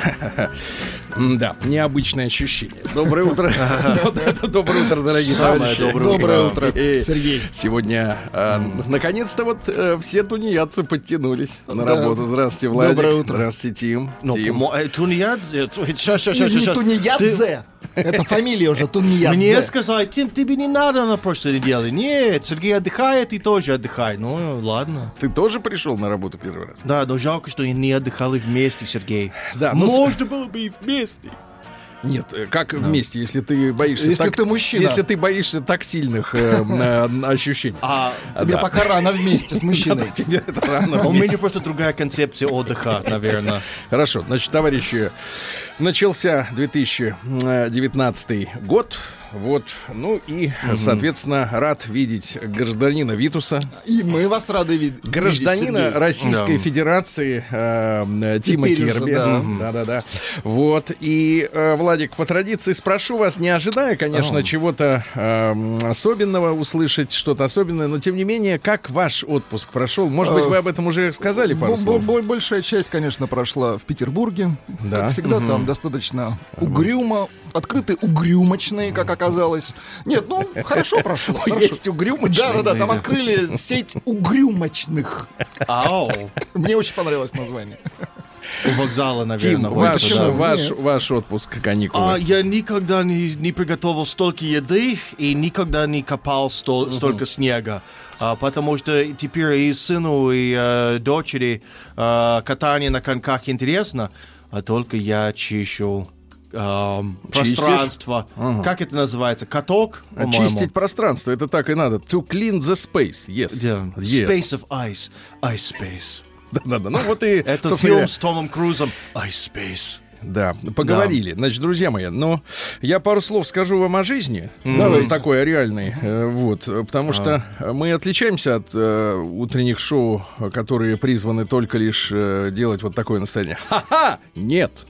Да, необычное ощущение. Доброе утро. Доброе утро, дорогие товарищи. Доброе утро, Сергей. Сегодня, а, наконец-то, вот э, все тунеядцы подтянулись на работу. Здравствуйте, Владик. Доброе утро. Здравствуйте, Тим. Ну, э, Тунеядзе. Тунеядзе. Это фамилия уже Ты- Мне Тунеядзе. сказали, Тим, тебе не надо на прошлой неделе. Нет, Сергей отдыхает, ты тоже отдыхай. Ну, ладно. Ты тоже пришел на работу первый раз? Да, но жалко, что не отдыхали вместе, Сергей. Да, ну, с- Можно было бы и вместе. Нет, э, как вместе, если ты боишься... Если ты мужчина. Если ты боишься тактильных э, э, ощущений. А Тебе Да. пока рано вместе с мужчиной. Тебе это рано у меня просто другая концепция отдыха, наверное. Хорошо, значит, товарищи, начался 2019 год. Вот, ну и, соответственно, рад видеть гражданина Витуса, И мы вас рады вид- видеть, гражданина. Российской Да. Федерации э, э, Тима Теперь да. Да-да-да. Вот, и, э, Владик, по традиции спрошу вас, не ожидая, конечно, чего-то э, особенного услышать, что-то особенное, но, тем не менее, как ваш отпуск прошел? Может быть, Э, вы об этом уже сказали пару слов? бо- Большая часть, конечно, прошла в Петербурге. Да. Как всегда, там достаточно угрюмо. Открыты угрюмочные, как оказалось. Нет, ну, хорошо прошло. хорошо. Есть угрюмочные? Да, да, да, там открыли сеть угрюмочных. Ау, Мне очень понравилось название. у вокзала, Тим, наверное. ваш, почему? да. ваш, ваш отпуск, каникулы. А, я никогда не, не приготовил столько еды и никогда не копал стол- столько снега. А, потому что теперь и сыну, и э, дочери э, катание на коньках интересно, а только я чищу Чистишь? пространство. Как это называется? Каток? по-моему? Чистить пространство, это так и надо. To clean the space, yes. Да. Yes. Space of Ice. Ice Space. Да-да-да. Ну вот и, Это фильм с Томом Крузом. Ice Space. Да, поговорили. Значит, друзья мои, но я пару слов скажу вам о жизни. Давайте. Такой реальной. э, Вот. э, Потому что мы отличаемся от э, утренних шоу, э, которые призваны только лишь э, делать вот такое настроение. Ха-ха! Нет.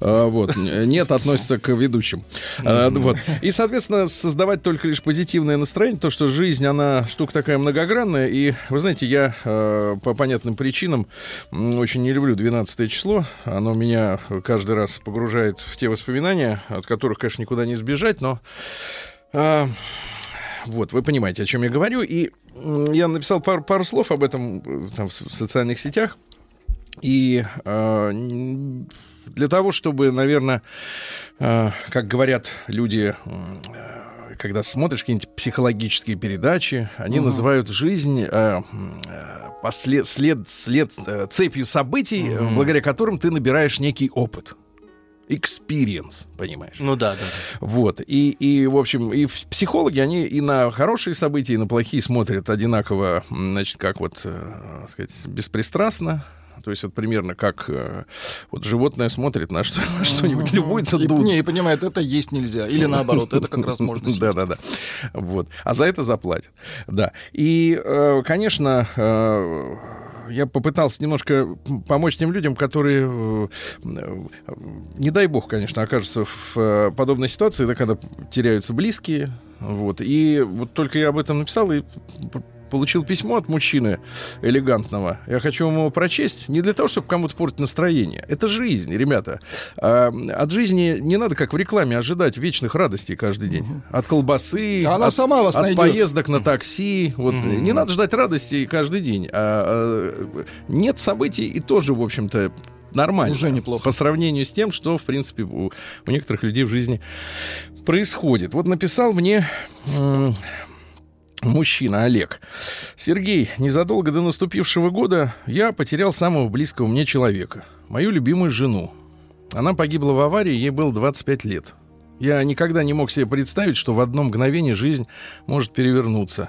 Э, Вот. Нет относится к ведущим. Э, Вот. И, соответственно, создавать только лишь позитивное настроение, то, что жизнь, она штука такая многогранная. И, вы знаете, я э, по понятным причинам очень не люблю 12 число. Оно меня каждый раз погружает в те воспоминания, от которых, конечно, никуда не сбежать, но... а, вот, вы понимаете, о чем я говорю. И я написал пару, пару слов об этом э, там, в социальных сетях. И э, для того, чтобы, наверное, э, как говорят люди, э, когда смотришь какие-нибудь психологические передачи, они называют жизнь э, послед, след, след, цепью событий, э, благодаря которым ты набираешь некий опыт. Experience, понимаешь? Ну да, да. Вот. И, и, в общем, и психологи, они и на хорошие события, и на плохие смотрят одинаково, значит, как вот, э, сказать, беспристрастно. То есть вот примерно как э, вот животное смотрит на, что, на что-нибудь, любуется И, не, и понимает, это есть нельзя. Или наоборот, это как раз можно съесть. Да, да, да. Вот. А за это заплатят. Да. И, э, конечно, э, я попытался немножко помочь тем людям, которые, не дай бог, конечно, окажутся в подобной ситуации, да, когда теряются близкие. Вот. И вот только я об этом написал и получил письмо от мужчины элегантного. Я хочу вам его прочесть. Не для того, чтобы кому-то портить настроение. Это жизнь, ребята. А, от жизни не надо, как в рекламе, ожидать вечных радостей каждый день. От колбасы, Она от, сама вас от найдет. поездок на такси. Вот. Не надо ждать радостей каждый день. А, а, нет событий и тоже, в общем-то, нормально. Уже неплохо. По сравнению с тем, что, в принципе, у, у некоторых людей в жизни происходит. Вот написал мне м, мужчина Олег. Сергей, незадолго до наступившего года я потерял самого близкого мне человека, мою любимую жену. Она погибла в аварии, ей было 25 лет. Я никогда не мог себе представить, что в одно мгновение жизнь может перевернуться,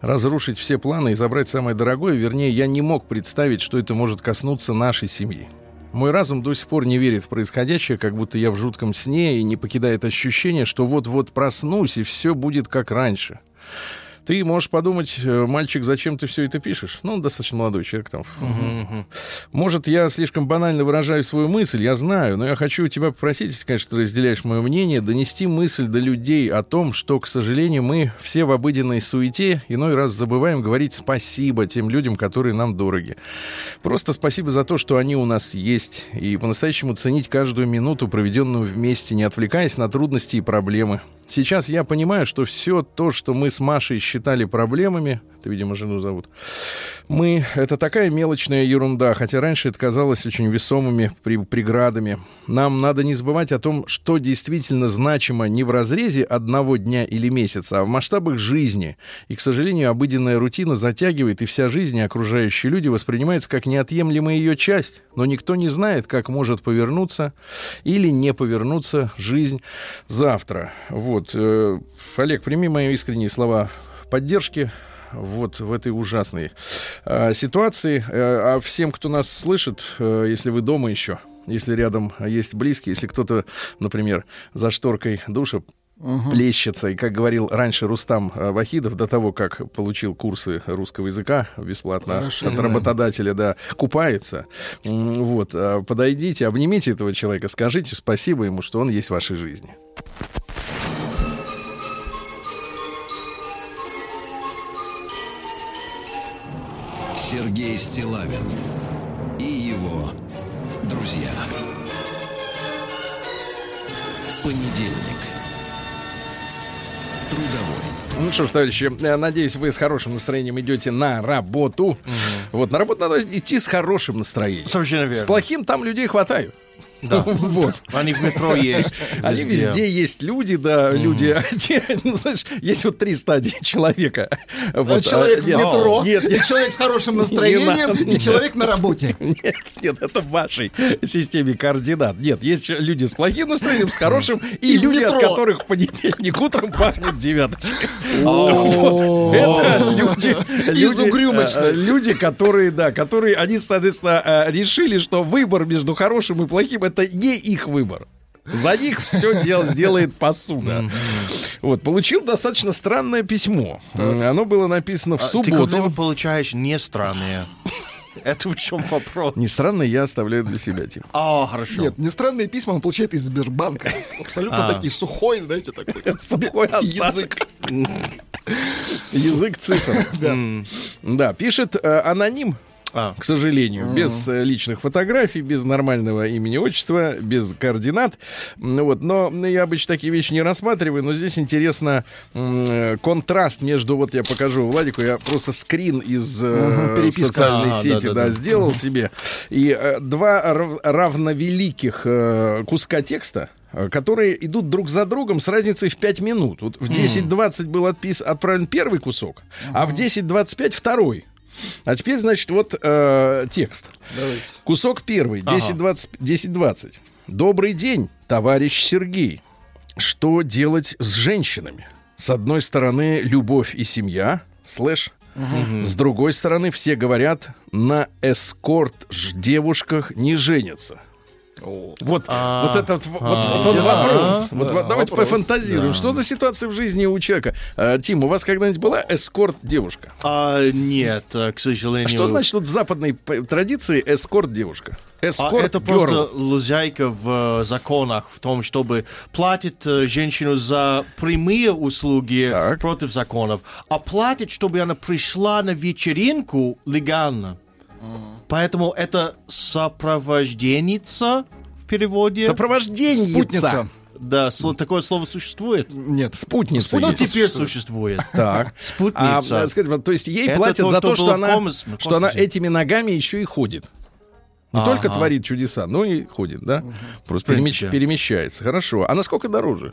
разрушить все планы и забрать самое дорогое. Вернее, я не мог представить, что это может коснуться нашей семьи. Мой разум до сих пор не верит в происходящее, как будто я в жутком сне и не покидает ощущение, что вот-вот проснусь, и все будет как раньше. Ты можешь подумать, э, мальчик, зачем ты все это пишешь? Ну, он достаточно молодой человек там. Может, я слишком банально выражаю свою мысль, я знаю, но я хочу тебя попросить, если, конечно, ты разделяешь мое мнение, донести мысль до людей о том, что, к сожалению, мы все в обыденной суете иной раз забываем говорить спасибо тем людям, которые нам дороги. Просто спасибо за то, что они у нас есть, и по-настоящему ценить каждую минуту, проведенную вместе, не отвлекаясь на трудности и проблемы. Сейчас я понимаю, что все то, что мы с Машей считали проблемами, ты, видимо, жену зовут, мы, это такая мелочная ерунда, хотя раньше это казалось очень весомыми при, преградами. Нам надо не забывать о том, что действительно значимо не в разрезе одного дня или месяца, а в масштабах жизни. И, к сожалению, обыденная рутина затягивает, и вся жизнь и окружающие люди воспринимаются как неотъемлемая ее часть. Но никто не знает, как может повернуться или не повернуться жизнь завтра. Вот. э, Олег, прими мои искренние слова поддержки вот в этой ужасной э, ситуации. Э, а всем, кто нас слышит, э, если вы дома еще, если рядом есть близкие, если кто-то, например, за шторкой душа плещется. И, как говорил раньше Рустам э, Вахидов, до того, как получил курсы русского языка бесплатно Хорошо, от да. работодателя, да, купается. Вот, а, подойдите, обнимите этого человека, скажите спасибо ему, что он есть в вашей жизни. Сергей Стилавин и его друзья. Понедельник. Трудовой. Ну что ж, товарищи, э, надеюсь, вы с хорошим настроением идете на работу. Вот, на работу надо идти с хорошим настроением. Совершенно С верно. плохим там людей хватает. Да. Вот. Они в метро есть. Они везде есть люди, да, люди. ну, знаешь, есть вот три стадии человека. Вот, человек а, в нет, метро, Нет, и нет, человек с хорошим настроением, и нет. человек на работе. нет, нет, это в вашей системе координат. Нет, есть люди с плохим настроением, с хорошим, и, И люди, от которых в понедельник утром пахнет девяткой. О, Это люди, Из люди, э, люди, которые, да, которые, они, соответственно, э, решили, что выбор между хорошим и плохим это не их выбор. За них все дело сделает посуда. Вот, получил достаточно странное письмо. Оно было написано в А Ты когда субботу. получаешь не странные. Это в чем вопрос? Не странно, я оставляю для себя, Тим. А, хорошо. Нет, не странные письма он получает из Сбербанка. Абсолютно А. такие сухой, знаете, такой. Сухой остаток. Язык цифр. Да, пишет э, аноним, А. к сожалению, без э, личных фотографий, без нормального имени, отчества, без координат. Вот, но я обычно такие вещи не рассматриваю, но здесь интересно э, контраст между, вот я покажу Владику, я просто скрин из переписка. социальной А, сети, да, сделал себе. И два рав- равновеликих куска текста, которые идут друг за другом с разницей в 5 минут. Вот в 10.20 был отпис, отправлен первый кусок, а в 10.25 второй. А теперь, значит, вот э, текст. Давайте. Кусок первый, 10.20. 10.20. Добрый день, товарищ Сергей. Что делать с женщинами? С одной стороны, любовь и семья, слэш. С другой стороны, все говорят, на эскорт девушках не женятся. Вот, А, вот этот вот, а, вот он да, вопрос. Вот да, вот давайте вопрос, пофантазируем. да. Что за ситуация в жизни у человека? А, Тим, у вас когда-нибудь была эскорт девушка? А, нет, э, к сожалению. А что значит вот в западной традиции эскорт девушка? А Эскорт это girl. просто лазейка в э, законах, в том, чтобы платить э, женщину за прямые услуги Так. против законов, а платить, чтобы она пришла на вечеринку легально. Поэтому это сопровожденица в переводе. Сопровождение. Спутница. Да, сло- такое слово существует. Нет. Спутница Ну, есть. теперь существует. Так. Спутница. А, э, скажи, вот, то есть ей Это платят то, за что то, что в она, в что она этими ногами еще и ходит. Не Ага. только творит чудеса, но и ходит, да? Просто В перемещ- перемещается. Хорошо. А насколько дороже?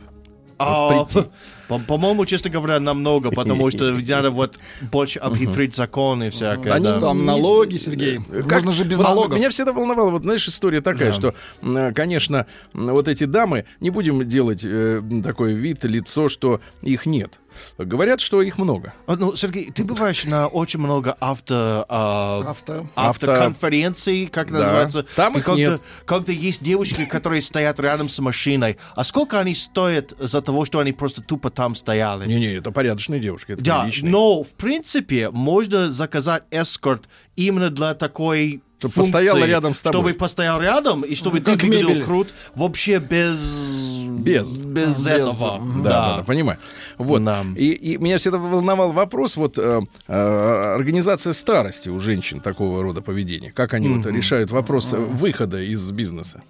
А, прийти. по- По-моему, честно говоря, намного, потому что надо вот больше обхитрить законы всякое. Они да. Там налоги, Сергей. Как- Можно же без вот налогов. Меня всегда волновала, вот знаешь, история такая, Да. что, м, конечно, вот эти дамы, не будем делать э, такой вид, лицо, что их нет. Говорят, что их много. А, Ну, Сергей, ты бываешь на очень много авто... а, Авто. автоконференций, как Да. называется. Там И их когда, нет. когда есть девушки, которые стоят рядом с машиной. А сколько они стоят за того, что они просто тупо там стояли? Не-не, это порядочные девушки, это Да, приличные. но в принципе можно заказать эскорт именно для такой Чтоб функции, постояла рядом с тобой. Чтобы постоял рядом и чтобы ты Как выглядел мебель. крут. Вообще без... Без. Без Без, этого. мгм. Да, да, да, понимаю. Вот. Да. И, и меня всегда волновал вопрос, вот э, э, организация старости у женщин такого рода поведения. Как они вот решают вопрос э, выхода из бизнеса?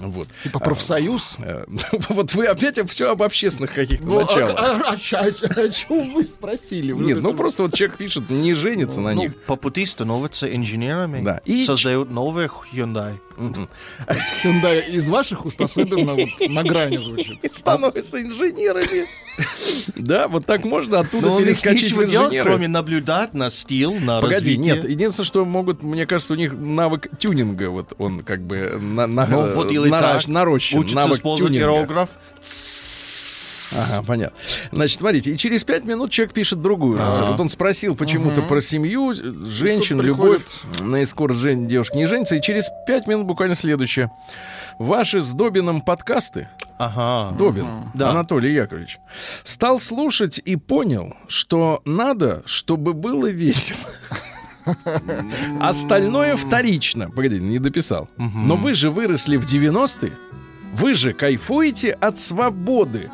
Вот. Типа профсоюз. Э, Вот вы опять все об общественных каких-то Ну, а, началах. а- а а чё вы спросили? Вы Нет, это- ну просто вот человек пишет, не женится на Ну, них. по пути становятся инженерами, Да. И создают новые Hyundai. Hyundai из ваших уст особенно вот на грани звучит. Становятся инженерами. Да, вот так можно оттуда Но перескочить в инженеры. кроме наблюдать на стил, на Погоди, развитие. нет, единственное, что могут, мне кажется, у них навык тюнинга, вот он как бы на, на, Ну, вот или наращ- нарощен, Учатся навык использовать тюнинга. Ага, понятно. Значит, смотрите, и через пять минут человек пишет другую. Ага. Вот он спросил почему-то про семью, женщин, тут любовь. приходит- На эскорт жен, девушки не женится. И через пять минут буквально следующее. Ваши с Добином подкасты, Ага. Добин, Да. Анатолий Яковлевич, стал слушать и понял, что надо, чтобы было весело. Остальное вторично. Погоди, не дописал. Но вы же выросли в 90-е. Вы же кайфуете от свободы.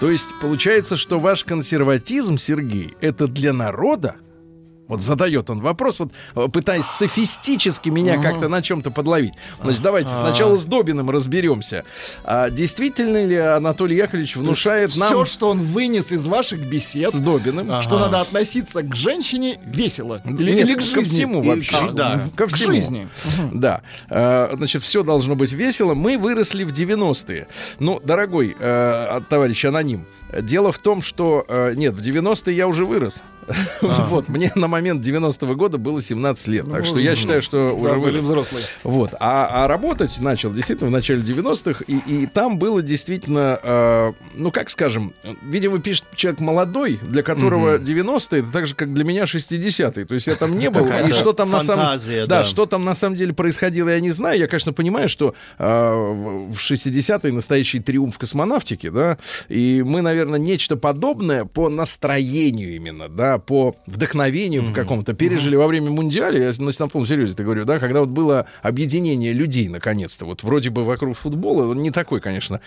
То есть получается, что ваш консерватизм, Сергей, это для народа? Вот задает он вопрос, вот э, пытаясь софистически меня как-то на чем-то подловить. Значит, давайте сначала с Добиным разберемся. А действительно ли Анатолий Яковлевич внушает нам Все, что он вынес из ваших бесед, с Добиным? что Ага. надо относиться к женщине весело. Или, Нет, или к ко жизни. всему И- вообще. а, Да. Ко К всему. жизни. Да. Э, Значит, все должно быть весело. Мы выросли в 90-е. Ну, дорогой э, товарищ аноним, дело в том, что... э, Нет, в 90-е я уже вырос. Вот, мне на момент 90-го года было 17 лет. Так что я считаю, что уже были взрослые. Вот. А, а работать начал действительно в начале 90-х, и, там было действительно, э, ну как скажем, видимо, пишет человек молодой, для которого 90-е это так же, как для меня 60-е. То есть я там не был, и что там на самом да, что там на самом деле происходило, я не знаю. Я, конечно, понимаю, что в 60-е настоящий триумф космонавтики, да, и мы, наверное, нечто подобное по настроению именно, да, по вдохновению по какому-то пережили во время Мундиаля, я на, на полном серьезе это говорю, да, когда вот было объединение людей, наконец-то, вот вроде бы вокруг футбола, он не такой, конечно,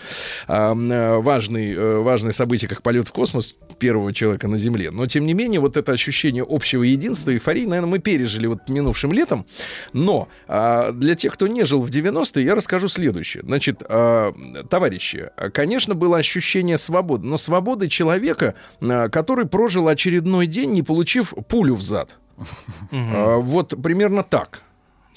э, важный, э, важное событие, как полет в космос первого человека на Земле, но, тем не менее, вот это ощущение общего единства, эйфории, наверное, мы пережили вот минувшим летом, но а, для тех, кто не жил в 90-е, я расскажу следующее. Значит, а, товарищи, конечно, было ощущение свободы, но свободы человека, а, который прожил очередной день, не получив пулю в зад. А, Вот примерно так.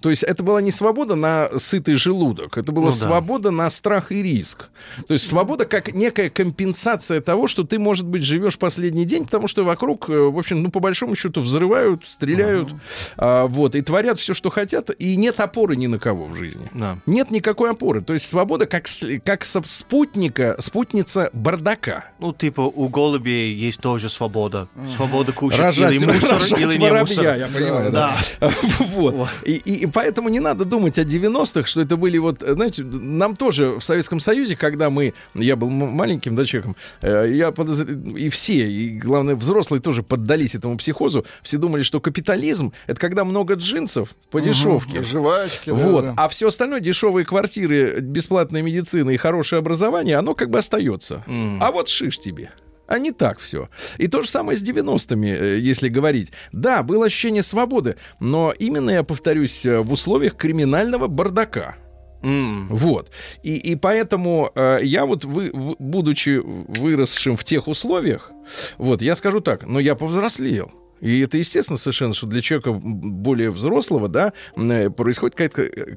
То есть это была не свобода на сытый желудок, это была Ну да. свобода на страх и риск. То есть свобода как некая компенсация того, что ты, может быть, живешь последний день, потому что вокруг, э, в общем, ну, по большому счету, взрывают, стреляют, а, вот, и творят все, что хотят, и нет опоры ни на кого в жизни. Да. Нет никакой опоры. То есть свобода как, как спутника, спутница бардака. Ну, типа, у голубей есть тоже свобода. Свобода кушать Рожать, или мусор, рожать или не воробья, мусор. я понимаю, да. Да. Вот. И, и- и поэтому не надо думать о 90-х, что это были вот, э, знаете, нам тоже в Советском Союзе, когда мы, я был маленьким, да, человеком, э, я подозр- и все, и, главное, взрослые тоже поддались этому психозу, все думали, что капитализм — это когда много джинсов по дешевке. Жвачки. да, Вот. да. А все остальное, дешевые квартиры, бесплатная медицина и хорошее образование, оно как бы остается. А вот шиш тебе. А не так все. И то же самое с 90-ми, э, если говорить. Да, было ощущение свободы, но именно, я повторюсь, э, в условиях криминального бардака. М. Вот. И, и поэтому э, я вот, вы, в- будучи выросшим в тех условиях, вот, я скажу так, но я повзрослел. И это естественно совершенно, что для человека более взрослого, да, э, происходит какая-то э,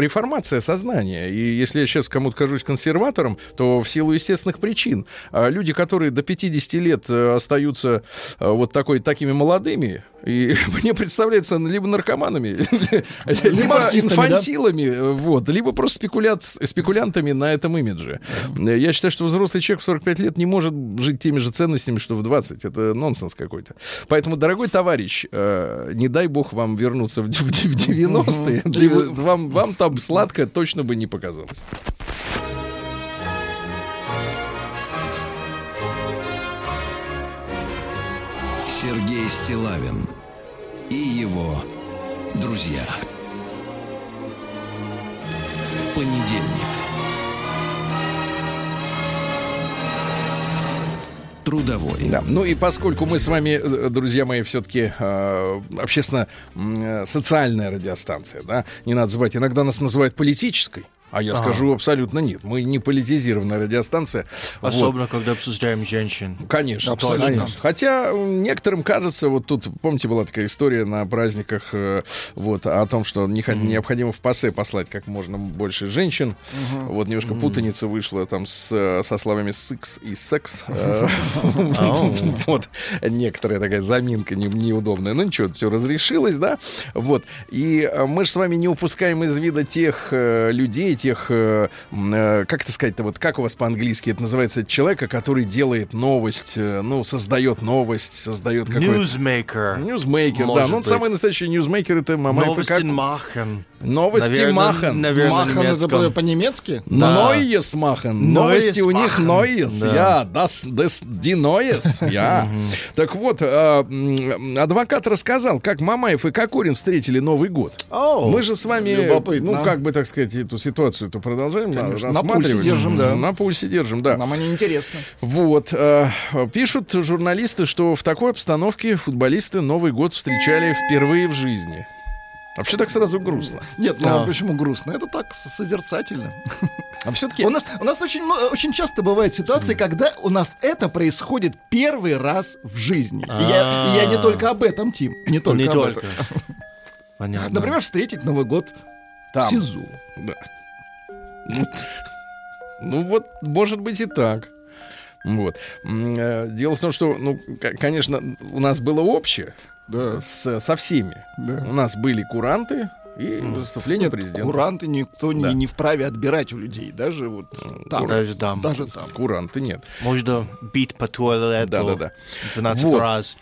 реформация сознания. И если я сейчас кому-то кажусь консерватором, то в силу естественных причин. А люди, которые до 50 лет э, остаются вот такой, такими молодыми, И мне представляется либо наркоманами, либо инфантилами, э, вот, либо просто спекулянтами на этом имидже. Э, Я считаю, что взрослый человек в 45 лет не может жить теми же ценностями, что в 20. Это нонсенс какой-то. Поэтому, дорогой товарищ, э, не дай бог вам вернуться в д- в д- в 90-е. И вы- Вам, вам там сладко точно бы не показалось. Сергей Стилавин его друзья. Понедельник. Трудовой. Да. Ну и поскольку мы с вами, э, друзья мои, все-таки общественно-социальная радиостанция, да, не надо забывать, иногда нас называют политической. А я скажу абсолютно нет. Мы не политизированная радиостанция. Вот. Особенно, когда обсуждаем женщин. Конечно, Абсолютно. конечно. Хотя некоторым кажется, вот тут, помните, была такая история на праздниках, э, вот, о том, что не хо- необходимо в пассе послать как можно больше женщин. Вот немножко путаница вышла там с, со словами секс и секс. Э, Вот некоторая такая заминка не- неудобная. Ну ничего, все разрешилось, да? Вот. И э, мы же с вами не упускаем из вида тех людей, тех, э, э, как это сказать-то, вот как у вас по-английски это называется, человека, который делает новость, э, ну, создает новость, создает какой-то... Newsmaker. Ньюзмейкер, да. Ну, быть. самый настоящий ньюзмейкер это Мамаев. и Новости machen. Наверное, machen. Machen это по-немецки? Да. Neues machen. Новости у них. Neues. Ja, das, des, die Neues. Я. Так вот, а, адвокат рассказал, как Мамаев и Кокорин встретили Новый год. Мы же с вами, ну, как бы, так сказать, эту ситуацию-то продолжаем на- пульсе держим, да. На пульсе держим, да. Нам они интересны. Вот. э, пишут журналисты, что в такой обстановке футболисты Новый год встречали впервые в жизни. Вообще так сразу грустно. Нет, ну а почему грустно? Это так созерцательно. А все-таки... У нас, у нас очень, очень часто бывают ситуации, когда у нас это происходит первый раз в жизни. И я, и я не только об этом, Тим. Не только не об только. этом. Понятно. Например, встретить Новый год Там. в СИЗО. Да. Ну, ну вот, может быть и так. Вот. Э, Дело в том, что, ну, конечно, у нас было общее Да. с- со всеми. Да. У нас были куранты и выступление Нет, президента. куранты никто не, Да. не вправе отбирать у людей. Даже вот там. Даже там. Даже там. Куранты нет. Можно бить по туалету Да-да-да. 12 Вот. раз.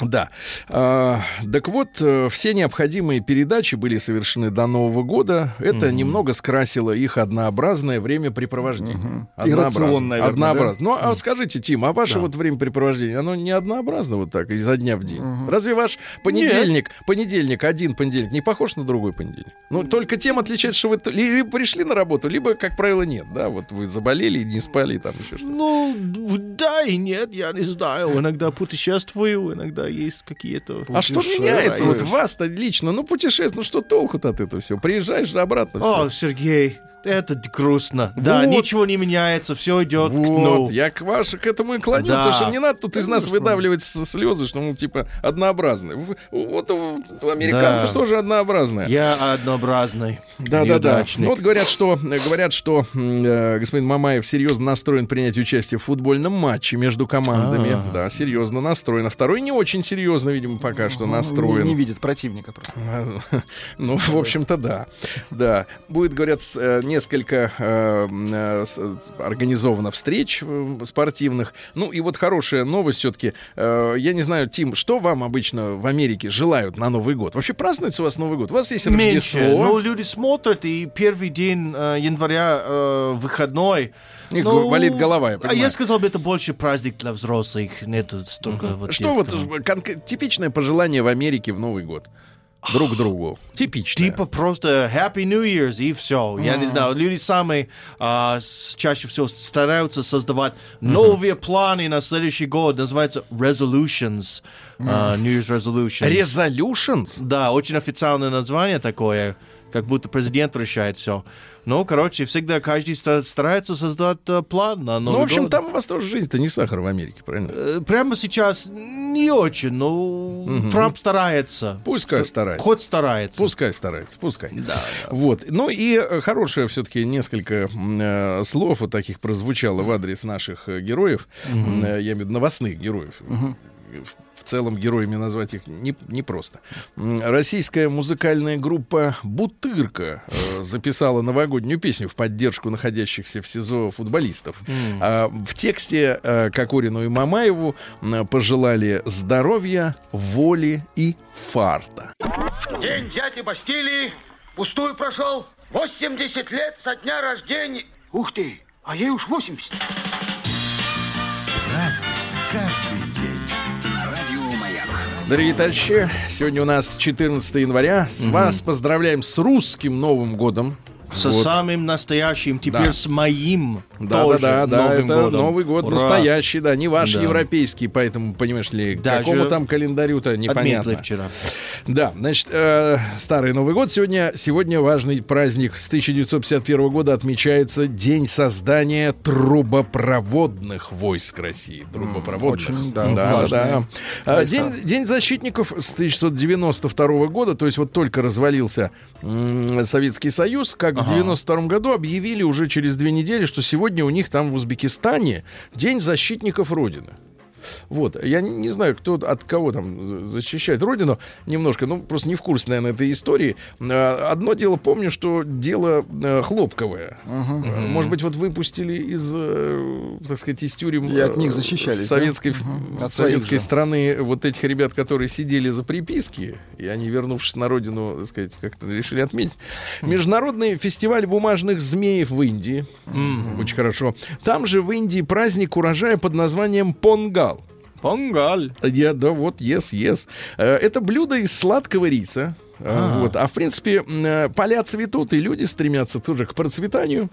Да. А, так вот, э, все необходимые передачи были совершены до Нового года. Это немного скрасило их однообразное времяпрепровождение. И рацион, наверное, Однообразно. Ну, а вот скажите, Тим, а ваше вот времяпрепровождение, оно не однообразно вот так, изо дня в день? Разве ваш понедельник, понедельник, один понедельник не похож на другой понедельник? Ну, только тем отличается, что вы либо пришли на работу, либо, как правило, нет. Да, вот вы заболели, не спали, и там еще что-то. Ну, да и нет, я не знаю. Иногда путешествую, иногда есть какие-то... А что меняется вот вас-то лично? Ну, путешествие, ну что толку-то от этого всего? Приезжаешь же обратно. О, Сергей, это грустно. Да, Вот. ничего не меняется, все идет к дну. Вот, я к, ваш, к этому и клоню, Да. потому что не надо тут из нас выдавливать слезы, что мы типа однообразные. Вот у, у американцев Да. тоже однообразные. Я однообразный. Да, да, да. Ну, вот говорят, что говорят, что э, господин Мамаев серьезно настроен принять участие в футбольном матче между командами. А. Да, серьезно настроен. А второй не очень серьезно, видимо, пока что настроен. Не, не видит противника просто. Ну, в общем-то, да. Да. Будет, говорят, э, несколько э, м, э, организовано встреч э, спортивных. Ну, и вот хорошая новость все-таки. Я не знаю, Тим, что вам обычно в Америке желают на Новый год? Вообще празднуется у вас Новый год? У вас есть Меньше. Рождество? Ну, люди смотрят, и первый день э, января э, выходной. И Ну, болит голова, я А понимаю. я сказал бы, это больше праздник для взрослых, нету столько вот Что вот детского. ж- конк- типичное пожелание в Америке в Новый год? Друг другу. Типичное. Типа просто Happy New Year's и все. Я не знаю, люди самые а, с- чаще всего стараются создавать новые планы на следующий год. Называется resolutions. а, New Year's resolutions. Resolutions? Да, очень официальное название такое, как будто президент решает все. Ну, короче, всегда каждый ста- старается создать э, план на Новый Ну, в общем, год. там у вас тоже жизнь-то не сахар в Америке, правильно? Э, Прямо сейчас не очень, но Трамп старается. Пускай старается. Хоть старается. Пускай старается, пускай. Вот. Ну и э, хорошее все-таки несколько э, слов вот таких прозвучало в адрес наших героев. Э, Я имею в виду новостных героев. В целом героями назвать их не, непросто. М, Российская музыкальная группа «Бутырка» э, записала новогоднюю песню в поддержку находящихся в СИЗО футболистов. А, в тексте э, Кокорину и Мамаеву м, пожелали здоровья, воли и фарта. День дяди Бастилии пустую прошел. 80 лет со дня рождения. Ух ты, а ей уж 80. Дорогие товарищи, сегодня у нас 14 января. С вас поздравляем с русским Новым годом. Со Вот. самым настоящим, теперь Да. с моим Да, тоже да, да, да, Новым это годом. Новый год Ура. настоящий, да, не ваш Да. европейский, поэтому, понимаешь ли, к Даже какому там календарю-то непонятно. Отметили вчера. Да, значит, э, старый Новый год сегодня, сегодня важный праздник. С 1951 года отмечается День создания трубопроводных войск России. Трубопроводных. очень, да, да, да, да. День, День защитников с 1992 года, то есть вот только развалился Советский Союз, как в 92 году объявили уже через две недели, что сегодня у них там в Узбекистане День защитников Родины. Вот, я не, не знаю, кто от кого там за- защищает родину, немножко, ну, просто не в курсе, наверное, этой истории. А, Одно дело, помню, что дело э, хлопковое. Э, Может быть, вот выпустили из, э, так сказать, из тюрем И от них защищались, советской, да? От своих советской страны вот этих ребят, которые сидели за приписки, и они, вернувшись на родину, так сказать, как-то решили отметить. Международный фестиваль бумажных змеев в Индии. Очень хорошо. Там же в Индии праздник урожая под названием Понгал. Понгаль. Я, да, вот, yes, yes. Э, Это блюдо из сладкого риса. Э, Вот. А в принципе, э, поля цветут, и люди стремятся тоже к процветанию.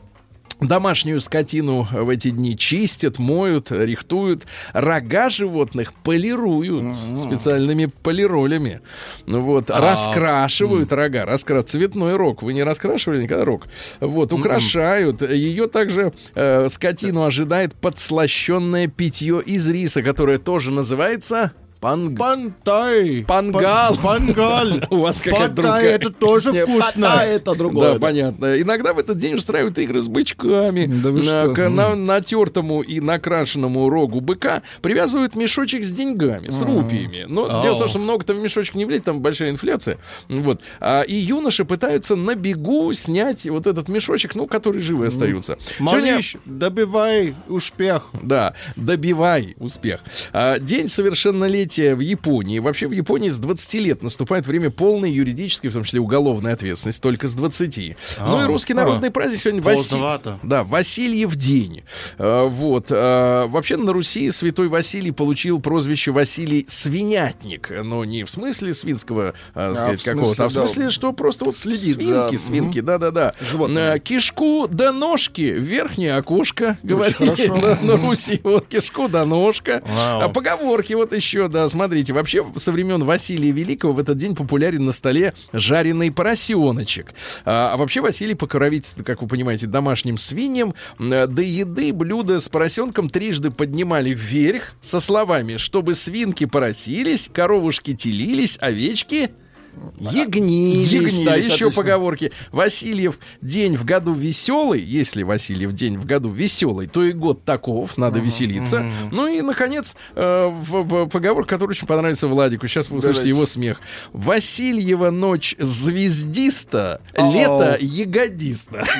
Домашнюю скотину в эти дни чистят, моют, рихтуют. Рога животных полируют специальными полиролями. Ну вот, раскрашивают рога. Раскра... Цветной рог. Вы не раскрашивали никогда рог? Вот, украшают. Ее также э, скотину ожидает подслащенное питье из риса, которое тоже называется панг... Пантай. Пангал. Пан- Пангаль. У вас какая-то Пантай, другая. это тоже вкусно. а это другое. Да, понятно. Иногда в этот день устраивают игры с бычками. Да вы на, что? к на- натертому и накрашенному рогу быка привязывают мешочек с деньгами, с рупиями. Но Ау. дело в том, что много-то в мешочек не влезет, там большая инфляция. Вот. А, и юноши пытаются на бегу снять вот этот мешочек, ну, которые живы остаются. Сегодня- Малыш, добивай успех. да, добивай успех. А, день совершеннолетия в Японии. Вообще в Японии с 20 лет наступает время полной юридической, в том числе уголовной ответственности, только с 20. ну и русский народный а. праздник сегодня Васи-. Да, Васильев день. А, вот. а, вообще на Руси святой Василий получил прозвище Василий Свинятник. Но не в смысле свинского, а, А, сказать, смысле, какого-то, а в да. смысле, что просто вот Следит свинки, за- свинки, да-да-да. Животными. А, Кишку до ножки, верхнее окошко, говорили на, на Руси. Вот кишку до ножка. Вау. А поговорки вот еще, да, смотрите. Вообще, со времен Василия Великого в этот день популярен на столе жареный поросеночек. А, а вообще Василий покровительствует, как вы понимаете, домашним свиньям. М, До еды блюдо с поросенком трижды поднимали вверх со словами, чтобы свинки поросились, коровушки телились, овечки Ягнились, да, еще поговорки. Васильев день в году веселый, если Васильев день в году веселый, то и год таков, надо веселиться. Ну и, наконец, э, поговорка, которая очень понравится Владику, сейчас вы услышите его смех. Васильева ночь звездиста, лето ягодиста.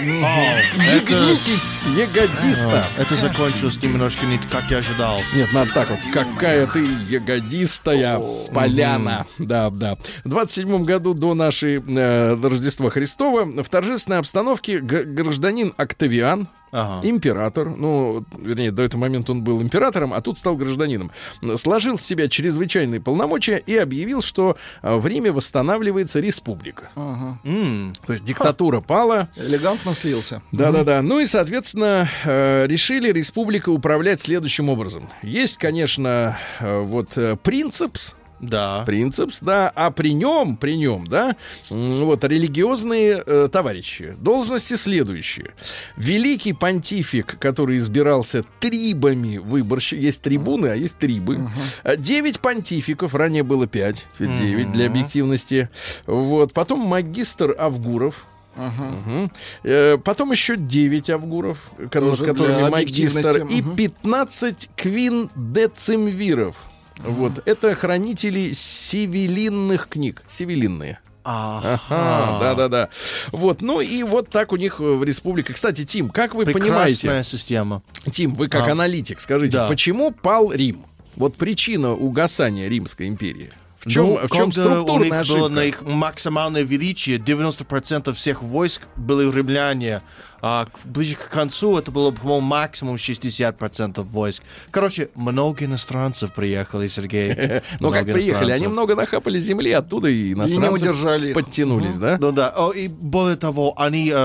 Ягнитесь, ягодиста. А, это закончилось немножко не как я ожидал. Нет, надо так вот. Какая ты ягодистая поляна. Да, да. 27 1947 году до нашей э, Рождества Христова в торжественной обстановке гражданин Октавиан, ага. император, ну, вернее, до этого момента он был императором, а тут стал гражданином, сложил с себя чрезвычайные полномочия и объявил, что э, в Риме восстанавливается республика. Ага. Mm. То есть диктатура Ха. пала. Элегантно слился. Да-да-да. Mm. Ну и, соответственно, э, решили республика управлять следующим образом. Есть, конечно, э, вот э, принципс, да. принципс, да, а при нем, при нем, да, вот религиозные э, товарищи. Должности следующие. Великий понтифик, который избирался трибами выборщик. Есть трибуны, а есть трибы. А Девять понтификов, ранее было пять, девять для объективности. Вот. Потом магистр Авгуров. Мгм. Э, Потом еще 9 авгуров, Тоже с которыми магистр, и мгм. 15 квин децимвиров. Вот, это хранители севелинных книг. Севелинные. Ага, да-да-да. Вот, ну и вот так у них в республике. Кстати, Тим, как вы Прекрасная понимаете, система. Тим, вы как А. аналитик, скажите, Да. почему пал Рим? Вот причина угасания Римской империи. В чем, Ну, в чем когда у них структурная было ошибка? на их максимальное величие, 90% всех войск были римляне. А ближе к концу это было, по-моему, максимум 60% войск. Короче, много иностранцев приехали, Сергей. Ну, как приехали, они много нахапали земли, оттуда и иностранцы подтянулись, да? Ну да, и более того, они э,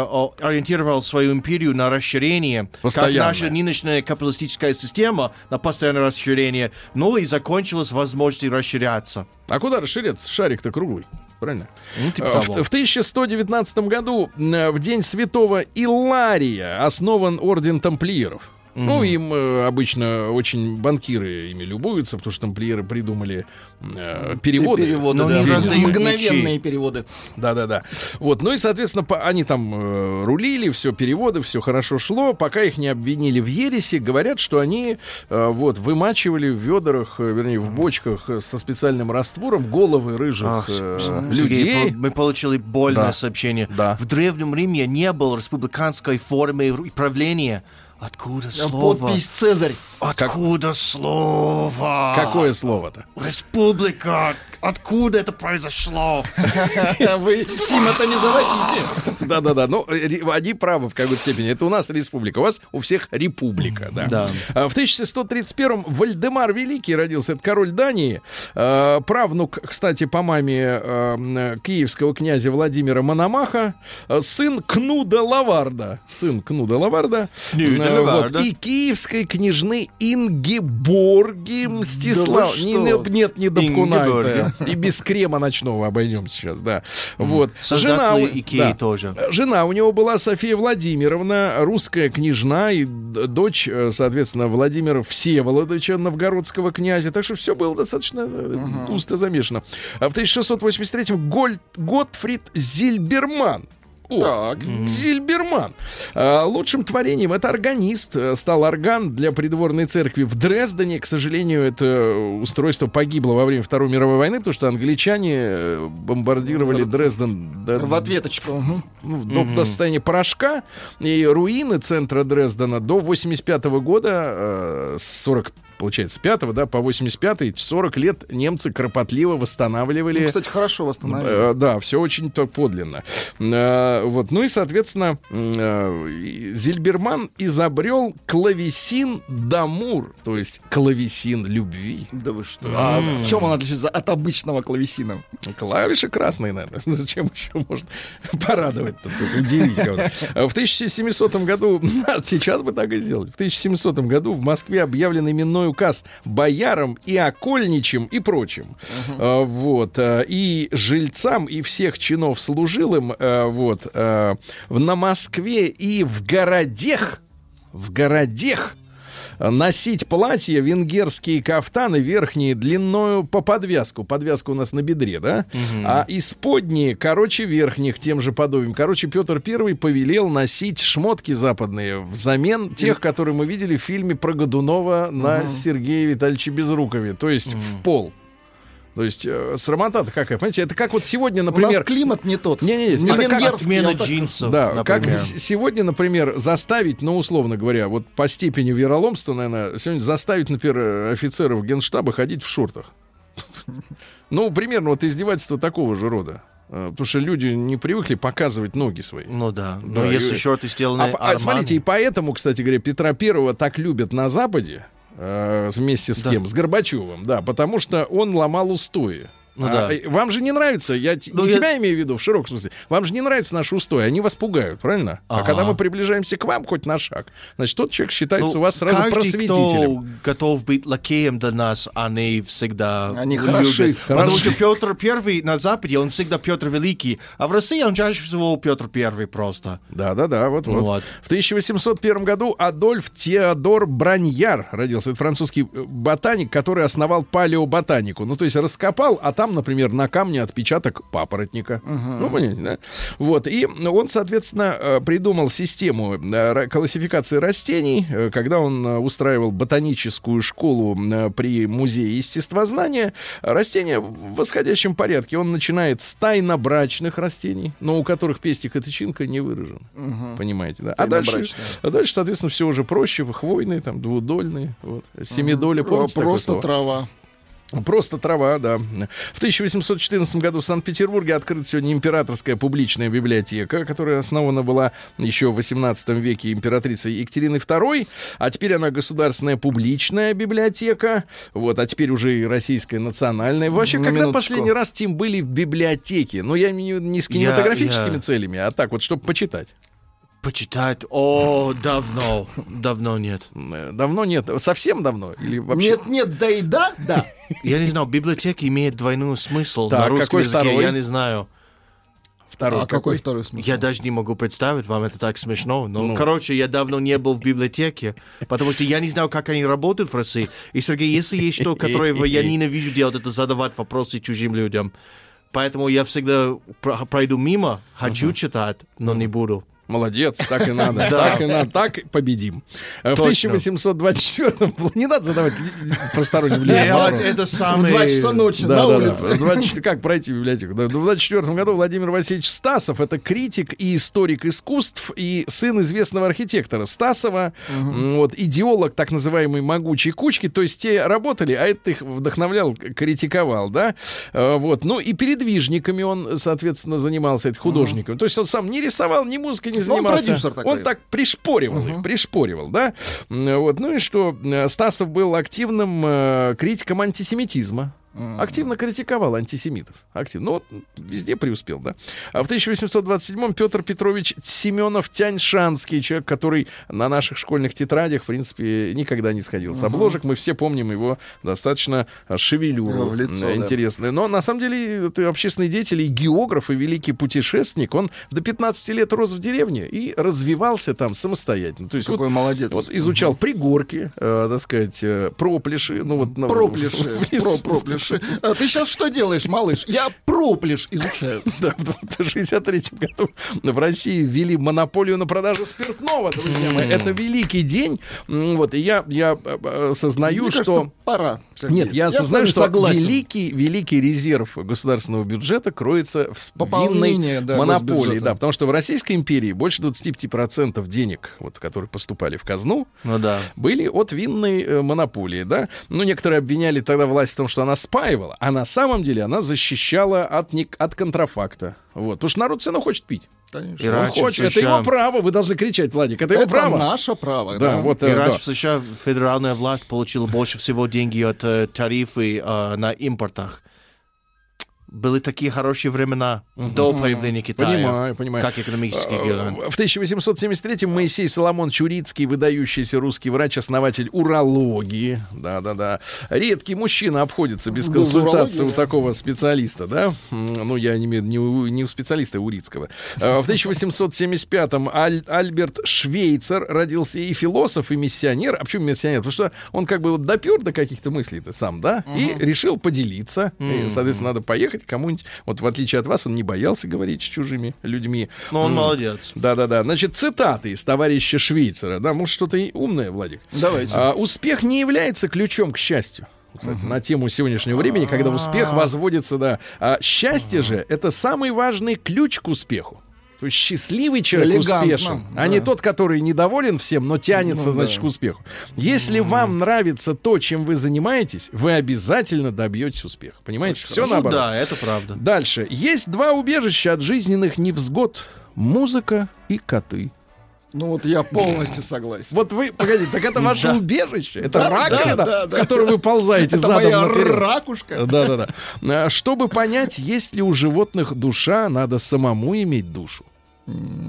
ориентировали свою империю на расширение, как наша нынешняя капиталистическая система на постоянное расширение, ну и закончилась возможностью расширяться. А куда расширяться? Шарик-то круглый. Правильно? Ну, типа Э, в, в 1119 году э, в день святого Илария основан орден тамплиеров. Ну, им э, обычно очень банкиры ими любуются, потому что тамплиеры придумали э, переводы. Переводы, Но да. не раздают Мгновенные мечи. переводы. Да-да-да. Вот, ну и, соответственно, по- они там э, рулили, все переводы, все хорошо шло, пока их не обвинили в ересе, говорят, что они э, вот вымачивали в ведрах, э, вернее, в бочках э, со специальным раствором головы рыжих Ах, э, Сергей, людей. по- мы получили больное Да. сообщение. Да. В Древнем Риме не было республиканской формы правления. Откуда слово? Подпись Цезарь. Откуда слово? Какое слово-то? Республика. Откуда это произошло? Вы Сима-то не заводите. Да-да-да, ну, э, они правы в какой-то степени. Это у нас республика, у вас у всех республика, да. Да. А В 1131-м Вальдемар Великий родился, это король Дании, э, правнук, кстати, по маме э, м, киевского князя Владимира Мономаха, э, сын Кнуда Лаварда, сын Кнуда Лаварда, Кнуда Э, Лаварда. вот, и киевской княжны Ингеборги Мстислав. вы Не- нет, не до Ингеборги. И без крема ночного обойдемся сейчас, да. Вот. У- Икеи да. тоже. Жена у него была София Владимировна, русская княжна и дочь, э, соответственно, Владимира Всеволодовича, новгородского князя. Так что все было достаточно э, густо замешано. А в 1683-м Гольд, Готфрид Зильберман. О, Зильберман. А, лучшим творением это органист. э, Стал орган для придворной церкви в Дрездене. К сожалению, это устройство погибло во время Второй мировой войны, потому что англичане э, бомбардировали Дрезден до- В ответочку. Ну, до, до состояния порошка. И руины центра Дрездена до 85 года, э, с 40 получается, 5 да, по 85 40 лет немцы кропотливо восстанавливали Ну, кстати, хорошо восстановили. Э, Да, все очень подлинно. Вот, ну и, соответственно, э, Зильберман изобрел клавесин дамур, то есть клавесин любви. Да вы что? А в чем он отличается от обычного клавесина? Клавиши красные, наверное. Зачем еще можно порадовать-то, тут, удивить кого-то. В 1700 году, сейчас бы так и сделали, в 1700 году в Москве объявлен именной указ боярам и окольничим и прочим. А, Вот. а, И жильцам, и всех чинов служилым а, вот, в- на Москве и в городех, в городех носить платья, венгерские кафтаны верхние длиною по подвязку. Подвязка у нас на бедре, да? А исподние, короче, верхних тем же подобием. Короче, Петр Первый повелел носить шмотки западные взамен тех, которые мы видели в фильме про Годунова на Сергея Витальевича Безрукове. То есть в пол. То есть э, срамота-то какая, понимаете? Это как вот сегодня, У нас например... климат не тот. Не-не-не, не это как. Отмена джинсов, Да, как например. с- сегодня, например, заставить, ну, условно говоря, вот по степени вероломства, наверное, сегодня заставить, например, офицеров генштаба ходить в шортах. Ну, примерно вот издевательство такого же рода. Э, Потому что люди не привыкли показывать ноги свои. Ну да. Но Да, если и- шорты сделаны А, а смотрите, и поэтому, кстати говоря, Петра Первого так любят на Западе, э, вместе с Да. кем? С Горбачевым, да, потому что он ломал устои. Ну А, да. э, Вам же не нравится, я Ну, не я- тебя имею в виду в широком смысле, вам же не нравится наш устой, они вас пугают, правильно? А Ага. когда мы приближаемся к вам хоть на шаг, значит, тот человек считается Ну, у вас сразу каждый, просветителем. кто готов быть лакеем для нас, они всегда Они любят. хороши, Потому хороши. что Петр Первый на Западе, он всегда Петр Великий, а в России он чаще всего Петр Первый просто. Да, да, да, вот, Ну вот. вот. В 1801 году Адольф Теодор Браньяр родился. Это французский э, ботаник, который основал палеоботанику. Ну, то есть раскопал, а там, например, на камне отпечаток папоротника. Ну, понимаете, да? Вот, и он, соответственно, э, придумал систему э, классификации растений, э, когда он устраивал ботаническую школу при музее естествознания. Растения в восходящем порядке. Он начинает с тайнобрачных растений, но у которых пестик и тычинка не выражены. Понимаете, да? А дальше, а дальше, соответственно, все уже проще. Хвойные, там, двудольные. Вот. Семидоли, помните такое Просто трава. Просто трава, да. В 1814 году в Санкт-Петербурге открыта сегодня императорская публичная библиотека, которая основана была еще в 18 веке императрицей Екатериной II, а теперь она государственная публичная библиотека, вот, а теперь уже и российская национальная. Вообще, На когда минуточку. последний раз, Тим, были в библиотеке? Ну, я виду не с кинематографическими я- целями, а так вот, чтобы почитать. Почитать? О, давно. Давно нет. Давно нет, совсем давно? Или вообще? Нет, нет, да и да, да. Я не знаю, библиотека имеет двойной смысл Так, на русском какой языке, второй? я не знаю. Второй А какой второй смысл? Я даже не могу представить, вам это так смешно. Но, Ну. короче, я давно не был в библиотеке, потому что я не знаю, как они работают в России. И, Сергей, если есть что, которое я ненавижу делать, это задавать вопросы чужим людям. Поэтому я всегда про- пройду мимо, хочу читать, но не буду. Молодец, так и надо. Так и надо, так победим. Э, В Точно. 1824 не надо задавать посторонним людям это В самый... 2 часа ночи на улице. да. В 24 Как пройти в библиотеку? В 24 году Владимир Васильевич Стасов, это критик и историк искусств, и сын известного архитектора Стасова, вот, идеолог так называемой могучей кучки, то есть те работали, а это их вдохновлял, критиковал, да, Э, вот, ну и передвижниками он, соответственно, занимался, это художником, то есть он сам не рисовал, ни музыкой не Ну, он занимался. продюсер такой. Он так пришпоривал их, пришпоривал, да, вот, ну и что, э, Стасов был активным э, критиком антисемитизма, Активно критиковал антисемитов. Активно. Ну, вот везде преуспел, да. А в 1827-м Петр Петрович Семенов Тяньшанский, человек, который на наших школьных тетрадях, в принципе, никогда не сходил с обложек. Мы все помним его достаточно а, шевелюру. В лицо, м, да. Но на самом деле это общественный деятель и географ, и великий путешественник. Он до 15 лет рос в деревне и развивался там самостоятельно. То есть Какой вот, молодец. вот изучал пригорки, э, так сказать, э, проплеши. Ну, вот, на- Проплеши, про проплеши. А ты сейчас что делаешь, малыш? Я проплеш изучаю. Да, в 1963 году в России ввели монополию на продажу спиртного, друзья мои. Это великий день. Вот, и я, я э, э, осознаю, Мне что... кажется, пора. Сергей. Нет, я с осознаю, что согласен. великий, великий резерв государственного бюджета кроется в Пополнение, винной да, монополии. госбюджета. Да, потому что в Российской империи больше 25% денег, вот, которые поступали в казну, Ну да. были от винной э, монополии, да. Ну, некоторые обвиняли тогда власть в том, что она спаивала, а на самом деле она защищала от, не- от контрафакта. Вот. Потому что народ все равно хочет пить. Конечно. И Он раньше хочет. в Это США его право. Вы должны кричать, Владик. Это его Это право. наше право. Да, вот И э, раньше да. в США федеральная власть получила больше всего деньги от э, тарифы э, на импортах. Были такие хорошие времена до появления Китая. Понимаю, понимаю. Как экономический гигант. В 1873-м Моисей Соломонович Урицкий, выдающийся русский врач, основатель урологии. Да-да-да. Редкий мужчина обходится без консультации у такого специалиста, да? Ну, я не имею не у, не у специалиста, а Урицкого. А В 1875-м Аль- Альберт Швейцер родился и философ, и миссионер. А почему миссионер? Потому что он как бы вот допер до каких-то мыслей-то сам, да? И решил поделиться. И, соответственно, надо поехать кому-нибудь. Вот в отличие от вас, он не боялся говорить с чужими людьми. Но он М. молодец. Да-да-да. Значит, цитаты из товарища Швейцера. Да, может, что-то и умное, Владик. Давайте. А, успех не является ключом к счастью. Кстати, на тему сегодняшнего времени, когда успех возводится, да. А счастье же это самый важный ключ к успеху. Счастливый человек Элегантно, успешен, а не да. тот, который недоволен всем, но тянется, Ну, значит, да. к успеху. Если вам нравится то, чем вы занимаетесь, вы обязательно добьетесь успеха. Понимаете? Все Ну наоборот. да, это правда. Дальше. Есть два убежища от жизненных невзгод. Музыка и коты. Ну вот я полностью согласен. Вот вы, погодите, так это ваше Да. убежище? Это Да, раковина, да, да, в да. которую вы ползаете Это задом моя наперед? ракушка. Да-да-да. А, Чтобы понять, есть ли у животных душа, надо самому иметь душу.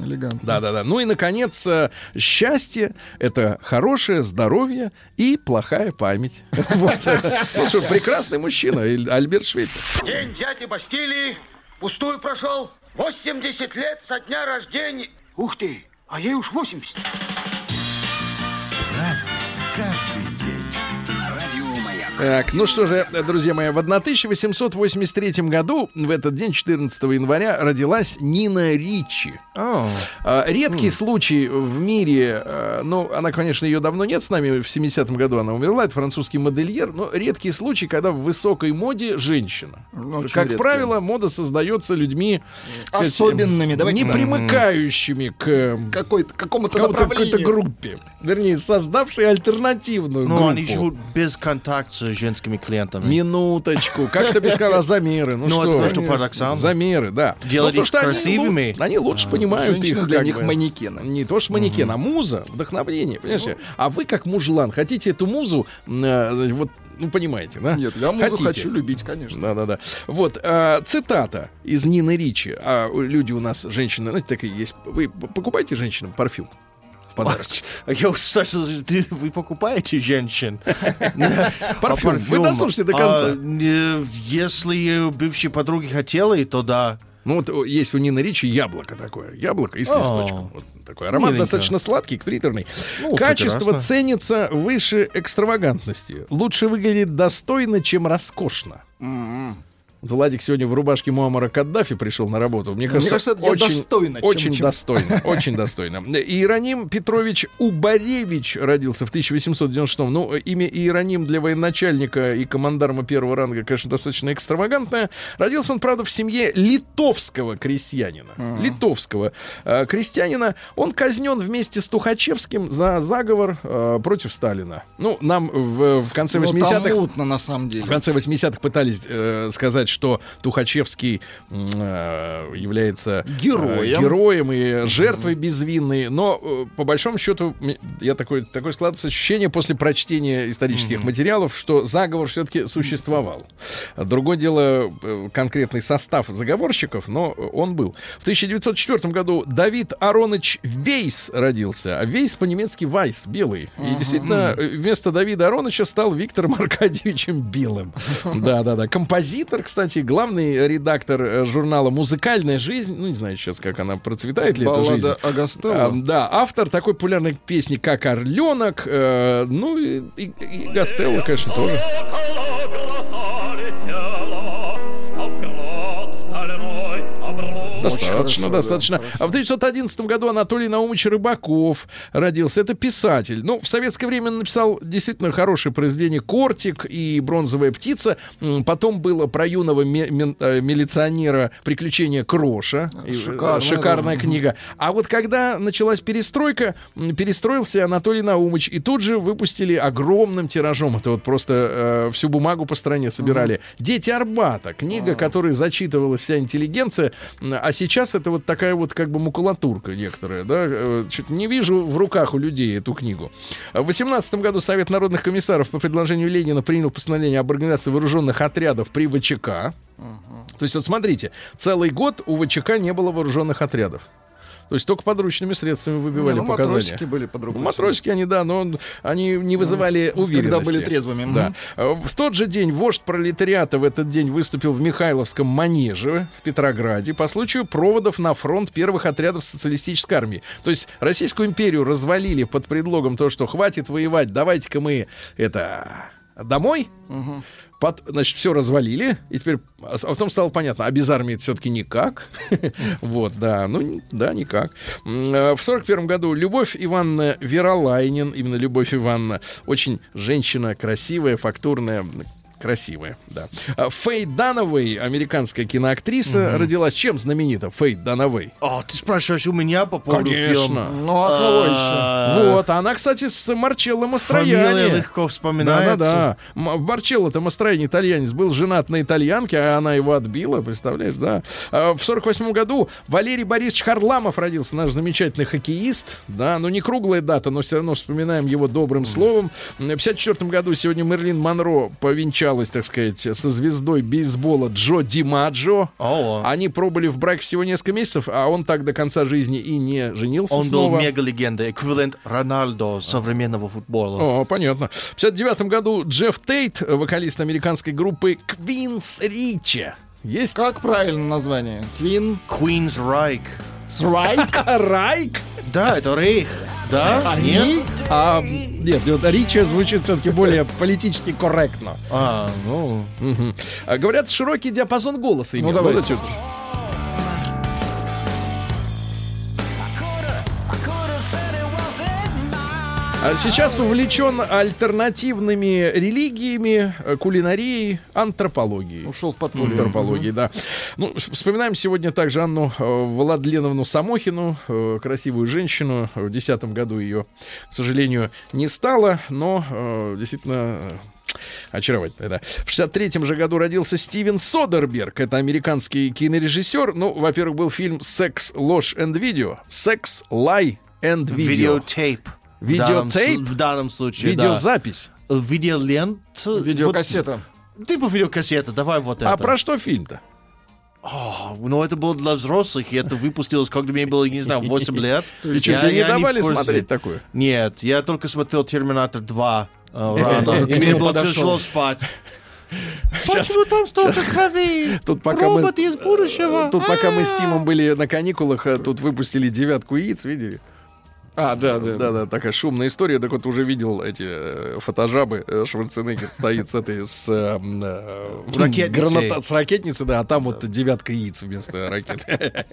Элегантно. Да-да-да. Ну и, наконец, э, счастье — это хорошее здоровье и плохая память. Вот. Что, прекрасный мужчина, Альберт Швейцер. День взятия Бастилии пустую прошел. 80 лет со дня рождения. Ух ты, а ей уж 80. Так, ну что же, друзья мои, в 1883 году, в этот день, 14 января, родилась Нина Ричи. А, Редкий случай в мире, э, ну, она, конечно, ее давно нет с нами, в 70-м году она умерла, это французский модельер, но редкий случай, когда в высокой моде женщина. Ну, очень как редкий. правило, мода создается людьми так сказать, Особенными, давайте не примыкающими к Какой-то, какому-то какому-то- какой-то направлению. группе. Вернее, создавшей альтернативную ну, группу. они живут без контакта с женскими клиентами. Минуточку. Как ты без сказала замеры? Ну, Ну, что? это то, что парадоксально. Замеры, да. Делать Ну, их что они, красивыми. ну, Они, лучше понимают Женщина их. для как них бы. манекены. Не то, что манекен, а муза, вдохновление, понимаешь? А вы, как мужлан, хотите эту музу, э, вот, ну, понимаете, да? Нет, я музу Хотите. хочу любить, конечно. Да-да-да. Вот, а, цитата из Нины Ричи. А люди у нас, женщины, знаете, такие есть. Вы покупаете женщинам парфюм в подарок? Я услышал, ты- вы покупаете женщин? Парфюм. А Вы дослушайте до конца. А, не, если бывшие подруги хотели, то да. Ну вот есть у Нины Ричи яблоко такое. Яблоко и с листочком. Вот такой аромат Миленько. достаточно сладкий, приторный. Ну, Качество прекрасно. ценится выше экстравагантности. Лучше выглядит достойно, чем роскошно. М-м. Вот Владик сегодня в рубашке Муаммара Каддафи пришел на работу. Мне кажется, кажется, это очень достойно, Очень чем- достойно, очень достойно. Иероним Петрович Убаревич родился в 1896 Ну, имя Иероним для военачальника и командарма первого ранга, конечно, достаточно экстравагантное. Родился он, правда, в семье литовского крестьянина. Литовского э, крестьянина. Он казнен вместе с Тухачевским за заговор э, против Сталина. Ну, нам в, в конце Ну, 80-х там мутно, на самом деле. в конце 80-х пытались э, сказать, что Тухачевский э, является э, Героем. героем и жертвой безвинной. Но, э, по большому счету, я такой, такое складывается ощущение после прочтения исторических материалов, что заговор все-таки существовал. Другое дело, э, конкретный состав заговорщиков, но он был. В 1904 году Давид Аронович Вейс родился. А Вейс по-немецки Вайс, белый. И действительно, э, вместо Давида Ароновича стал Виктором Аркадьевичем Белым. Да-да-да. Композитор, кстати, главный редактор э, журнала «Музыкальная жизнь». Ну, не знаю сейчас, как она процветает ли эта жизнь. Баллада Гастелло. А, да, автор такой популярной песни, как «Орленок», э, ну и, и, и Гастелло, конечно, тоже. Достаточно, хорошо, достаточно. да, а в 1911 году Анатолий Наумович Рыбаков родился. Это писатель. Ну, в советское время он написал действительно хорошее произведение «Кортик» и «Бронзовая птица». Потом было про юного э, милиционера «Приключения Кроша». Э, Шикарная, Шикарная да. книга. А вот когда началась перестройка, перестроился Анатолий Наумович, и тут же выпустили огромным тиражом. Это вот просто э, всю бумагу по стране собирали. «Дети Арбата». Книга, которой зачитывалась вся интеллигенция. М, А сейчас это вот такая вот как бы макулатурка некоторая. Да? Э, чё-то не вижу в руках у людей эту книгу. В 18 году Совет народных комиссаров по предложению Ленина принял постановление об организации вооруженных отрядов при ВЧК. То есть вот смотрите, целый год у ВЧК не было вооруженных отрядов. То есть только подручными средствами выбивали Ну, показания. матросики были под Ну, рукой. матросики они, да, но они не вызывали уверенности. Когда были трезвыми. Да. Э, В тот же день вождь пролетариата в этот день выступил в Михайловском манеже в Петрограде по случаю проводов на фронт первых отрядов социалистической армии. То есть Российскую империю развалили под предлогом того, что хватит воевать, давайте-ка мы это домой. Пот- значит, все развалили, и теперь, а потом стало понятно, а без армии это все-таки никак. Вот, да, ну, да, никак. Э, В сорок первом году Любовь Ивановна Веролайнин, именно Любовь Ивановна, очень женщина красивая, фактурная, красивая, да. А Фэй Дановой, американская киноактриса, родилась чем знаменита? Фэй Дановой. О, ты спрашиваешь у меня по поводу Конечно. фильма? Ну, а кого еще? А, Вот, а она, кстати, с Марчелло Фамилия Мастрояни. легко вспоминается. Да-да-да. М- Марчелло-то Мастрояни итальянец был женат на итальянке, а она его отбила, представляешь, да. А В сорок восьмом году Валерий Борисович Харламов родился, наш замечательный хоккеист, да, ну не круглая дата, но все равно вспоминаем его добрым словом. В 54 году сегодня Мерлин Монро повенчалась, так сказать, со звездой бейсбола Джо Димаджо. О, Они пробыли в браке всего несколько месяцев, а он так до конца жизни и не женился он снова. был мега-легенда, эквивалент Роналдо современного футбола. О, понятно. В 59 году Джефф Тейт, вокалист американской группы Queen's Ричи. Есть? Как правильно название? Квин. Queen's Reich. Срайк? Райк? Да, это Рейх. Да? Нет? Они? А, нет, вот Ричи звучит все-таки более политически корректно. А, ну... Мгм. А говорят, широкий диапазон голоса имел. давайте. да, чё ты? Сейчас увлечен альтернативными религиями, э, кулинарией, антропологией. Ушел в подполье. Антропологии, да. Ну, вспоминаем сегодня также Анну э, Владленовну Самохину, э, красивую женщину. В 2010 году ее, к сожалению, не стало, но действительно Очаровательно, да. В 63-м же году родился Стивен Содерберг. Это американский кинорежиссер. Ну, во-первых, был фильм «Секс, ложь and видео». «Секс, лай and видео». Видеотейп. В данном В данном случае, Видеозапись. да. Видеолент. Видеокассета. Вот, типа видеокассета, давай вот это. А про что фильм-то? О, ну, это было для взрослых, и это выпустилось, когда мне было, не знаю, 8 лет. И что, Я- тебе не давали смотреть такое? Нет, я только смотрел «Терминатор 2» э, рано, и мне было тяжело спать. Сейчас. Почему там столько крови? Тут пока мы- Робот из будущего. Тут пока мы с Тимом были на каникулах, а тут выпустили девятку яиц, видели? А, да, да. Да, да, такая шумная история. Так вот уже видел эти э, фотожабы. э, Шварценеггер стоит с этой с, э, э, Ракетницей. граната- с ракетницы, да, а там вот девятка яиц вместо ракеты.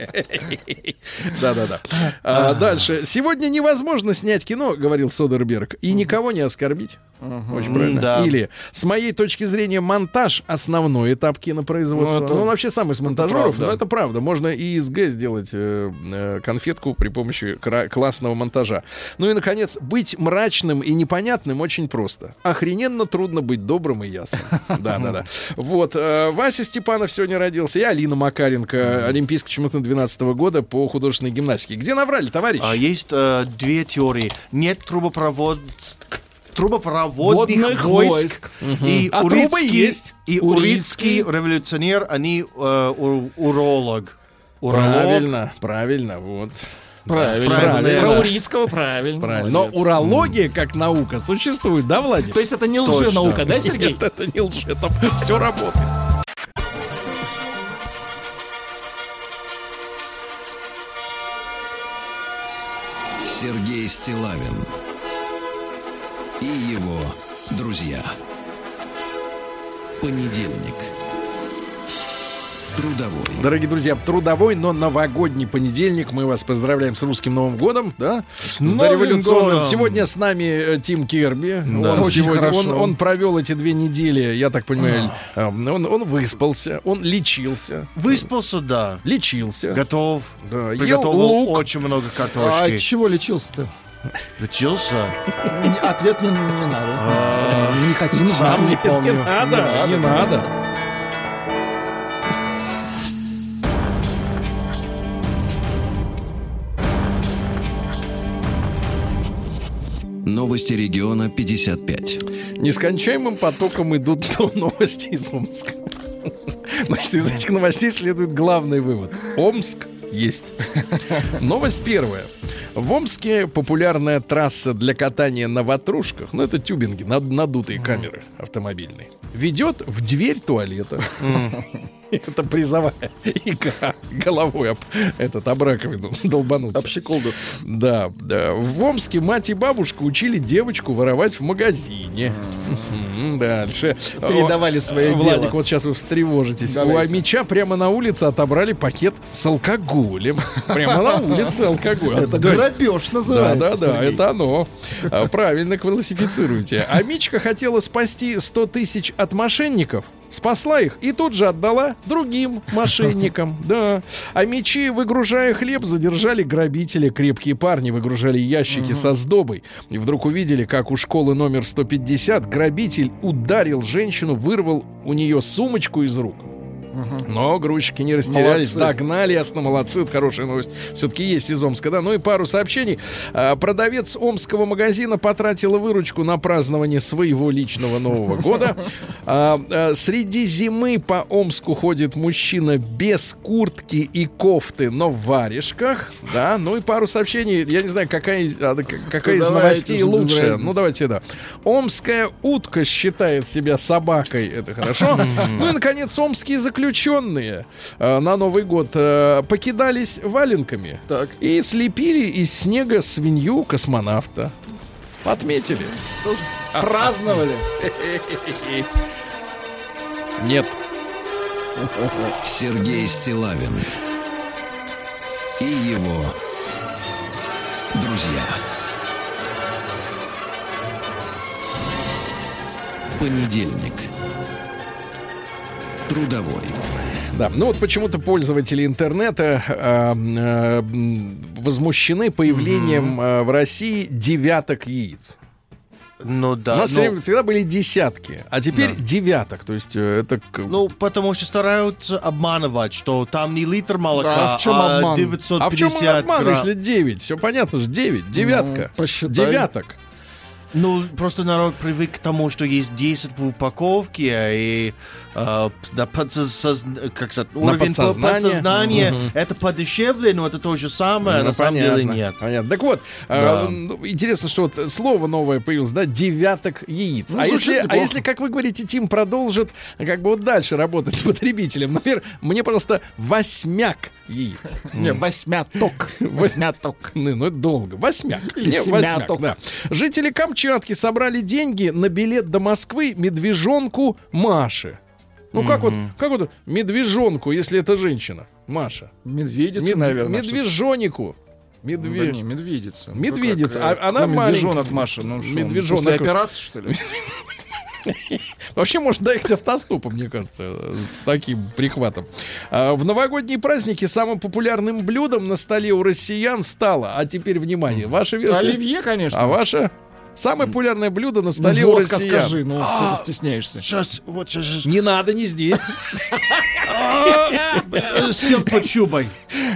Да, да, да. Дальше. Сегодня невозможно снять кино, говорил Содерберг, и никого не оскорбить. Очень правильно. Или, с моей точки зрения, монтаж основной этап кинопроизводства. Ну, Ну, он вообще самый с монтажеров, но это правда. Можно и из Г сделать конфетку при помощи классного монтажа. Ну и, наконец, быть мрачным и непонятным очень просто. Охрененно трудно быть добрым и ясным. Да, да, да. Вот. э, Вася Степанов сегодня родился. И Алина Макаренко, олимпийский чемпион 2012 года по художественной гимнастике. Где наврали, товарищ? А, Есть э, две теории. Нет трубопровод... трубопроводных Водных войск. войск. И А трубы Урицкий, есть. И Урицкий. Урицкий революционер, они э, ур- уролог. Уролог. Правильно, правильно, вот. Правильно. Правильно. Про Урицкого правильно. Правильно. Но урология как наука существует, да, Владимир? То есть это не лженаука, да, Сергей? Нет, это не лжи, там все работает. Сергей Стилавин и его друзья. Понедельник. Трудовой. Дорогие друзья, трудовой, но новогодний понедельник. Мы вас поздравляем с русским Новым годом, да? С, Новым дореволюционным. годом! Сегодня с нами э, Тим Керби. Да. Он, Очень сегодня- хорошо. он, он провел эти две недели, я так понимаю, э, он, он выспался, он лечился. Выспался, да. Лечился. Готов. Да, ел Приготовил лук. очень много А картошки. чего лечился-то? Лечился. Ответ не, не надо. А, Не хотим Сам не помню. не надо, не надо. Новости региона 55. Нескончаемым потоком идут новости из Омска. Значит, из этих новостей следует главный вывод. Омск есть. Новость первая. В Омске популярная трасса для катания на ватрушках, ну это тюбинги, над- надутые камеры автомобильные, ведет в дверь туалета. Это призовая игра головой об этот об раковину долбануться. Об щеколду. Да, да. В Омске мать и бабушка учили девочку воровать в магазине. Дальше. Передавали свое Владик, дело. вот сейчас вы встревожитесь. Давайте. У Амича прямо на улице отобрали пакет с алкоголем. Прямо на улице алкоголь. Это грабеж Да, называется. да, да, Сергей. это оно. А, Правильно классифицируете. А Мичка хотела спасти 100 тысяч от мошенников, спасла их и тут же отдала другим мошенникам. Да. А мечи, выгружая хлеб, задержали грабителя. Крепкие парни выгружали ящики со сдобой. И вдруг увидели, как у школы номер 150 грабитель ударил женщину, вырвал у нее сумочку из рук. Но грузчики не растерялись, Молодцы. догнали ясно, молодцы, это хорошая новость. Все-таки есть из Омска, да. Ну и пару сообщений. А, Продавец омского магазина потратила выручку на празднование своего личного Нового года. А, а, Среди зимы по Омску ходит мужчина без куртки и кофты, но в варежках. Да, ну и пару сообщений. Я не знаю, какая, из- к- какая из давайте новостей лучше. Ну давайте, да. Омская утка считает себя собакой. Это хорошо. Ну и, наконец, омские заключенные заключенные э, на Новый год э, покидались валенками Так. и слепили из снега свинью космонавта. Отметили? Праздновали. Нет. Сергей Стилавин и его друзья. Понедельник. Трудовой. Да, ну вот почему-то пользователи интернета э, э, возмущены появлением э, в России девяток яиц. Ну У да. нас ну, всегда- были десятки, а теперь Да. девяток. То есть э, это ну, потому что стараются обманывать, что там не литр молока, Да, в чём а обман? 950 А в чем он обман, грамм. если 9? Все понятно же, 9, девятка. Ну, посчитай. Девяток. Ну, просто народ привык к тому, что есть 10 в упаковке, и э, на подсоз- как сказать, На уровень по- подсознание. подсознания Мгм. это подешевле, но это то же самое, Ну, на самом деле понятно, нет. Понятно. Так вот, э, Да. ну, интересно, что вот слово новое появилось, да, девяток яиц. Ну, а, если, а если, как вы говорите, Тим продолжит как бы вот дальше работать с потребителем, например, мне просто восьмяк яиц. Не, восьмяток. Восьмяток. Ну, ну, это долго. Восьмяк. Да. Жители Камчатки собрали деньги на билет до Москвы медвежонку Маше. Ну, как вот, как вот медвежонку, если это женщина? Маша. Медведица, Мед- наверное. медвежонику. что-то. Медве... Да не, медведица. Ну, Медведица. как, э, А она ну. Медвежонок Маша. Ну, что, Медвежонок. После операции, что ли? Вообще можно доехать автостопом, мне кажется, с таким прихватом. А, В новогодние праздники самым популярным блюдом на столе у россиян стало, а теперь внимание, ваша версия. Оливье, конечно. А ваша? Самое популярное блюдо на Ну, столе у водка россиян. скажи, ну, что ты стесняешься. Сейчас, вот сейчас, Не надо, не здесь. сел под шубой.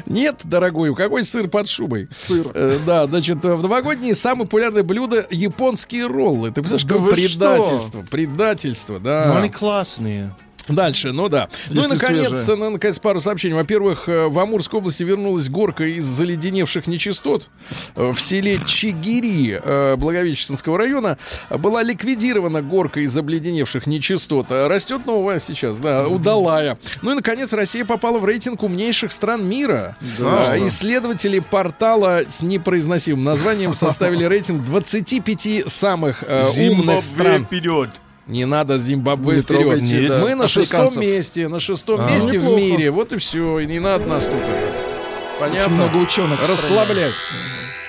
Нет, дорогой, какой сыр под шубой? Сыр. Э, да, значит, в новогодние самое популярное блюдо японские роллы. Ты представляешь, Да какое предательство, предательство, да. Но они классные. Дальше, ну да. ну и наконец, свежее. ну, наконец, пару сообщений. Во-первых, э, в Амурской области вернулась горка из заледеневших нечистот. Э, В селе Чигири э, Благовещенского района была ликвидирована горка из обледеневших нечистот. Растет новая сейчас, да, удалая. Ну и, наконец, Россия попала в рейтинг умнейших стран мира. Да. Исследователи портала с непроизносимым названием составили рейтинг 25 самых умных стран. вперед. Не надо Зимбабве Не вперед. трогайте, Нет. да, Мы на шестом месте, на шестом А. месте в Неплохо. мире. Вот и все. И не надо нас тут. Очень Понятно. много ученых. в. Расслаблять.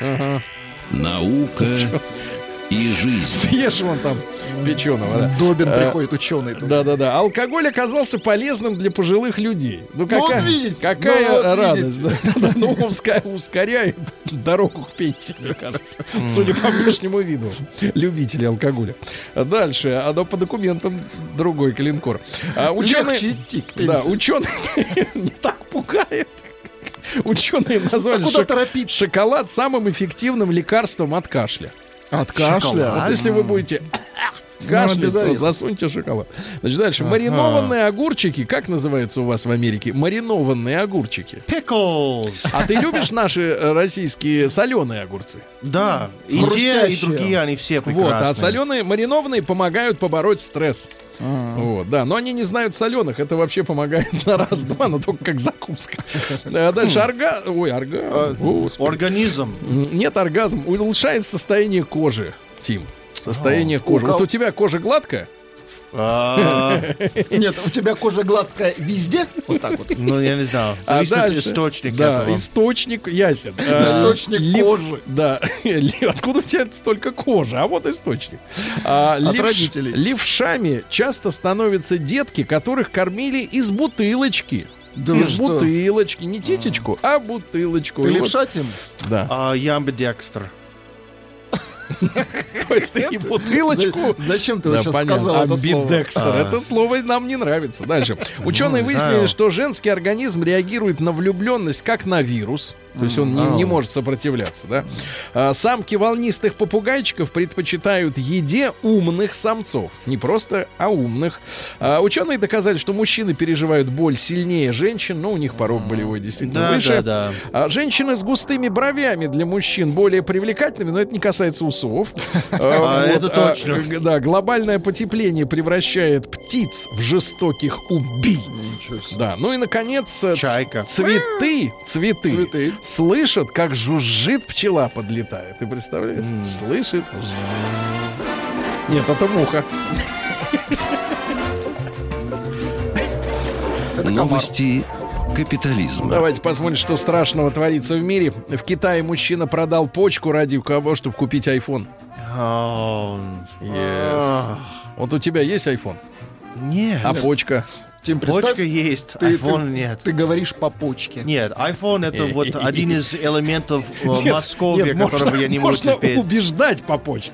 Ага. Наука и жизнь. Съешь вон там печеного, да. Добин Э, приходит, ученый. Да-да-да. Алкоголь оказался полезным для пожилых людей. Ну, какая, вот видите, какая ну вот радость. видите. Да, да, ну, ускоряет дорогу к пенсии, мне кажется. Судя по внешнему виду. Любители алкоголя. Дальше. Оно по документам другой калинкор. А, ученые... Легче идти к Да, пенсии. ученые не так пугает. Ученые назвали А куда шок- шоколад самым эффективным лекарством от кашля. От кашля. Шоколад? Вот если вы будете То ареста. засуньте шоколад. Значит, дальше. Маринованные огурчики. Как называется у вас в Америке? Маринованные огурчики. Pickles. А ты любишь наши э, российские соленые огурцы? Да, и те, и другие, они все Вот, прекрасные. а соленые, маринованные помогают побороть стресс. А. Вот, да, но они не знают соленых, это вообще помогает на раз-два, но только как закуска. А Дальше орга... Ой, оргазм. А. Организм. Нет, оргазм улучшает состояние кожи, Тим. Состояние кожи. у Вот у тебя кожа гладкая? А, Нет, у тебя кожа гладкая везде? Вот так вот. Ну, я не знаю. А дальше- источник да, источник ясен. А, Источник кожи. Да. Откуда у тебя столько кожи? А вот источник. А, От родителей. Левшами часто становятся детки, которых кормили из бутылочки. Да из бутылочки. Не титечку, а бутылочку. Ты И вот- левша, Тим? Да. То есть ты и бутылочку... За- Зачем ты сейчас сказал это слово? А. Это слово нам не нравится. Дальше. Ученые Ну, не выяснили, что женский организм реагирует на влюбленность как на вирус. То есть он не, не может сопротивляться, да? А, самки волнистых попугайчиков предпочитают еде умных самцов. Не просто, а умных. А, ученые доказали, что мужчины переживают боль сильнее женщин, но у них порог болевой действительно Да, выше. да, да. А женщины с густыми бровями для мужчин более привлекательными, но это не касается усов. А, это точно. г- Да, глобальное потепление превращает птиц в жестоких убийц. Да, ну и наконец э, Чайка. цветы, Цветы. Слышат, как жужжит пчела подлетает. Ты представляешь? Слышит. Нет, это муха. Новости капитализма. Давайте посмотрим, что страшного творится в мире. В Китае мужчина продал почку ради кого, чтобы купить iPhone. О, Вот у тебя есть iPhone, Нет. а почка. Представь, Почка есть, ты, iPhone ты- нет. Ты говоришь по почке. Нет, iPhone это вот один из элементов э, нет, которого я не могу можно терпеть. убеждать по почте.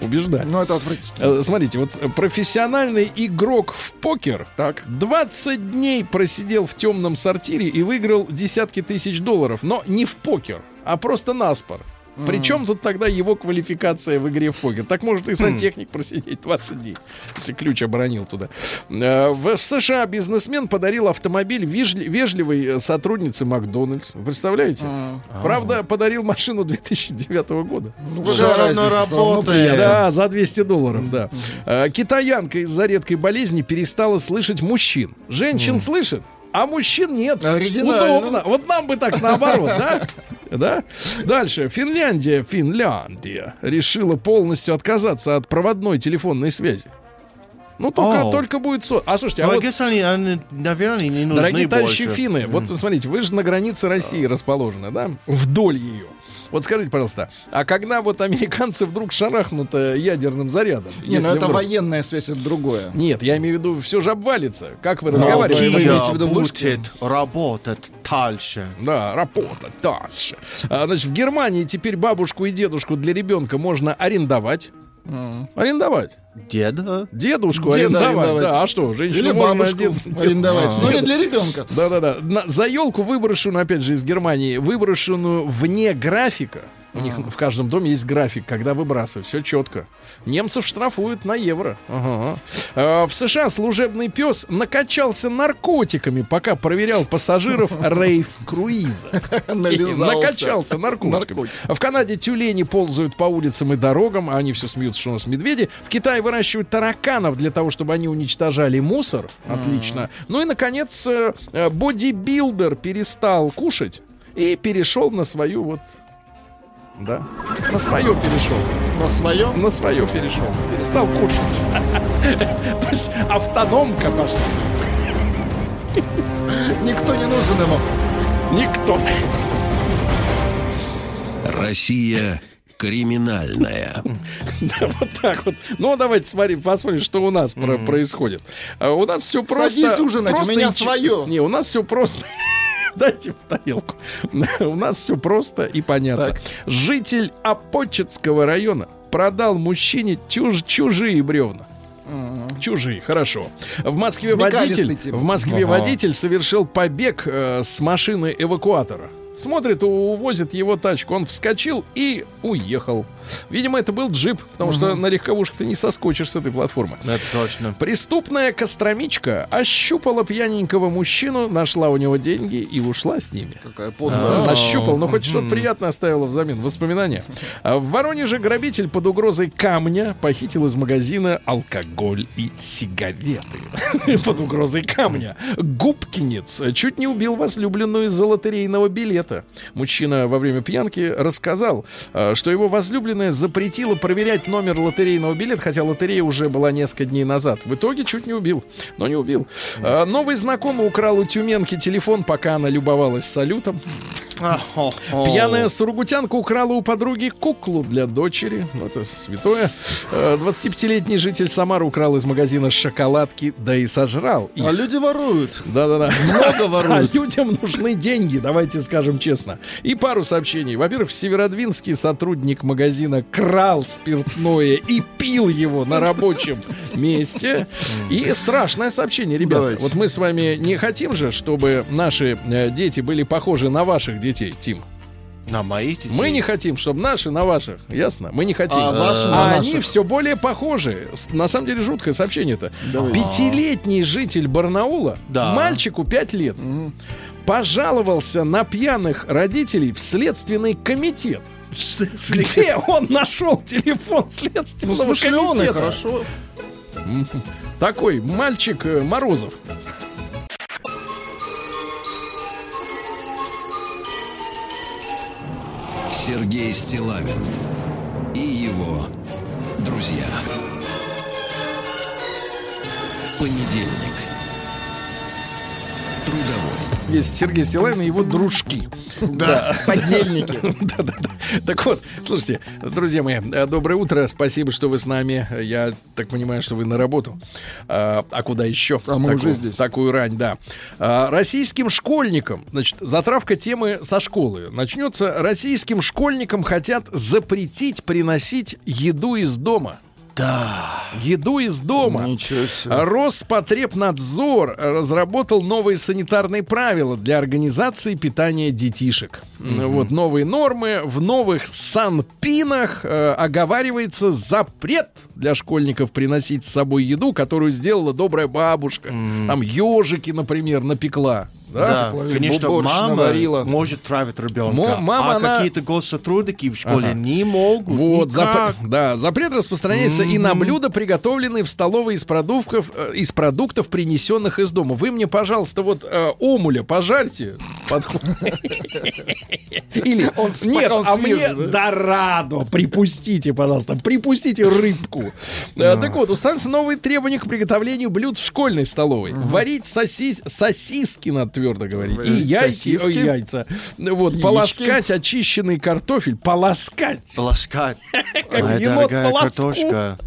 Убеждать. Ну, это отвратительно. Э, Смотрите, вот профессиональный игрок в покер Так. 20 дней просидел в темном сортире и выиграл десятки тысяч долларов. Но не в покер, а просто наспор. Причем тут тогда его квалификация в игре в покер? Так может и сантехник просидеть 20 дней, если ключ оборонил туда. Э, В, США бизнесмен подарил автомобиль вежли- вежливой э, сотруднице Макдональдс. Представляете? Правда, подарил машину 2009 года. Равно работает. Да, за 200 долларов, да. Э, Китаянка из-за редкой болезни перестала слышать мужчин. Женщин слышит, а мужчин нет. Удобно. Вот нам бы так наоборот, да? Да? Дальше. Финляндия, Финляндия решила полностью отказаться от проводной телефонной связи. Ну, только, О. только будет... со- А слушайте, а I вот, они, они, наверное, не нужны дорогие товарищи больше. финны, вот посмотрите, вы же на границе России расположены, да? Вдоль ее. Вот скажите, пожалуйста, а когда вот американцы вдруг шарахнут ядерным зарядом? Не, ну это вдруг- военная связь, это другое. Нет, я имею в виду, все же обвалится. Как вы Ну, разговариваете? вы имеете в виду будет работать дальше. Да, работать дальше. А, значит, в Германии теперь бабушку и дедушку для ребенка можно арендовать. Арендовать. Деда? Дедушку Деда арендовать. арендовать. Да, а что, женщину Или бабушку дед- арендовать. А. Ну, не для ребенка. Да-да-да. За елку выброшенную, опять же, из Германии, выброшенную вне графика. У них в каждом доме есть график, когда выбрасывают. Все четко. Немцев штрафуют на евро. Ага. А, В США служебный пес накачался наркотиками, пока проверял пассажиров рейв-круиза. Накачался наркотиками. В Канаде тюлени ползают по улицам и дорогам, а они все смеются, что у нас медведи. В Китае выращивают тараканов для того, чтобы они уничтожали мусор. Отлично. Ну и, наконец, э, э, бодибилдер перестал кушать и перешел на свою вот... Да, на свое перешел. На свое. На свое перешел. Перестал кушать. То есть автономка пошла. Никто не нужен ему. Никто. Россия криминальная. Да, вот так вот. Ну, давайте смотри, посмотрим, что у нас про- происходит. А у нас все просто... Садись ужинать, у просто меня и ч- свое. Не, у нас все просто... Дайте в тарелку. У нас все просто и понятно. Так. Житель Апочетского района продал мужчине чуж- чужие бревна. Чужие, хорошо. В Москве водитель, в Москве Ага. водитель совершил побег э, с машины эвакуатора. Смотрит, увозит его тачку. Он вскочил и уехал. Видимо, это был джип, потому что на легковушках ты не соскочишь с этой платформы. Это точно. Преступная костромичка ощупала пьяненького мужчину, нашла у него деньги и ушла с ними. Какая подлая. Нащупал, но хоть что-то приятное оставила взамен. Воспоминания. А В Воронеже грабитель под угрозой камня похитил из магазина алкоголь и сигареты. Под угрозой камня. Губкинец чуть не убил возлюбленную из-за лотерейного билета. Мужчина во время пьянки рассказал, а, что его возлюбленная запретила проверять номер лотерейного билета, хотя лотерея уже была несколько дней назад. В итоге чуть не убил, но не убил. А, Новый знакомый украл у тюменки телефон, пока она любовалась салютом. Пьяная сургутянка украла у подруги куклу для дочери. Ну, это святое. Э, 25-летний житель Самары украл из магазина шоколадки, да и сожрал. их. А люди воруют. Да-да-да. Много А воруют. людям нужны деньги, давайте скажем скажем честно. И пару сообщений. Во-первых, в Северодвинске сотрудник магазина крал спиртное и пил его на рабочем месте. И страшное сообщение, ребята. Давайте. Вот мы с вами не хотим же, чтобы наши э, дети были похожи на ваших детей, Тим. На моих детей. Мы не хотим, чтобы наши на ваших, ясно? Мы не хотим. А ваши А на они наших. все более похожи. На самом деле жуткое сообщение-то. Давай. Пятилетний житель Барнаула, Да. мальчику 5 лет, пожаловался на пьяных родителей в следственный комитет. Где он нашел телефон Ну, следственного смышленый, комитета? хорошо. Такой мальчик э, Морозов. Сергей Стилавин и его друзья. Понедельник. Есть Сергей Стилавин и его дружки. Да, подельники. Да-да-да. Так вот, слушайте, друзья мои, э, доброе утро. Спасибо, что вы с нами. Я так понимаю, что вы на работу. А, а куда еще? А мы Такую- уже здесь. Такую рань, да. А, российским школьникам, значит, затравка темы со школы. Начнется. Российским школьникам хотят запретить приносить еду из дома. Да. Еду из дома. Ничего себе. Роспотребнадзор разработал новые санитарные правила для организации питания детишек. Вот новые нормы в новых санпинах э, оговаривается запрет для школьников приносить с собой еду, которую сделала добрая бабушка. Там ежики, например, напекла. Да? Да, конечно, мама наварила. может травить ребенка, Мо- мама, а она- какие-то госсотрудники в школе Ага. не могут. Вот, никак. запр- да, запрет распространяется и на блюда, приготовленные в столовой из продуктов, э, из продуктов, принесенных из дома. Вы мне, пожалуйста, вот э, омуля пожарьте. Или Он нет, а мне дорадо припустите, пожалуйста, припустите рыбку. Э, Так вот, установятся новые требования к приготовлению блюд в школьной столовой. Варить сосис- сосиски, надо твердо говорить, и яйки, сосиски. ой, яйца. Вот, Яички. полоскать очищенный картофель, полоскать Полоскать. Как енот картошка.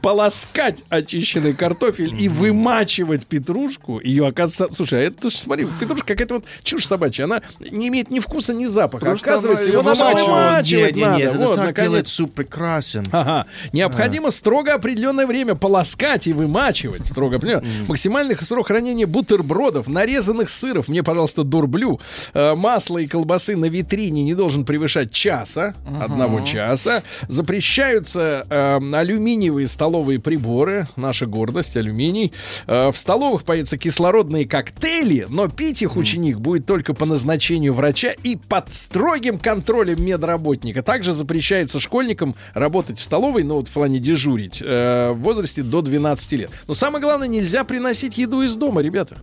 Полоскать очищенный картофель и вымачивать петрушку. Ее, оказывается, слушай, а это смотри, петрушка какая-то вот чушь собачья. Она не имеет ни вкуса, ни запаха. Просто оказывается, его надо вымачивать Нет, нет, надо. нет, это Вот, так наконец. делает суп прекрасен. Ага. Необходимо строго определенное время полоскать и вымачивать. Строго определенно. Максимальный срок хранения бутербродов, нарезанных сыров, мне, пожалуйста, дурблю, э, масла и колбасы на витрине не должен превышать часа, одного часа. Запрещаются э, алюминиевые столовые приборы, наша гордость, алюминий. Э, в столовых появятся кислородные коктейли, но пить их ученик будет только по назначению врача и под строгим контролем медработника. Также запрещается школьникам работать в столовой, ну вот в плане дежурить, э, в возрасте до 12 лет. Но самое главное, нельзя приносить еду из дома, ребята.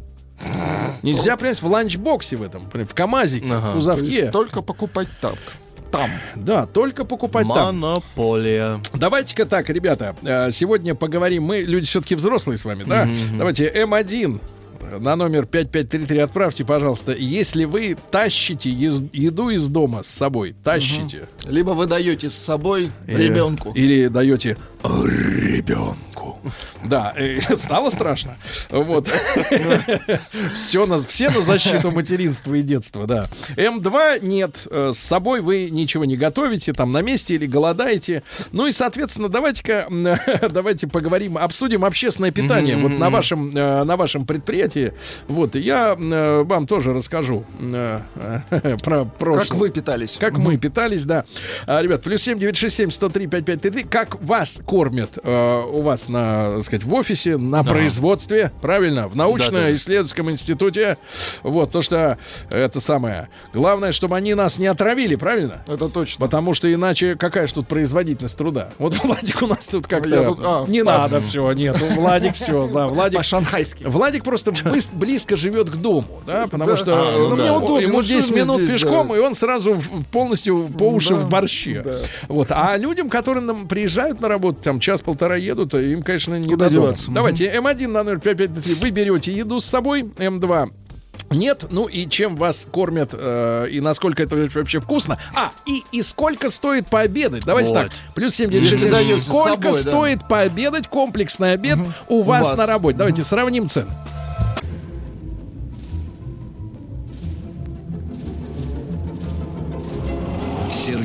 Нельзя приносить в ланчбоксе в этом, в КамАЗике, Ага. в То кузовке. есть только покупать так. Там. Да, только покупать там. Монополия. Давайте-ка так, ребята, э, сегодня поговорим. Мы люди все-таки взрослые с вами, да? Давайте М1 на номер 5533 отправьте, пожалуйста. Если вы тащите еду из дома с собой, тащите. Либо вы даете с собой Э, ребенку. Или даете ребенку. Да, э, стало страшно. Вот. Все на, все на защиту материнства и детства, да. М2 нет. Э, С собой вы ничего не готовите, там на месте или голодаете. Ну и, соответственно, давайте-ка давайте поговорим, обсудим общественное питание. Вот на вашем, э, на вашем предприятии. Вот, я э, вам тоже расскажу э, э, про прошлое. Как вы питались? Как мы питались, да. А, ребят, плюс 7 967 103 5533. Как вас кормят э, у вас на, так сказать, в офисе, на производстве, правильно? В научно-исследовательском институте. Вот, то, что это самое. Главное, чтобы они нас не отравили, правильно? Это точно. Потому что иначе какая же тут производительность труда? Вот Владик у нас тут как-то... Я тут- а, не ладно. надо все, нет. Владик все, да, Владик По-шанхайски. Владик просто близко живет к дому, да, потому Да. что А, ну, ну, мне да, удобно, ему ну, 10 что мне минут здесь, пешком, да. и он сразу в- полностью по уши Да, в борще. да. Вот. А людям, которые нам приезжают на работу, там час-полтора едут, им, конечно, не Куда деваться? Давайте, М1 на 05533, вы берете еду с собой, М2 нет, ну и чем вас кормят, э, и насколько это вообще вкусно. А, и, и сколько стоит пообедать? Давайте Вот. так, плюс 7 Если даете с Сколько собой, да. стоит пообедать комплексный обед у, вас, вас. на работе? Давайте сравним цены.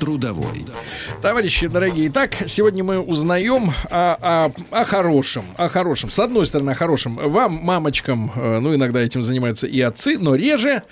Трудовой. Товарищи дорогие, итак, сегодня мы узнаем о, о, о хорошем, о хорошем. С одной стороны, о хорошем. Вам, мамочкам, э, ну, иногда этим занимаются и отцы, но реже.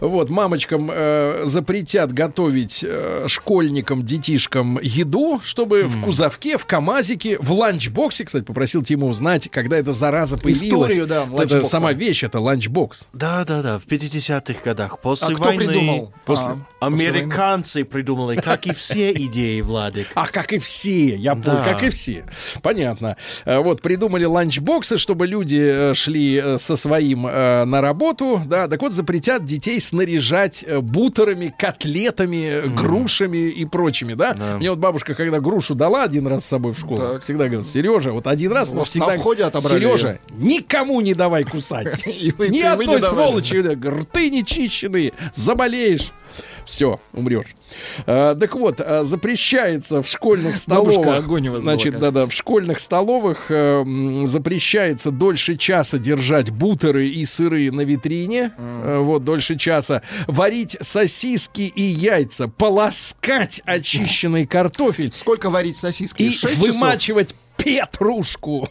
Вот, мамочкам э, запретят готовить э, школьникам, детишкам еду, чтобы в кузовке, в КАМАЗике, в ланчбоксе, кстати, попросил Тиму узнать, когда эта зараза появилась. Историю, да, Вот это сама вещь, это ланчбокс. Да, да, да, в 50-х годах. После А кто войны придумал? После- А, после войны. американцы придумали, как и все идеи, Владик. А, как и все, я Да. как и все. Понятно. Э, Вот, придумали ланчбоксы, чтобы люди э, шли э, со своим э, на работу, да, так вот запретят детей снаряжать бутерами, котлетами, э, грушами и прочими, да? Мне вот бабушка, когда грушу дала один раз с собой в школу, Так. всегда говорит, Сережа, вот один раз, но всегда... на входе отобрали Сережа, никому не давай кусать. Ни одной не сволочи, рты нечищенные, заболеешь. Все, умрешь. А, так вот, а, запрещается в школьных Бабушка столовых. огонь вас значит, да-да, в школьных столовых э, запрещается дольше часа держать бутеры и сыры на витрине. Э, вот, дольше часа. Варить сосиски и яйца. Полоскать очищенный картофель. Сколько варить сосиски? И часов? Петрушку.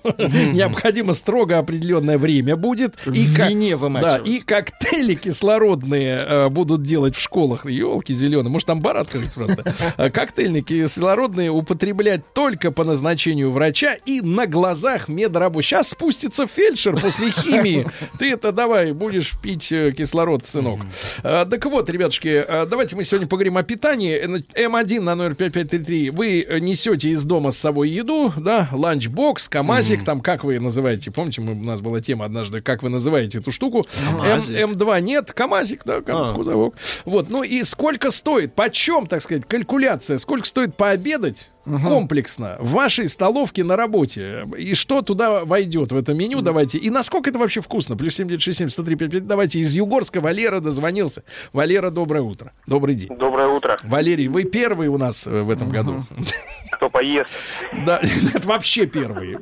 Необходимо строго определенное время будет. И В ка- вине Да, и коктейли кислородные э, будут делать в школах. Елки зеленые. Может, там бар открыть просто. А Коктейльные кислородные употреблять только по назначению врача и на глазах медрабочих. Сейчас спустится фельдшер после химии. Ты это давай, будешь пить э, кислород, сынок. А, Так вот, ребятушки, давайте мы сегодня поговорим о питании. Э, М1 на номер 5533. Вы э, несете из дома с собой еду, да, ланчбокс, КамАЗик, там, как вы называете, помните, мы, у нас была тема однажды, как вы называете эту штуку? М, КамАЗик. М2 нет, КамАЗик, да, А. кузовок. Вот, ну и сколько стоит, почем, так сказать, калькуляция, сколько стоит пообедать комплексно в вашей столовке на работе? И что туда войдет в это меню, давайте. И насколько это вообще вкусно? Плюс 7967 103 55. Давайте из Югорска Валера дозвонился. Валера, доброе утро. Добрый день. Доброе утро. Валерий, вы первый у нас э, в этом году. Кто поест? Да, это вообще первые.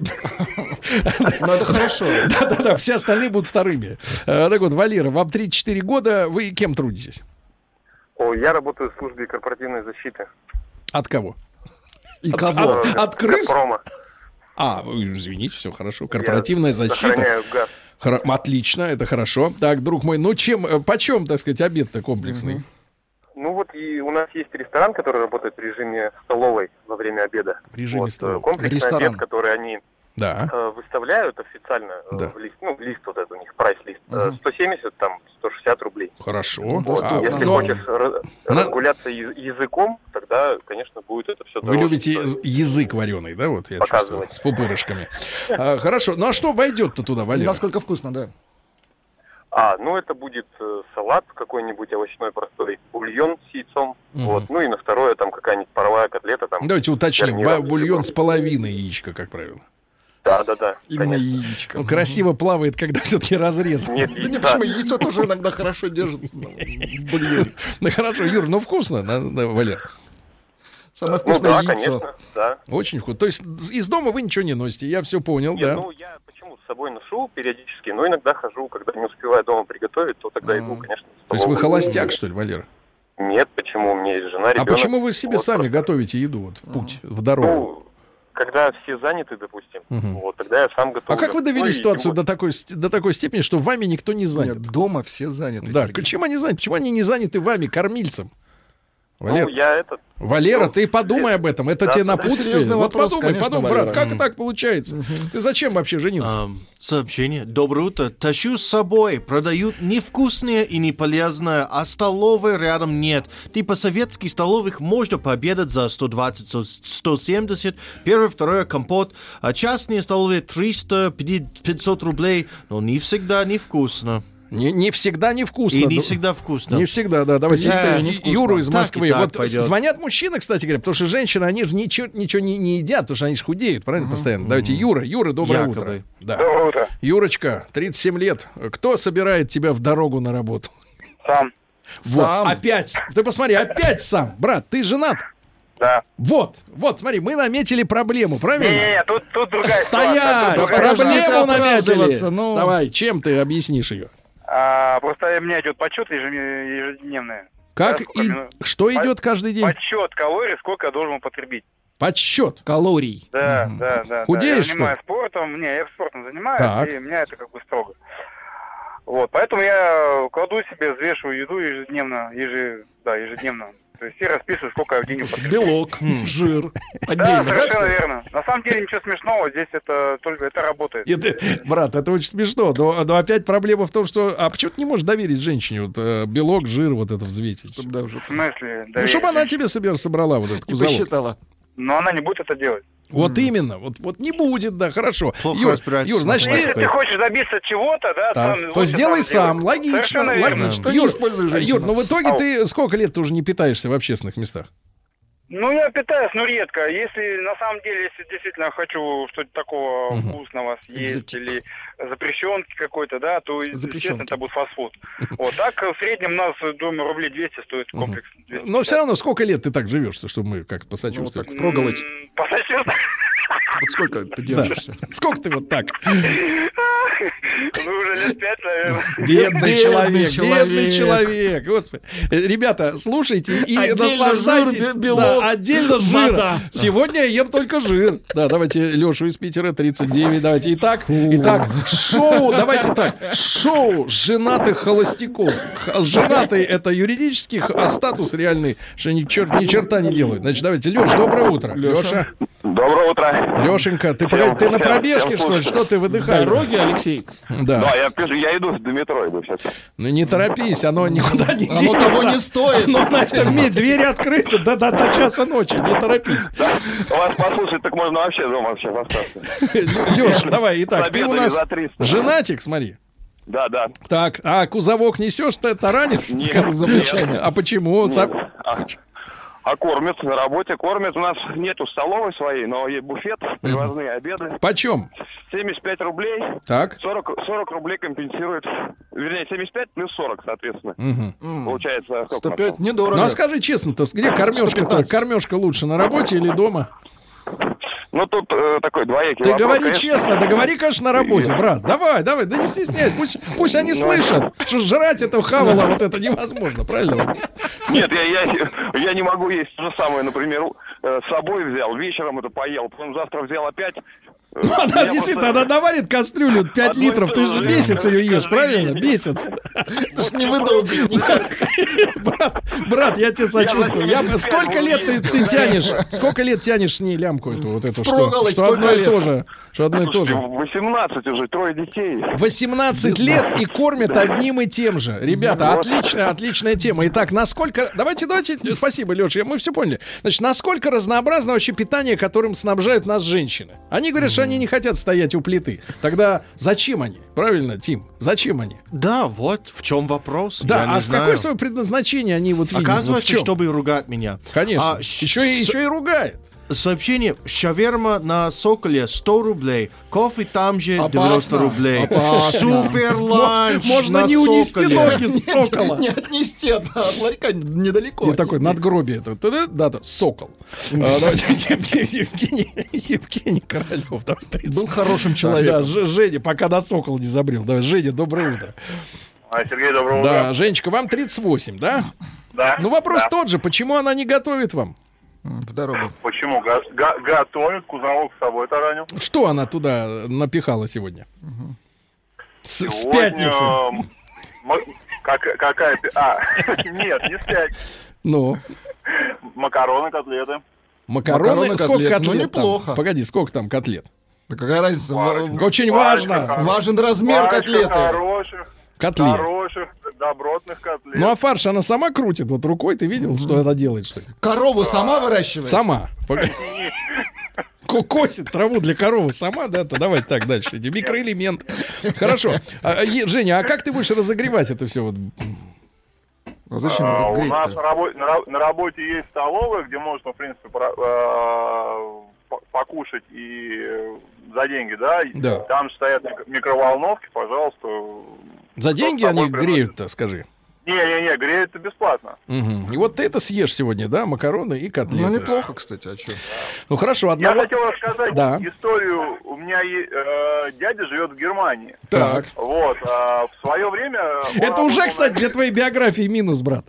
Ну, это хорошо. Да-да-да, все остальные будут вторыми. Э, Так вот, Валера, вам 34 года, вы кем трудитесь? О, я работаю в службе корпоративной защиты. От кого? И От- кого? от- от крыс? Газпрома. А, вы извините, все хорошо. Корпоративная Я защита. Газ. Хоро- Отлично, это хорошо. Так, друг мой, ну чем, э, почем, так сказать, обед-то комплексный? Ну вот и у нас есть ресторан, который работает в режиме столовой во время обеда. В режиме вот, э, столовой. Комплексный Ресторан. обед, который они Да. э, выставляют официально э, Да. в лист, ну, лист вот этот у них, прайс-лист, э, 170, там, 160 рублей. Хорошо. доступно. А, Если но хочешь На- разгуляться языком, тогда, конечно, будет это все Вы любите яз- язык вареный, да, вот я чувствую, Показывать. с пупырышками. А, хорошо, ну а что войдет-то туда, Валера? Насколько вкусно, да. А, ну это будет э, салат какой-нибудь овощной простой, бульон с яйцом, Мгм. вот, ну и на второе там какая-нибудь паровая котлета там. Давайте уточним. Бульон с половиной яичка, как правило. Да, да, да. Именно конечно. яичко. Он красиво плавает, когда все-таки разрез. Нет, Да не яйца. почему, яйцо тоже иногда хорошо держится ну, в бульоне. Ну хорошо, Юр, ну вкусно, Валер. Самое Ну вкусное да, яйцо. конечно, да. Очень вкусно. То есть из дома вы ничего не носите, я все понял, Нет, да. ну я почему с собой ношу периодически, но иногда хожу, когда не успеваю дома приготовить, то тогда иду, конечно, То есть вы холостяк, что ли, Валера? Нет, почему? У меня есть жена, А ребенок. почему вы себе Вот сами просто. готовите еду вот в путь, в дорогу? Ну, когда все заняты, допустим, Мгм. вот тогда я сам готовлю. А как вы довели Ну, и ситуацию вот до такой, до такой степени, что вами никто не занят? Нет, дома все заняты. да, Сергей. чем они заняты? Почему они не заняты вами, кормильцем? Ну, Валер, я этот... Валера, ну, ты подумай об этом. Это да, тебе напутствие. серьезный Вот вопрос, подумай, конечно, подумай, брат, как так получается? Ты зачем вообще женился? Ам, сообщение. Доброе утро. Тащу с собой. Продают невкусное и неполезное, а столовой рядом нет. Типа советских столовых можно пообедать за 120, 170. Первое, второе, компот. А частные столовые 300, 500 рублей. Но не всегда невкусно. Не, не всегда невкусно. И не Ну, всегда вкусно. Не всегда, да. Давайте э, невкусно. Юру из Москвы. так вот пойдет. звонят мужчины, кстати говоря, потому что женщины, они же ничего, ничего не, не едят, потому что они же худеют, правильно, постоянно. Давайте, Юра, Юра, доброе Якобы. утро. Да. Доброе утро. Юрочка, 37 лет. Кто собирает тебя в дорогу на работу? Сам. Вот, Сам. опять. Ты посмотри, опять сам. Брат, ты женат? Да. Вот, вот, смотри, мы наметили проблему, правильно? Не-не-не, тут, тут другая Стоять! ситуация. Тут другая Проблему наметили. ну. Давай, чем ты объяснишь ее? А, просто у меня идет подсчет ежедневный. Как Да, и минут? что По- идет каждый день? Подсчет калорий, сколько я должен употребить. Подсчет. Калорий. Да, да, да. Худеешь, да. что Я занимаюсь спортом. Не, я спортом занимаюсь, Так. и меня это как бы строго. Вот, поэтому я кладу себе, взвешиваю еду ежедневно, ежи, да, ежедневно. То есть и расписываю, сколько в день. Белок, жир. Отдельно, да, совершенно верно. На самом деле ничего смешного, здесь это только это работает. И ты- брат, это очень смешно. Но, но опять проблема в том, что... А почему ты не можешь доверить женщине вот, э, белок, жир вот это взвесить? Да, уже. В смысле? Ну, доверие? чтобы она тебе собер- собрала вот этот И кузовок. посчитала. Но она не будет это делать. Вот именно. Вот, вот не будет, да, хорошо. Плохо Юр, Юр, значит, Если ты... ты хочешь добиться чего-то, да, Так, то, сделай сам, делай. логично, Совершенно верно. логично. Что не Юр, используй женщину. Юр, ну в итоге Ау. ты сколько лет ты уже не питаешься в общественных местах? Ну, я питаюсь, но редко. Если на самом деле, если действительно хочу что-то такого Мгм. вкусного съесть Экзотик. или запрещенки какой-то, да, то, естественно, это будет фастфуд. Вот так в среднем у нас, думаю, рублей 200 стоит комплекс. 250. Но все равно сколько лет ты так живешь, чтобы мы как-то Ну, вот посочувствовали? так впроголодь. М, Посочувствовать. Вот сколько ты держишься? Сколько ты вот так? Ну, уже лет пять, наверное. Бедный человек, человек. бедный человек, господи. Ребята, слушайте и Отдельно наслаждайтесь. жир, белок, Да, отдельно жир. вода. Сегодня я ем только жир. Да, давайте Лешу из Питера, 39, давайте. Итак, итак, шоу, давайте так, шоу женатых холостяков. Женатый это юридический, а статус реальный, что ни, чер- ни черта не делают. Значит, давайте, Леш, доброе утро. Леша, Доброе утро. Лешенька, ты, Всем- ты на всем- пробежке, всем что ли? Что ты выдыхаешь? Дороги, Алексей. Да. Да, я, пишу, я иду до метро, иду сейчас. Ну не торопись, оно никуда не Оно денется. того не стоит. Оно на этом месте, двери открыты до, до, до часа ночи, не торопись. Да, вас послушать, так можно вообще дома сейчас остаться. Леша, давай, итак, ты у нас 300. женатик, смотри. Да, да. Так, а кузовок несешь, ты таранишь? Нет, За плечами. А почему? Нет. А, а кормят на работе, кормят. У нас нету столовой своей, но есть буфет, привозные обеды. Почем? 75 рублей, Так. 40, 40 рублей компенсирует. Вернее, 75 плюс 40, соответственно. Мгм. Получается, сколько 105 у нас недорого. Ну а скажи честно-то, где кормежка-то? 115. Кормежка лучше, на работе или дома? Ну, тут э, такой двоякий Ты вопрос, говори конечно. честно, да говори, конечно, на работе, брат. Давай, давай, да не стесняйся. Пусть, пусть они слышат, что жрать это хавало вот это невозможно, правильно? Нет, я, я, я не могу есть то же самое, например, с собой взял, вечером это поел, потом завтра взял опять. Э, Ну, она действительно, просто- она наварит кастрюлю 5 Одно и литров, то ты же, же месяц ее ешь, правильно? Месяц. Ты ж не выдолбишь никак. Брат, я тебе сочувствую. Сколько лет ты, ты тянешь? Сколько лет тянешь с ней лямку эту вот эту? Что, что одно сколько и то же. Что одно и то же. 18 уже, трое детей. 18 лет и кормят одним и тем же. Ребята, отличная, отличная тема. Итак, насколько... Давайте, давайте... Спасибо, Леша, мы все поняли. Значит, насколько разнообразно вообще питание, которым снабжают нас женщины? Они говорят, что они не хотят стоять у плиты. Тогда зачем они? Правильно, Тим? Зачем они? Да, вот в чем вопрос. Да, Я а знаю. какое свое предназначение они вот видят? Вот Оказывается, чем? чтобы ругать меня. Конечно. А, еще, и, с- еще и ругает. Сообщение. Шаверма на Соколе 100 рублей. Кофе там же 90 Опасно. рублей. Опасно. Супер ланч Можно на не унести ноги с сокола. Не отнести от ларька недалеко. И такой надгробие. это, да, да, да, сокол. А, Евгений, Королев. давай, 30. Был хорошим Да, человеком. Женя, пока на сокол не забрел. Женя, доброе утро. А, Сергей, доброго Да, утра. Женечка, вам 38, да? Да. Ну вопрос Да. тот же, почему она не готовит вам? В дорогу. Почему? Го- го- готовит, кузовок с собой таранил. Что она туда напихала сегодня? С, с Сегодня, пятницы. м, м- как- какая А, нет, не спять. Ну, Макароны, котлеты. макароны, Макароны, сколько котлет. котлет? Ну, там? неплохо. Погоди, сколько там котлет? Да какая разница? Парочка. Очень Парочка важно. хоро- Важен размер парочка котлеты. Хороших, Котлет. хороших, добротных котлет. Ну а фарш она сама крутит вот рукой, ты видел, что она делает? Что ли? Корову сама выращивает? Сама. Косит траву для коровы сама, да? То давай так дальше. иди. Микроэлемент. Хорошо. А, а, Е- Женя, а как ты будешь разогревать это все? Вот? А зачем А, у нас на работе, на, на работе есть столовая, где можно, в принципе, про- э, по- покушать и за деньги, да? Да. Там стоят мик- микроволновки, пожалуйста. За деньги они греют-то, скажи. Не-не-не, греется бесплатно. Мгм. И вот ты это съешь сегодня, да, макароны и котлеты. Ну, неплохо, кстати, а что? Ну, хорошо, Я одного... хотел рассказать Да. историю. У меня э, дядя живет в Германии. Так. Вот, а в свое время... Это уже, кстати, для твоей биографии минус, брат.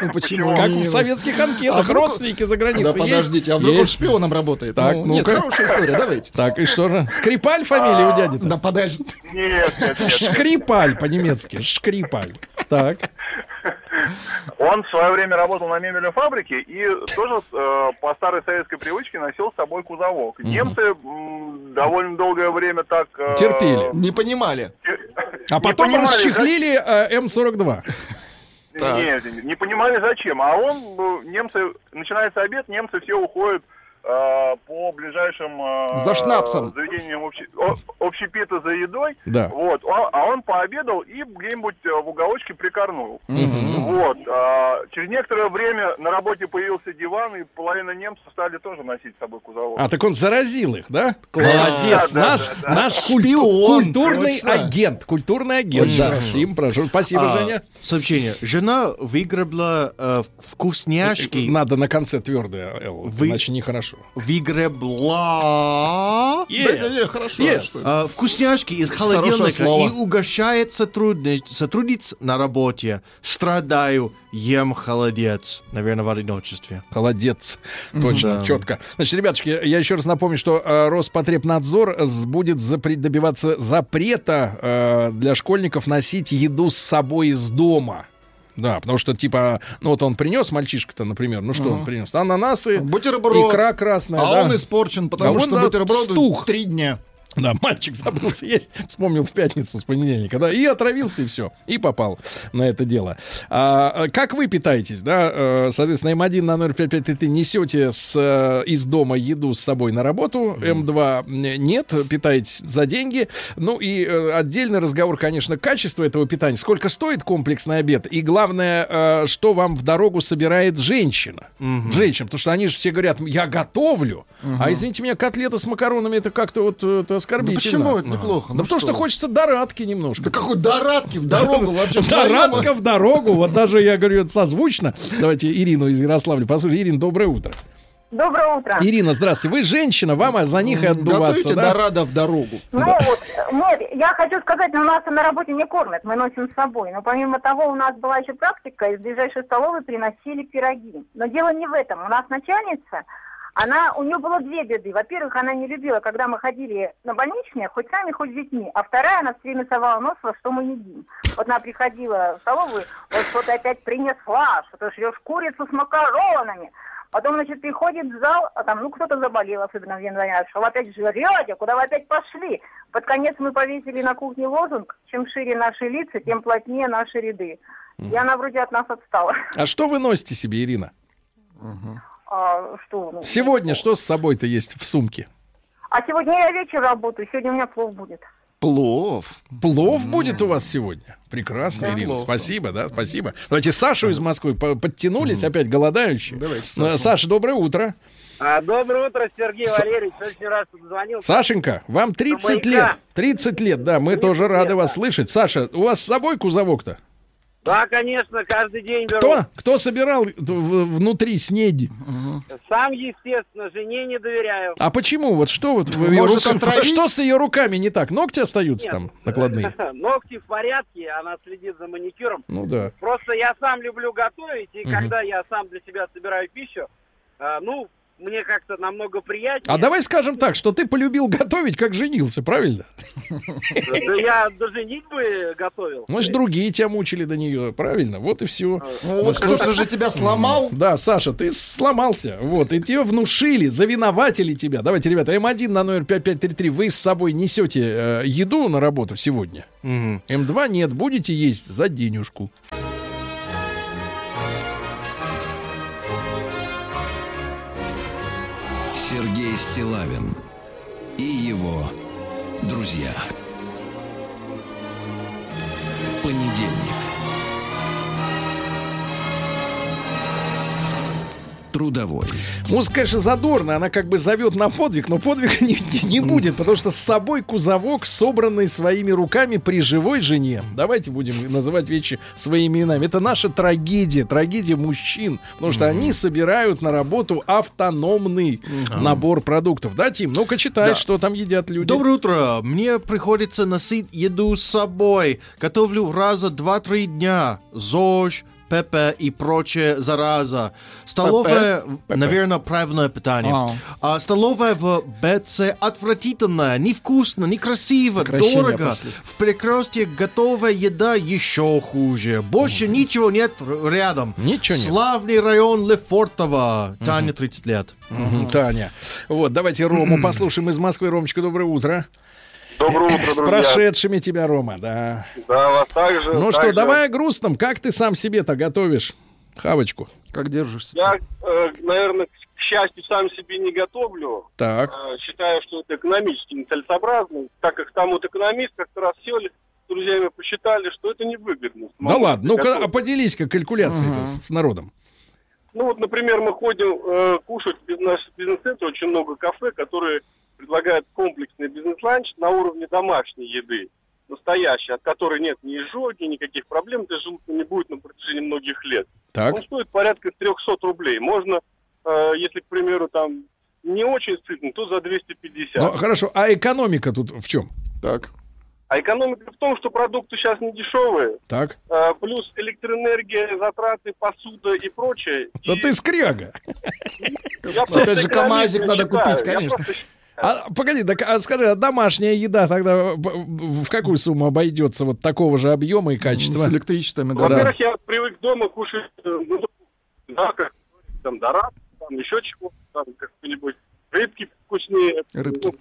Ну, почему? Как в советских А анкетах, родственники за Да границей подождите, а вдруг он шпионом работает? Так, Ну, Нет, хорошая история, давайте. Так, и что же? Скрипаль фамилия у дяди-то? Да подожди. Нет, нет, нет. Шкрипаль по-немецки. Шкрипаль. Так. Он в свое время работал на мебельной фабрике и тоже э, по старой советской привычке носил с собой кузовок. Немцы м, довольно долгое время так... э, Терпели. Не понимали. А потом понимали, расчехлили э, М42. За- Не, не понимали зачем. А он, э, немцы, начинается обед, немцы все уходят по ближайшим э, За шнапсом. заведениям общ- общепита за едой. Да. Вот, а, а он пообедал и где-нибудь э, в уголочке прикорнул. Вот. а, через некоторое время на работе появился диван, и половина немцев стали тоже носить с собой кузовок. А, так он заразил их, да? Молодец. Да, да, Наш, да, да. наш Шпион, культурный точно. агент. Культурный агент. Очень Да. хорошо. Тим, прошу. Спасибо, А, Женя. Сообщение. Жена выгребла э, вкусняшки. Надо на конце твердое, Вы- иначе нехорошо. Выгребла Да-да-да, хорошо. Yes. э, вкусняшки из холодильника слово. и угощает сотрудниц, сотрудниц на работе. Страдаю, ем холодец. Наверное, в одиночестве. Холодец. Точно, Да. четко. Значит, ребятушки, я еще раз напомню, что э, Роспотребнадзор будет запре- добиваться запрета э, для школьников носить еду с собой из дома. Да, потому что, типа, ну вот он принес, мальчишка-то, например, ну что он принес? Ананасы, Бутерброд. икра красная, А да. он испорчен, потому А что он, да, бутерброду стух. три дня. Да, мальчик забыл съесть, вспомнил в пятницу с понедельника, да, и отравился, и все, и попал на это дело. А, а, как вы питаетесь, да, э, соответственно, М1 на 05533 несете с, э, из дома еду с собой на работу, М2 нет, питаетесь за деньги, ну и э, отдельный разговор, конечно, качество этого питания, сколько стоит комплексный обед, и главное, э, что вам в дорогу собирает женщина, женщина, потому что они же все говорят, я готовлю, а извините меня, котлета с макаронами, это как-то вот э, это Да оскорбительно. почему это неплохо? Да Ну потому что хочется дорадки немножко. Да какой дорадки в дорогу вообще. Дорадка в дорогу. Вот даже я говорю, это созвучно. Давайте Ирину из Ярославля. Послушайте, Ирина, доброе утро. Доброе утро. Ирина, здравствуйте. Вы женщина, вам а за них и отдуваться, Готовите да? дорада в дорогу. Ну вот, нет, я хочу сказать, ну, нас на работе не кормят, мы носим с собой. Но помимо того, у нас была еще практика, из ближайшей столовой приносили пироги. Но дело не в этом. У нас начальница, она, у нее было две беды. Во-первых, она не любила, когда мы ходили на больничные, хоть сами, хоть с детьми. А вторая, она все время совала нос, во что мы едим. Вот она приходила в столовую, вот что-то опять принесла, что ты жрешь курицу с макаронами. Потом, значит, приходит в зал, а там, ну, кто-то заболел, особенно в январе, что вы опять жрете, куда вы опять пошли? Под конец мы повесили на кухне лозунг, чем шире наши лица, тем плотнее наши ряды. И она вроде от нас отстала. А что вы носите себе, Ирина? А, что? ну, Сегодня что с собой-то есть в сумке? А сегодня я вечер работаю, сегодня у меня плов будет. Плов. Плов будет у вас сегодня. Прекрасно, Да, Ирина. плов. Спасибо, да, спасибо. Давайте Сашу из Москвы по- подтянулись, опять голодающие. Давайте Сашу. Саша, доброе утро. А, доброе утро, Сергей С- Валерьевич. Очень раз позвонил. Сашенька, вам 30 маяка. лет. 30 лет, да, мы 30 тоже рады лет, вас да. слышать. Саша, у вас с собой кузовок-то? Да, конечно, каждый день беру. Кто? Кто собирал в- внутри снеди? Сам, естественно, жене не доверяю. А почему? Вот что вот в ее отравить? что с ее руками не так? Ногти остаются Нет. там накладные? Ногти в порядке, она следит за маникюром. Ну да. Просто я сам люблю готовить, и Мгм. когда я сам для себя собираю пищу, а, ну, мне как-то намного приятнее. А давай скажем так, что ты полюбил готовить, как женился, правильно? Да я до женитьбы готовил. Может, другие тебя мучили до нее, правильно? Вот и все. Ну, вот кто-то же тебя сломал. Да, Саша, ты сломался. Вот, и тебе внушили, завиноватили тебя. Давайте, ребята, М1 на номер 5533. Вы с собой несете э, еду на работу сегодня? Мгм. М2 нет, будете есть за денежку. Стилавин и его друзья. Понедельник. Трудовой. Музыка, конечно, задорная, она как бы зовет на подвиг, но подвиг не, не- будет, потому что с собой кузовок, собранный своими руками при живой жене. Давайте будем называть вещи своими именами. Это наша трагедия, трагедия мужчин, потому что они собирают на работу автономный набор продуктов. Да, Тим? Ну-ка читай, Да. что там едят люди. Доброе утро. Мне приходится носить еду с собой. Готовлю раза два-три дня. ЗОЖ, ПП и прочая зараза. Столовая, наверное, правильное питание. А столовая в БЦ отвратительная, невкусно, некрасиво, дорого. пошли. В перекрестке готовая еда еще хуже. Больше ничего нет рядом. Ничего нет. Славный район Лефортово. Таня, 30 лет. Мгм, Таня. Вот, давайте Рому послушаем из Москвы. Ромочка, доброе утро. Доброе утро, С друзья. прошедшими тебя, Рома, да. Да, вас также. Ну что, также. давай о грустном. Как ты сам себе-то готовишь хавочку? Как держишься? Я, э, наверное, к счастью, сам себе не готовлю. Так. Э, Считаю, что это экономически нецелесообразно, так как там вот экономист как-то раз сели с друзьями посчитали, что это невыгодно. Да ладно, ну-ка а поделись-ка калькуляцией Ага. с народом. Ну вот, например, мы ходим э, кушать в наш бизнес-центр, очень много кафе, которые предлагают комплексный бизнес-ланч на уровне домашней еды, настоящей, от которой нет ни изжоги, никаких проблем для желудка не будет на протяжении многих лет. Так. Он стоит порядка 300 рублей. Можно, э, если, к примеру, там не очень сытно, то за 250. Ну, хорошо, а экономика тут в чем? Так. А экономика в том, что продукты сейчас не дешевые, Так. э, плюс электроэнергия, затраты, посуда и прочее. Да И ты скряга. я Опять же, КамАЗик надо считаю. купить, конечно. А, погоди, так, а скажи, а домашняя еда тогда в какую сумму обойдется вот такого же объема и качества? С электричествами, да. Во-первых, я привык дома кушать, э, ну, да, как там дорад, там еще чего, там как-нибудь рыбки вкуснее. Рыбки.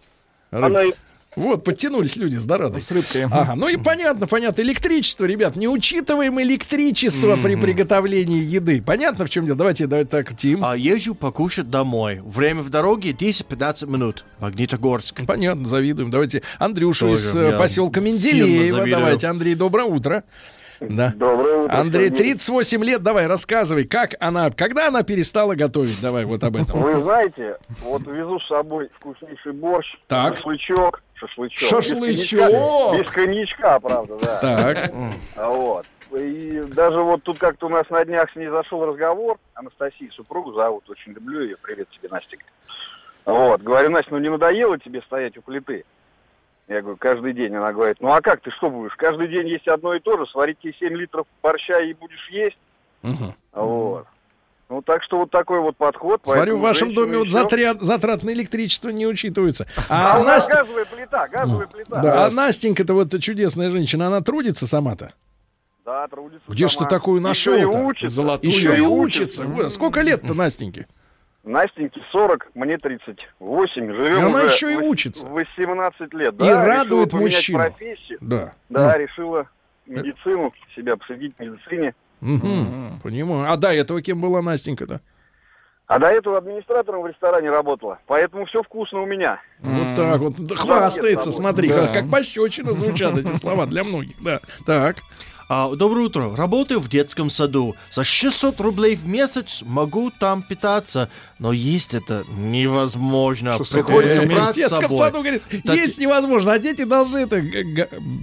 Ну, она и- Вот, подтянулись люди с дорадой. С рыбкой. Ага, ну и понятно, понятно. Электричество, ребят, не учитываем электричество при приготовлении еды. Понятно, в чем дело? Давайте, давайте так, Тим. А езжу покушать домой. Время в дороге 10-15 минут. Магнитогорск. Понятно, завидуем. Давайте Андрюшу Тоже из э, я поселка Менделеева. Давайте, Андрей, доброе утро. Да. Доброе утро. Андрей, Сергей. 38 лет, давай, рассказывай, как она, когда она перестала готовить, давай вот об этом. Вы знаете, вот везу с собой вкуснейший борщ, Так. шашлычок, шашлычок. Шашлычок! Без коньячка, без коньячка, правда, да. Так, А Вот. И даже вот тут как-то у нас на днях с ней зашел разговор. Анастасия, супругу зовут, очень люблю ее. Привет тебе, Настя. Вот. Говорю, Настя, ну не надоело тебе стоять у плиты? Я говорю, каждый день. Она говорит, ну а как ты что будешь? Каждый день есть одно и то же, сварить тебе 7 литров борща и будешь есть. Мгм. Вот. Ну так что вот такой вот подход. смотрю, в вашем доме вот еще- затрат, затрат на электричество не учитываются. А, А, у нас Настя, газовая плита, газовая плита. да, а Настенька-то вот чудесная женщина, она трудится сама-то? Да, трудится Где сама. ты такую Еще и нашел-то? учится. Золотую. Еще и и учится. Сколько лет-то Настеньке? Настеньке 40, мне 38. Живем И она уже еще и учится. 18 лет. И Да, решила радует мужчину. профессию. Да. Да, решила медицину, себя посвятить медицине. Мгм. Понимаю. А до этого кем была Настенька-то? А до этого администратором в ресторане работала. Поэтому все вкусно у меня. Вот так вот. Хвастается, смотри, Да. как, как пощечина звучат эти слова для многих. Да. Так. А, доброе утро. Работаю в детском саду. За 600 рублей в месяц могу там питаться. Но есть это невозможно. 600 Приходится брать В с детском собой. саду, говорит, Так- есть невозможно, а дети должны это...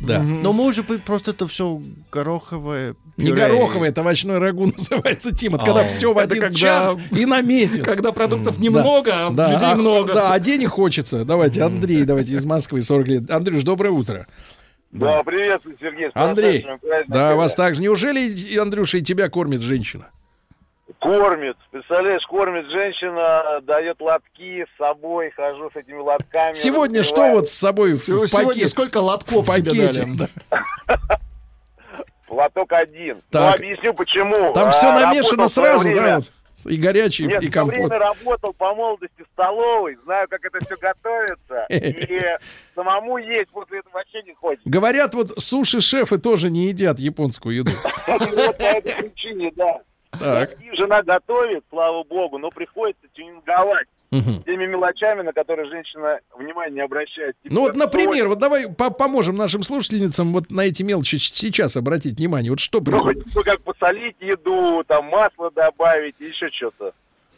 Да. Но может быть просто это все гороховое Не гороховое, это овощной рагу называется, Тим. Это когда А. все в один когда- чар и на месяц. Когда продуктов немного, а Да, людей а, много. Да, а денег хочется. Давайте, Андрей, давайте из Москвы, 40 лет. Андрюш, доброе утро. Да, приветствую, Сергей. Андрей, да, вас так же. Неужели, Андрюша, и тебя кормит женщина? Кормит. Представляешь, кормит женщина, дает лотки с собой, хожу с этими лотками. Сегодня что вот с собой в, в Сегодня пакете? сколько В лотков тебе пакете. дали? да. Лоток один. Так. Ну, объясню почему. Там А, все намешано в свое сразу, время- да? вот? И горячий, Нет, и компот. время работал по молодости в столовой, знаю, как это все готовится. И самому есть после этого вообще не хочется. Говорят, вот суши-шефы тоже не едят японскую еду. Вот по этой причине, да. Так. Жена готовит, слава богу, но приходится тюнинговать Мгм. теми мелочами, на которые женщина внимания не обращает. Типа Ну вот, например, вот давай по- поможем нашим слушательницам вот на эти мелочи сейчас обратить внимание. Вот что Ну, приходит? бы как посолить еду, там масло добавить, еще что-то.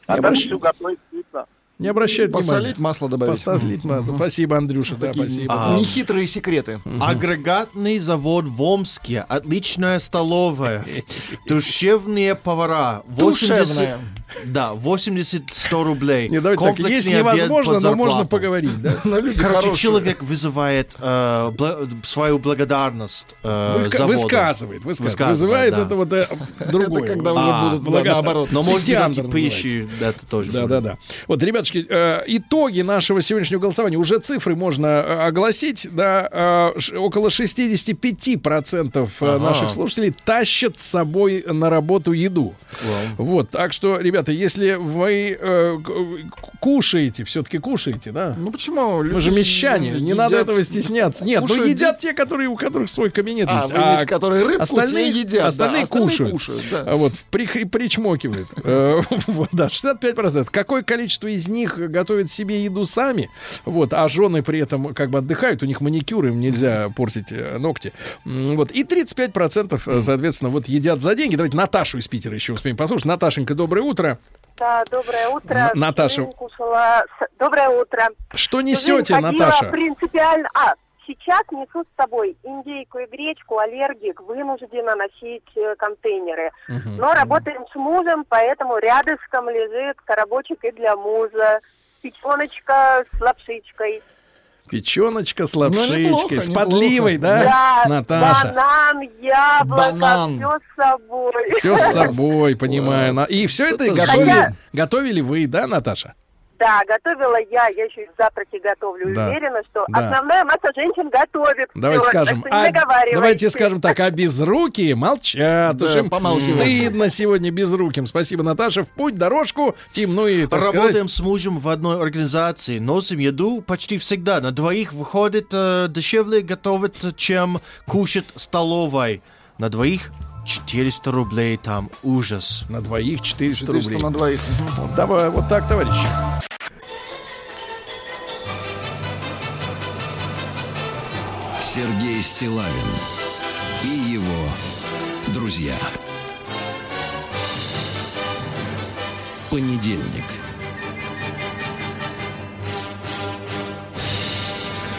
А Не обращ- все готовить вкусно. Не обращает Посолить, внимания. масло добавить. Посолить масло. Спасибо, Андрюша, да, Такие спасибо. А. Нехитрые секреты. Агрегатный завод в Омске. Отличная столовая. Душевные повара. 80 Душевная. Да, 80-100 рублей. Не, давайте так, есть невозможно, но можно поговорить, да? Короче, хорошие. человек вызывает э, бла- свою благодарность э, Выка- заводу. Высказывает, высказывает. Высказывает, Вызывает да. это вот э, другое. Это когда уже А, будут наоборот. Но может быть, пищи, это тоже. Да, да, да. Вот, ребятушки, э, итоги нашего сегодняшнего голосования. Уже цифры можно э, огласить. Да, э, около 65% э, Ага. наших слушателей тащат с собой на работу еду. Вот, так что, ребята, если вы э, кушаете, все-таки кушаете, да? Ну почему? Мы Люди же мещане, не едят- надо этого стесняться. Нет, ну кушают едят те, которые, у которых свой кабинет А, есть. вы имеете, которые рыбку, остальные, едят, да, остальные остальные кушают. кушают, да. А Вот, при, причмокивают. Э, Да, 65%. Какое количество из них готовят себе еду сами? Вот, а жены при этом как бы отдыхают, у них маникюр, им нельзя портить э, ногти. Вот, и 35%, э, соответственно, вот едят за деньги. Давайте Наташу из Питера еще успеем послушать. Наташенька, доброе утро. Да, доброе утро. Н- Наташа. Кушала Доброе утро. Что несете, Наташа? принципиально... А, сейчас несу с собой индейку и гречку, аллергик, вынуждена носить э, контейнеры. Но работаем с мужем, поэтому рядышком лежит коробочек и для мужа. Печеночка с лапшичкой. Печеночка с Ну, лапшичкой, неплохо, с неплохо. подливой, да, Да, Наташа? банан, яблоко, Банан. все с собой. Все с собой, понимаю. И все это Это готовили, готовили вы, да, Наташа? Да, готовила я, я еще и завтраки готовлю. Да. Уверена, что Да. основная масса женщин готовит. Давайте Всё, скажем, так а, давайте скажем так, а безрукие молчат. Да, Уж им помалкивают. стыдно сегодня безруким. Спасибо, Наташа. В путь, дорожку, Тим, ну и, так сказать, Работаем с мужем в одной организации, носим еду почти всегда. На двоих выходит э, дешевле готовить, чем кушать столовой. На двоих 400 рублей там. Ужас. на двоих 400, 400 рублей. на двоих. Вот, давай, вот так, товарищи. Сергей Стилавин и его друзья. Понедельник.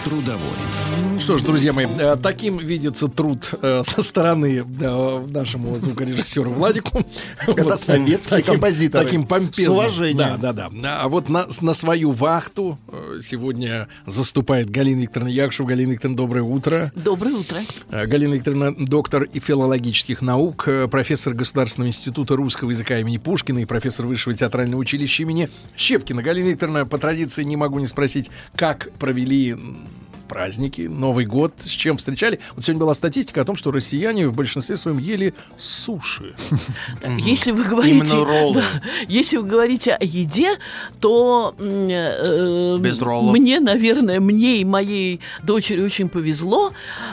Трудовой. Что ж, друзья мои, э, таким видится труд э, со стороны э, нашему звукорежиссеру Владику. Это Вот, советские таким- композиторы. Таким помпезным. С уважением. Да, да, да. А вот на, на свою вахту сегодня заступает Галина Викторовна Якшева. Галина Викторовна, доброе утро. Доброе утро. Галина Викторовна, доктор и филологических наук, профессор Государственного института русского языка имени Пушкина и профессор Высшего театрального училища имени Щепкина. Галина Викторовна, по традиции не могу не спросить, как провели праздники, Новый год, с чем встречали. Вот сегодня была статистика о том, что россияне в большинстве своем ели суши. Если вы говорите, да, если вы говорите о еде, то э, Без роллов. мне, наверное, мне и моей дочери очень повезло.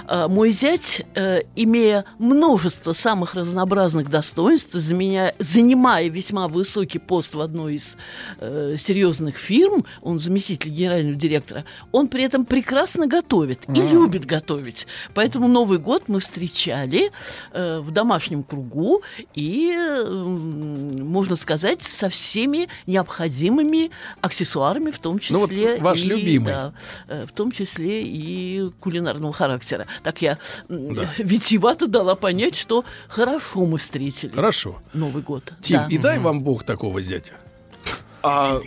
Э, Мой зять, э, имея множество самых разнообразных достоинств, заменя- занимая весьма высокий пост в одной из э, серьезных фирм, он заместитель генерального директора, он при этом прекрасно готовит и любит готовить. Поэтому Новый год мы встречали э, в домашнем кругу и, э, можно сказать, со всеми необходимыми аксессуарами, в том Ну вот числе ваш и, любимый. да, э, в том числе и кулинарного характера. Так я Да. витиевато дала понять, что хорошо мы встретили Хорошо. Новый год. Тим, Да. и дай вам Бог такого зятя. А,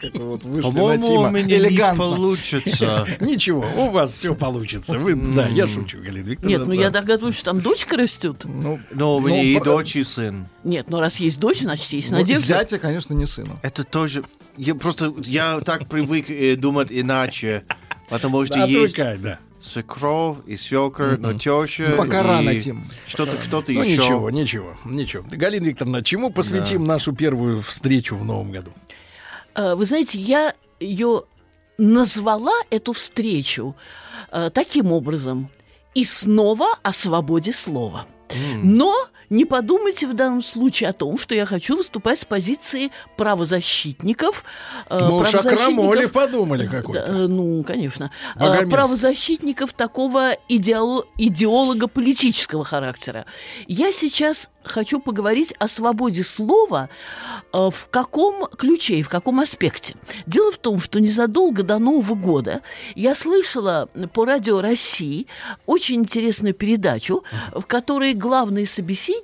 Как вы вот вышли на по-моему, у Тима. меня не Элегантно. получится. Ничего, у вас все получится. Вы, да, я шучу, Галина Викторовна. Нет, ну да. я догадываюсь, что там дочка растет. Ну, Но у меня Ну, и дочь, и сын. Нет, ну раз есть дочь, значит есть ну, надежда. зятя, конечно, не сыну. Это тоже... Я просто... Я так привык э, думать иначе. Потому что Да, есть да. Свекровь и свекр, но теща... Ну, пока и рано, Тим. Что-то кто-то Ну еще. ничего, ничего, ничего. Галина Викторовна, чему посвятим нашу первую встречу в новом году? Э, Вы знаете, я ее назвала, эту встречу, э, таким образом. И снова о свободе слова. Но не подумайте в данном случае о том, что я хочу выступать с позиции правозащитников. э, Мы уж о правозащитников- крамоле подумали какой-то. Да, э, ну, конечно. Э, Богомерзко. Правозащитников такого идеоло- идеолога политического характера. Я сейчас хочу поговорить о свободе слова в каком ключе и в каком аспекте. Дело в том, что незадолго до Нового года я слышала по радио России очень интересную передачу, в которой главной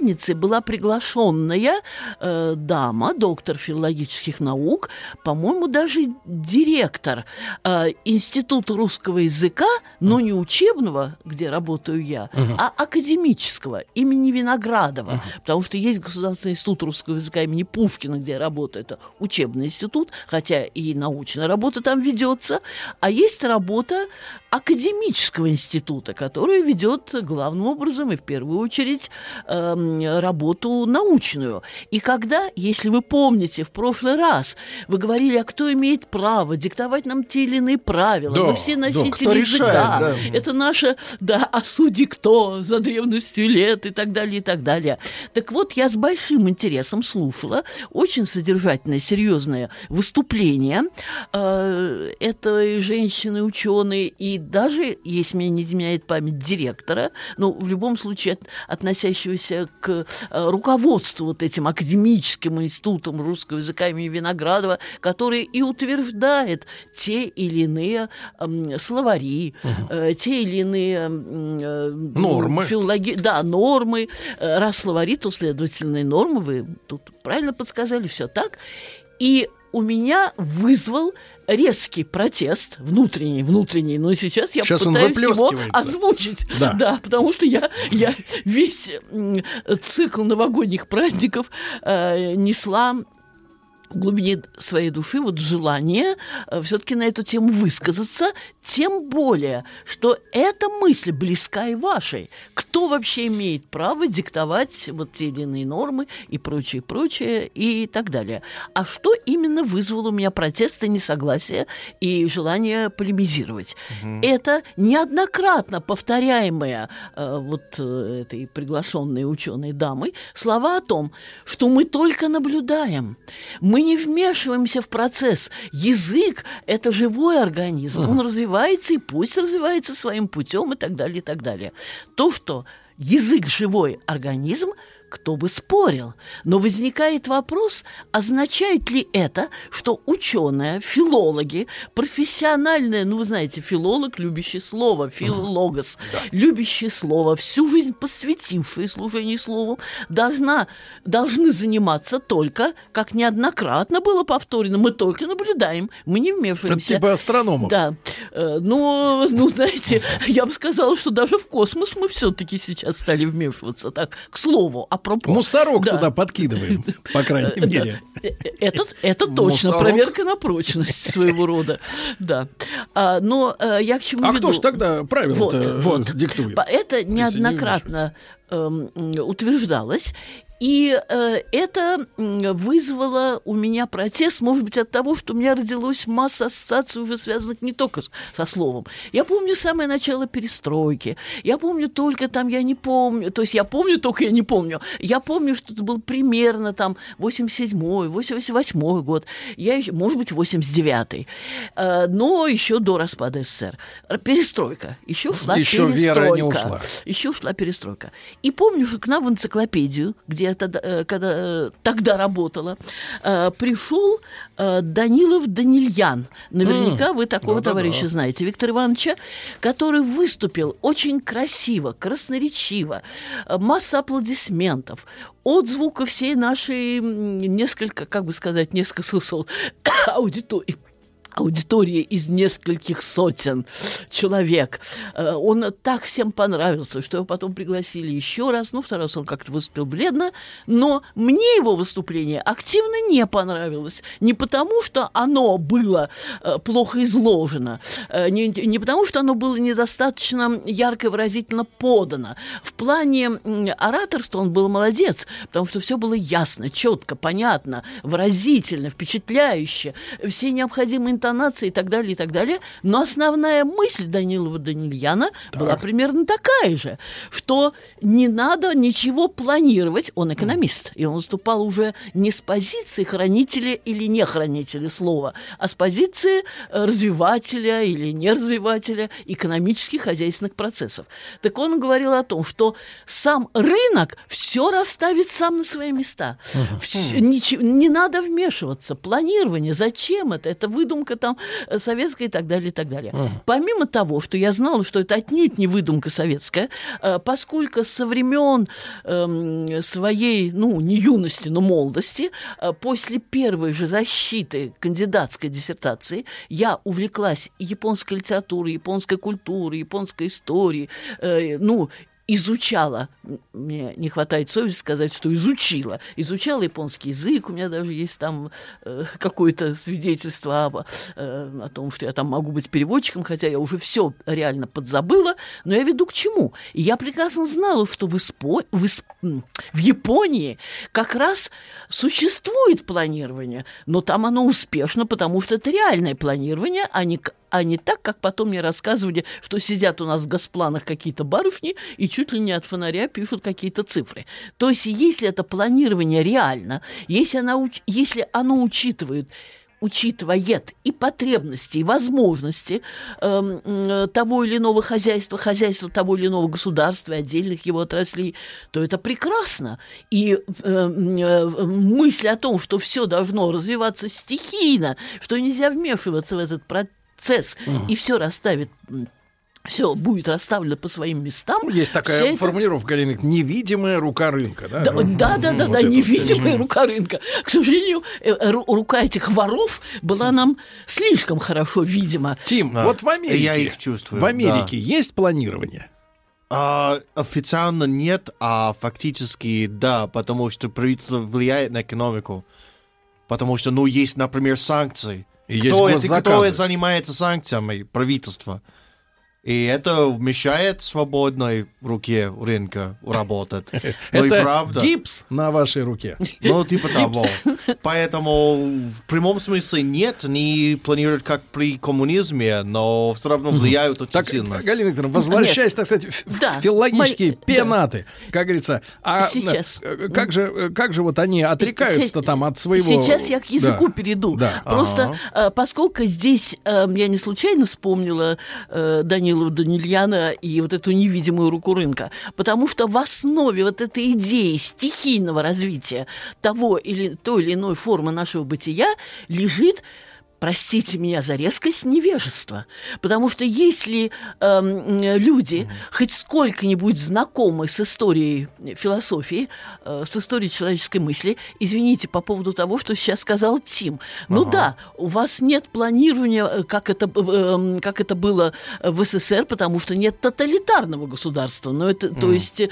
собеседницей была приглашенная э, дама, доктор филологических наук, по-моему, даже директор э, Института русского языка, но не учебного, где работаю я, Мгм. а академического имени Виноградова, потому что есть Государственный институт русского языка имени Пушкина, где я работаю, это учебный институт, хотя и научная работа там ведется, а есть работа академического института, который ведет главным образом и в первую очередь эм, работу научную. И когда, если вы помните, в прошлый раз вы говорили, а кто имеет право диктовать нам те или иные правила, Да, мы все да, носители решает, языка, да. это наше, да, а судьи кто за древностью лет и так далее, и так далее. Так вот, я с большим интересом слушала очень содержательное, серьезное выступление э, этой женщины, ученой, и даже, если меня не изменяет память, директора, ну, в любом случае, от- относящегося к э, руководству вот этим академическим институтом русского языка имени Виноградова, который и утверждает те или иные эм, словари, э, те или иные м, э, Нормы. филологи- да, нормы. Раз словари, то следовательные нормы. Вы тут правильно подсказали, все так. И у меня вызвал резкий протест, внутренний, внутренний, но сейчас я Сейчас пытаюсь его озвучить. Да. потому что я, я весь цикл новогодних праздников э, несла в глубине своей души вот желание все-таки на эту тему высказаться, тем более, что эта мысль близка и вашей. Кто вообще имеет право диктовать вот те или иные нормы и прочее, прочее и так далее. А что именно вызвало у меня протесты, несогласие и желание полемизировать? Это неоднократно повторяемые э, вот э, этой приглашенной ученой дамой слова о том, что мы только наблюдаем, мы не вмешиваемся в процесс. Язык – это живой организм, он развивается и пусть развивается своим путем и так далее, и так далее. То, что язык – живой организм, кто бы спорил. Но возникает вопрос, означает ли это, что ученые, филологи, профессиональные, ну, вы знаете, филолог, любящий слово, филологос, любящий слово, всю жизнь посвятивший служению слову, должна, должны заниматься только, как неоднократно было повторено, мы только наблюдаем, мы не вмешиваемся. Это типа астрономов. Да. Э, Но, ну, знаете, я бы сказала, что даже в космос мы все-таки сейчас стали вмешиваться. Так, к слову, апропо. Мусорок Да. туда подкидываем, по крайней Э, мере. да. Э, Это, это точно, Мусорок. проверка на прочность своего рода. Да. А, но э, я к чему А веду? кто ж тогда правила-то Вот, э, диктует? Это неоднократно эм, утверждалось. И э, это вызвало у меня протест, может быть, от того, что у меня родилась масса ассоциаций, уже связанных не только с- со словом. Я помню самое начало перестройки. Я помню только там, я не помню, то есть я помню, только я не помню. Я помню, что это был примерно там 87-й, 88-й год. Я еще, может быть, 89-й. Э, но еще до распада СССР. Перестройка. Еще шла Еще перестройка. Вера не ушла. Еще шла перестройка. И помню, что к нам в энциклопедию, где я тогда, э, когда, э, тогда работала, э, пришел Данилов Данильян. Наверняка М, вы такого да-да-да. товарища знаете, Виктора Ивановича, который выступил очень красиво, красноречиво, масса аплодисментов, отзвука всей нашей несколько, как бы сказать, несколько смысл аудитории аудитория из нескольких сотен человек. Э, Он так всем понравился, что его потом пригласили еще раз. Ну, второй раз он как-то выступил бледно. Но мне его выступление активно не понравилось. Не потому, что оно было э, плохо изложено, э, не, не потому, что оно было недостаточно ярко и выразительно подано. В плане ораторства он был молодец, потому что все было ясно, четко, понятно, выразительно, впечатляюще. Все необходимые интонации и так далее, и так далее. Но основная мысль Данилова Данильяна была примерно такая же, что не надо ничего планировать. Он экономист, и он выступал уже не с позиции хранителя или не хранителя слова, а с позиции э, развивателя или не развивателя экономических хозяйственных процессов. Так он говорил о том, что сам рынок все расставит сам на свои места. Всё- ничего- не надо вмешиваться. Планирование, зачем это? Это выдумка там э, советская и так далее, и так далее. Помимо того, что я знала, что это отнюдь не выдумка советская, э, поскольку со времен эм, своей, ну, не юности, но молодости, э, после первой же защиты кандидатской диссертации я увлеклась японской литературой, японской культурой, японской историей, ну, изучала, мне не хватает совести сказать, что изучила, изучала японский язык, у меня даже есть там э, какое-то свидетельство об, э, о том, что я там могу быть переводчиком, хотя я уже все реально подзабыла, но я веду к чему? И я прекрасно знала, что в, Испо- в, Ис- м, в Японии как раз существует планирование, но там оно успешно, потому что это реальное планирование, а не, а не так, как потом мне рассказывали, что сидят у нас в госпланах какие-то барышни и чуть ли не от фонаря пишут какие-то цифры. То есть, если это планирование реально, если, уч- если оно учитывает учитывает и потребности, и возможности эм, м, того или иного хозяйства, хозяйства того или иного государства, отдельных его отраслей, то это прекрасно. И э, э, мысль о том, что все должно развиваться стихийно, что нельзя вмешиваться в этот процесс, и все расставит все будет расставлено по своим местам. Есть Вся такая эта- формулировка, Галина, невидимая рука рынка, да? Да, да, да, да, Вот да, это невидимая всё. рука рынка. К сожалению, э, ру- рука этих воров была нам слишком хорошо видима. Тим, Да. вот в Америке, Я их чувствую, в Америке да. есть планирование? А, официально нет, а фактически да, потому что правительство влияет на экономику. Потому что, ну, есть, например, санкции. И есть кто, это, госзаказы. кто занимается санкциями? Правительство. И это мешает свободной руке рынка работать. Ну и Это правда. гипс на вашей руке. Ну, типа того. Поэтому в прямом смысле нет, не планируют как при коммунизме, но все равно влияют очень Так, сильно. Галина Викторовна, возвращаясь, так сказать, в- Да, филологические мои- пенаты, как говорится, а Сейчас. э, как же, э, как же вот они отрекаются-то там от своего... Сейчас я к языку Да. перейду. Да. Просто э, поскольку здесь я не случайно вспомнила э, Данилова Данильяна и вот эту невидимую руку рынка, потому что в основе вот этой идеи стихийного развития того или той или иной формы нашего бытия лежит Простите меня за резкость невежества. Потому что если эм, люди хоть сколько-нибудь знакомы с историей философии, э, с историей человеческой мысли, извините по поводу того, что сейчас сказал Тим. Ну да, у вас нет планирования, э, как это, эм, как это было в СССР, потому что нет тоталитарного государства. Но это, То есть э,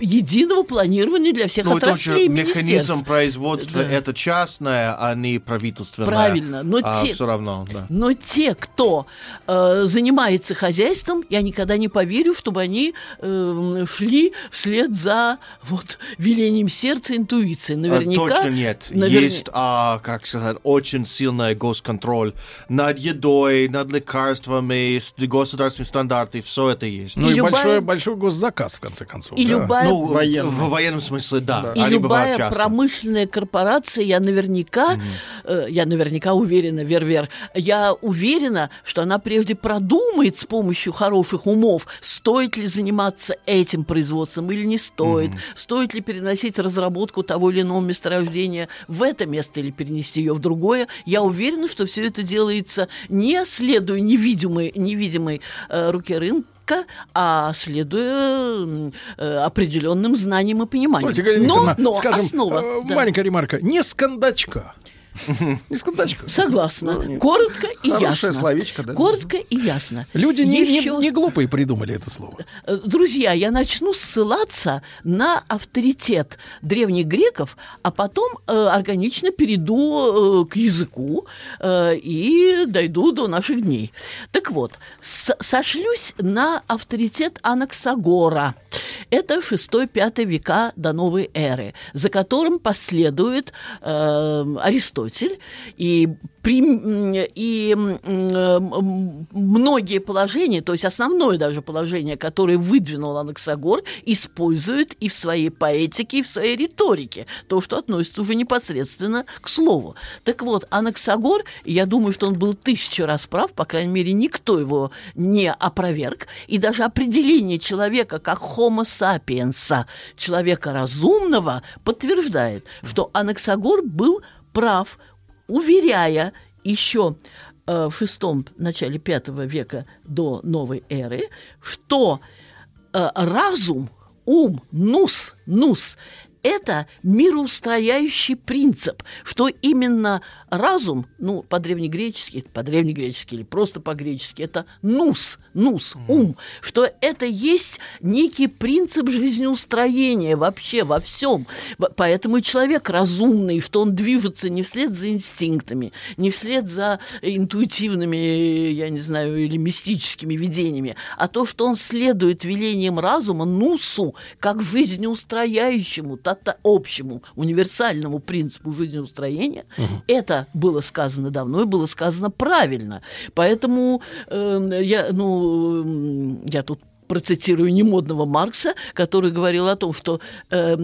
единого планирования для всех Ну, отраслей механизм производства Да. это частное, а не правительственное. Правильно, но а те- все равно, да. Но те, кто э, занимается хозяйством, я никогда не поверю, чтобы они э, шли вслед за вот велением сердца, интуицией. А, Наверняка. Точно нет. наверня- Есть, а, как сказать, очень сильный госконтроль над едой, над лекарствами, государственные стандарты, все это есть. Ну И и, любая- большой, большой госзаказ, в конце концов. И да. любая Ну, Военный. в военном смысле, да. И Они бывают любая промышленная корпорация, я наверняка, э, я наверняка уверена, Вер-Вер, я уверена, что она прежде продумает с помощью хороших умов, стоит ли заниматься этим производством или не стоит, стоит ли переносить разработку того или иного месторождения в это место или перенести ее в другое. Я уверена, что все это делается не следуя невидимой, невидимой э, руке рынка, а следуя э, определенным знаниям и пониманиям. Галина но, но скажем, основа. э, да. маленькая ремарка, не с кондачка. Не с кондачка. Согласна. Коротко и ясно. словечко, да. Коротко и ясно. Люди не, не- Еще- не глупые придумали это слово. Э, Друзья, я начну ссылаться на авторитет древних греков, а потом э, органично перейду э, к языку э, и дойду до наших дней. Так вот, сошлюсь на авторитет Анаксагора. Это 6-5 века до новой эры, за которым последует э, Аристотель. Аристотель, и, при, и многие положения, то есть основное даже положение, которое выдвинул Анаксагор, использует и в своей поэтике, и в своей риторике, то, что относится уже непосредственно к слову. Так вот, Анаксагор, я думаю, что он был тысячу раз прав, по крайней мере, никто его не опроверг, и даже определение человека как homo sapiens, человека разумного, подтверждает, что Анаксагор был прав, уверяя еще э, в шестом, начале пятого века до новой эры, что э, разум, ум, нус, нус это мироустрояющий принцип, что именно разум, ну, по-древнегречески, по-древнегречески или просто по-гречески, это нус, нус, ум, что это есть некий принцип жизнеустроения вообще во всем. Поэтому человек разумный, что он движется не вслед за инстинктами, не вслед за интуитивными, я не знаю, или мистическими видениями, а то, что он следует велениям разума, нусу, как жизнеустрояющему, общему, универсальному принципу жизнеустроения, угу. это было сказано давно и было сказано правильно. Поэтому э, я, ну, я тут процитирую немодного Маркса, который говорил о том, что э,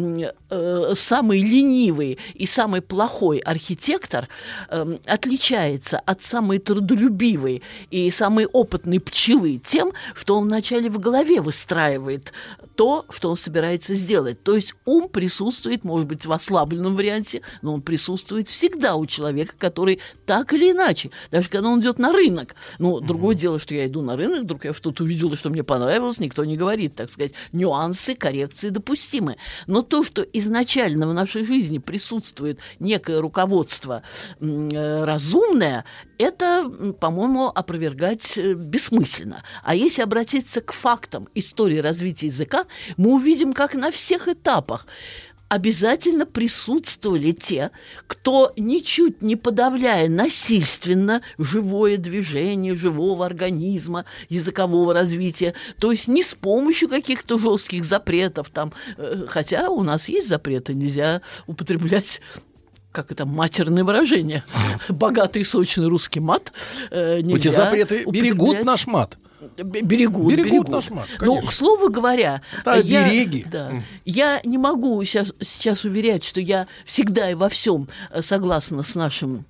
э, самый ленивый и самый плохой архитектор э, отличается от самой трудолюбивой и самой опытной пчелы тем, что он вначале в голове выстраивает то, что он собирается сделать. То есть ум присутствует, может быть, в ослабленном варианте, но он присутствует всегда у человека, который так или иначе, даже когда он идет на рынок. Ну, mm-hmm. другое дело, что я иду на рынок, вдруг я что-то увидела, что мне понравилось, никто не говорит, так сказать, нюансы, коррекции допустимы. Но то, что изначально в нашей жизни присутствует некое руководство э, разумное, это, по-моему, опровергать э, бессмысленно. А если обратиться к фактам истории развития языка, мы увидим, как на всех этапах обязательно присутствовали те, кто, ничуть не подавляя насильственно живое движение живого организма, языкового развития, то есть не с помощью каких-то жестких запретов, там, э, хотя у нас есть запреты, нельзя употреблять как это, матерное выражение. Богатый сочный русский мат. Э, Эти запреты берегут наш мат. Берегут, берегут, берегут. наш мат. Но, к слову говоря, Это я, береги. Да, я не могу сейчас, сейчас уверять, что я всегда и во всем э, согласна с нашим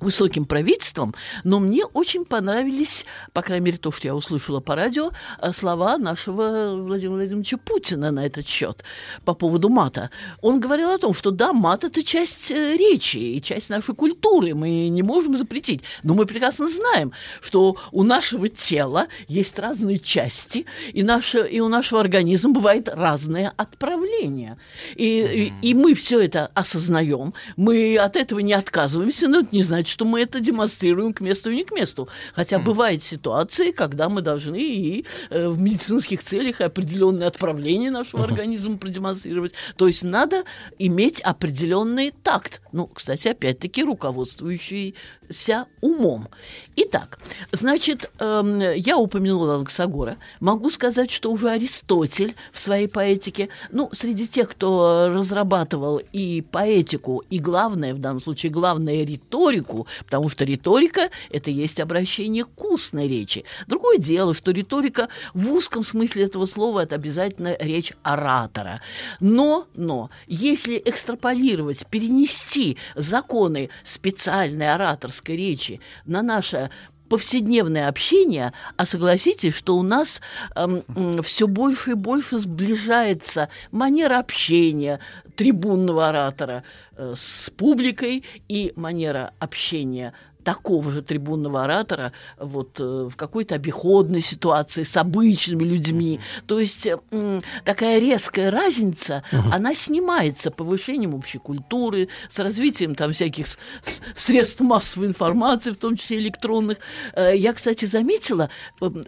высоким правительством, но мне очень понравились, по крайней мере, то, что я услышала по радио, э, слова нашего Владимира Владимировича Путина на этот счет по поводу мата. Он говорил о том, что да, мат – это часть э, речи и часть нашей культуры, мы не можем запретить, но мы прекрасно знаем, что у нашего тела есть разные части, и, наше, и у нашего организма бывает разное отправление. И, и, и мы все это осознаем, мы от этого не отказываемся, но это не значит, что мы это демонстрируем к месту и не к месту. Хотя mm. бывают ситуации, когда мы должны и э, в медицинских целях определенные отправления нашего uh-huh. организма продемонстрировать. То есть надо иметь определенный такт. Ну, кстати, опять-таки руководствующийся умом. Итак, значит, э, я упомянула Анаксагора. Могу сказать, что уже Аристотель в своей поэтике, ну, среди тех, кто разрабатывал и поэтику, и главное, в данном случае, главное, риторику, потому что риторика — это есть обращение к устной речи. Другое дело, что риторика в узком смысле этого слова — это обязательно речь оратора. Но, но, если экстраполировать, перенести законы специальной ораторской речи на наше повседневное общение, а согласитесь, что у нас эм, все больше и больше сближается манера общения трибунного оратора э, с публикой и манера общения такого же трибунного оратора вот э, в какой-то обиходной ситуации с обычными людьми. Uh-huh. То есть э, такая резкая разница, uh-huh. она снимается повышением общей культуры, с развитием там всяких с- с- средств массовой информации, в том числе электронных. Э, я, кстати, заметила,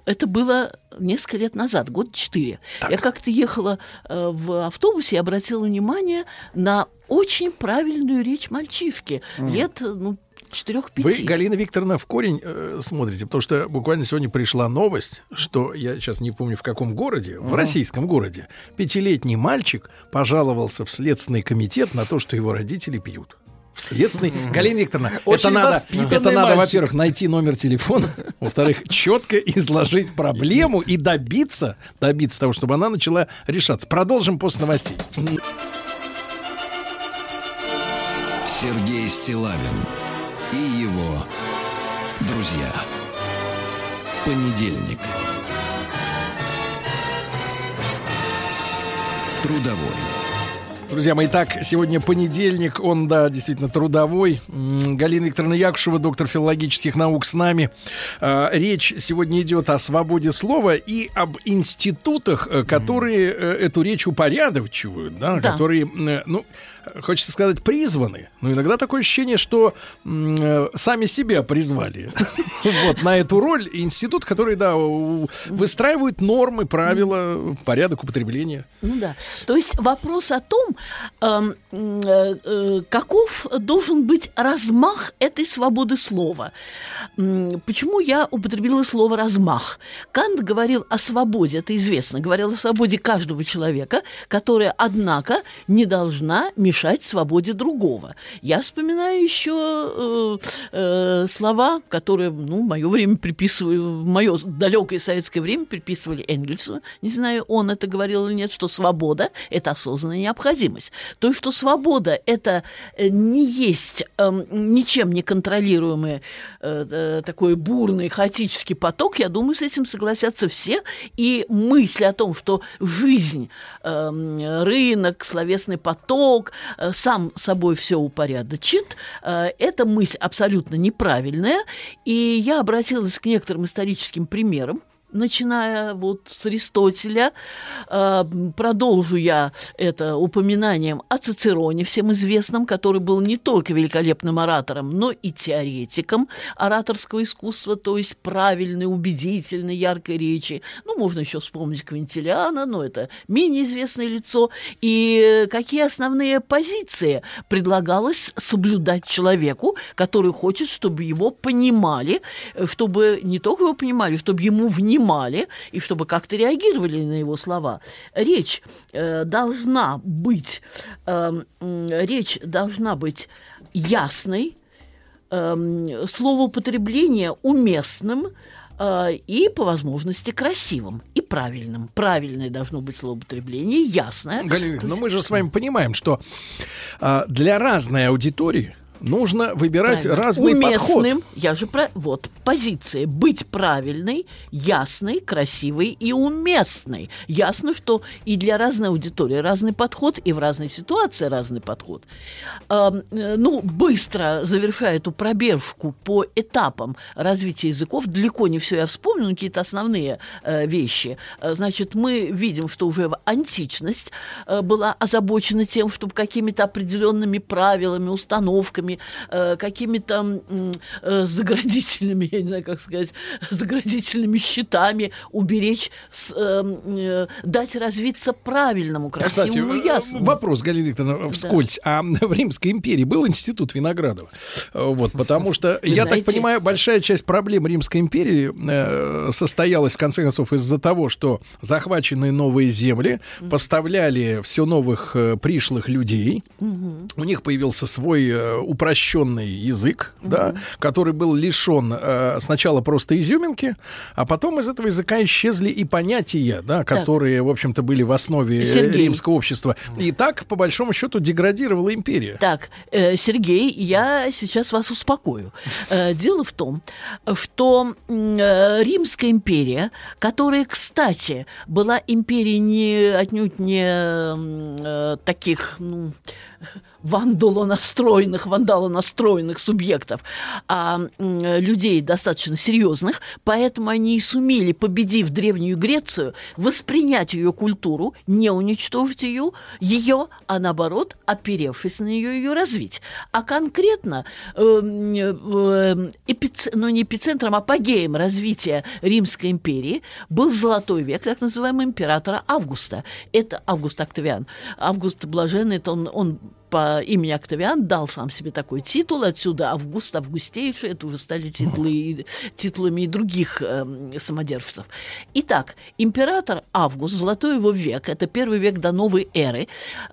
это было несколько лет назад, год четыре. Я как-то ехала в автобусе и обратила внимание на очень правильную речь мальчишки. Mm. Лет, ну, четырех-пяти. Вы, Галина Викторовна, в корень э, смотрите, потому что буквально сегодня пришла новость, что я сейчас не помню в каком городе, в российском городе, пятилетний мальчик пожаловался в Следственный комитет на то, что его родители пьют. в следственный. Галина Викторовна, это Очень надо, воспитанный это надо, во-первых, найти номер телефона, во-вторых, четко изложить проблему и добиться, добиться того, чтобы она начала решаться. Продолжим после новостей. Сергей Стилавин и его друзья. Понедельник. Трудовой. Друзья мои, так, сегодня понедельник, он, да, действительно трудовой. Галина Викторовна Якушева, доктор филологических наук с нами. А, Речь сегодня идет о свободе слова и об институтах, э, которые э, эту речь упорядочивают, да, Да. которые, э, ну, хочется сказать, призваны. Но иногда такое ощущение, что э, сами себя призвали вот на эту роль. Институт, который, да, выстраивают нормы, правила, порядок употребления. Ну да. То есть вопрос о том, эм, э, э, каков должен быть размах этой свободы слова. Почему я употребила слово размах? Кант говорил о свободе, это известно, говорил о свободе каждого человека, которая, однако, не должна мешать свободе другого. Я вспоминаю еще э, э, слова, которые, ну, в мое время приписываю, в мое далекое советское время приписывали Энгельсу. Не знаю, он это говорил или нет, что свобода – это осознанная необходимость. То что свобода – это э, не есть эм, ничем не контролируемый э, э, такой бурный, хаотический поток, я думаю, с этим согласятся все. И мысль о том, что жизнь, эм, рынок, словесный поток э, сам собой все упорядочит, э, эта мысль абсолютно неправильная. И я обратилась к некоторым историческим примерам, начиная вот с Аристотеля. Э, Продолжу я это упоминанием о Цицероне, всем известном, который был не только великолепным оратором, но и теоретиком ораторского искусства, то есть правильной, убедительной, яркой речи. Ну, можно еще вспомнить Квинтилиана, но это менее известное лицо. И какие основные позиции предлагалось соблюдать человеку, который хочет, чтобы его понимали, э, чтобы не только его понимали, чтобы ему внимали, и чтобы как-то реагировали на его слова. Речь э, должна быть, э, речь должна быть ясной, эм, словоупотребление уместным э, и, по возможности, красивым и правильным. Правильное должно быть словоупотребление, ясное. Галина, но мы же с вами понимаем, что а, для разной аудитории нужно выбирать Правильно. разный Уместным, подход. я же про... Вот, позиция. Быть правильной, ясной, красивой и уместной. Ясно, что и для разной аудитории разный подход, и в разной ситуации разный подход. Э, ну, быстро завершая эту пробежку по этапам развития языков, далеко не все я вспомню, но какие-то основные э, вещи. Э, Значит, мы видим, что уже в античность э, была озабочена тем, чтобы какими-то определенными правилами, установками, э, какими-то э, заградительными, я не знаю, как сказать, заградительными щитами уберечь, с, э, э, дать развиться правильному, красивому, Кстати, э, ясному. вопрос, Галина Викторовна, вскользь. А в Римской империи был институт Виноградова? Э, Вот, потому что, Вы я знаете- так понимаю, большая часть проблем Римской империи э, состоялась, в конце концов, из-за того, что захваченные новые земли поставляли все новых э, пришлых людей. У них появился свой э, упрощенный язык, да, который был лишен э, сначала просто изюминки, а потом из этого языка исчезли и понятия, да, которые, в общем-то, были в основе э, Сергей. римского общества. И так, по большому счету, деградировала империя. Так, э, Сергей, я сейчас вас успокою. Э, Дело в том, что э, Римская империя, которая, кстати, была империей не отнюдь не э, таких ну, вандалонастроенных, вандалонастроенных субъектов, а людей достаточно серьезных, поэтому они и сумели, победив Древнюю Грецию, воспринять ее культуру, не уничтожить ее, ее, а наоборот, оперевшись на нее, ее развить. А конкретно э, э, ну, не эпицентром, а апогеем развития Римской империи был Золотой век, так называемый императора Августа. Это Август Октавиан. Август Блаженный, это он, он по имени Октавиан дал сам себе такой титул, отсюда Август, Августейший, это уже стали титулы, титулами и других э, самодержцев. Итак, император Август, золотой его век, это первый век до новой эры,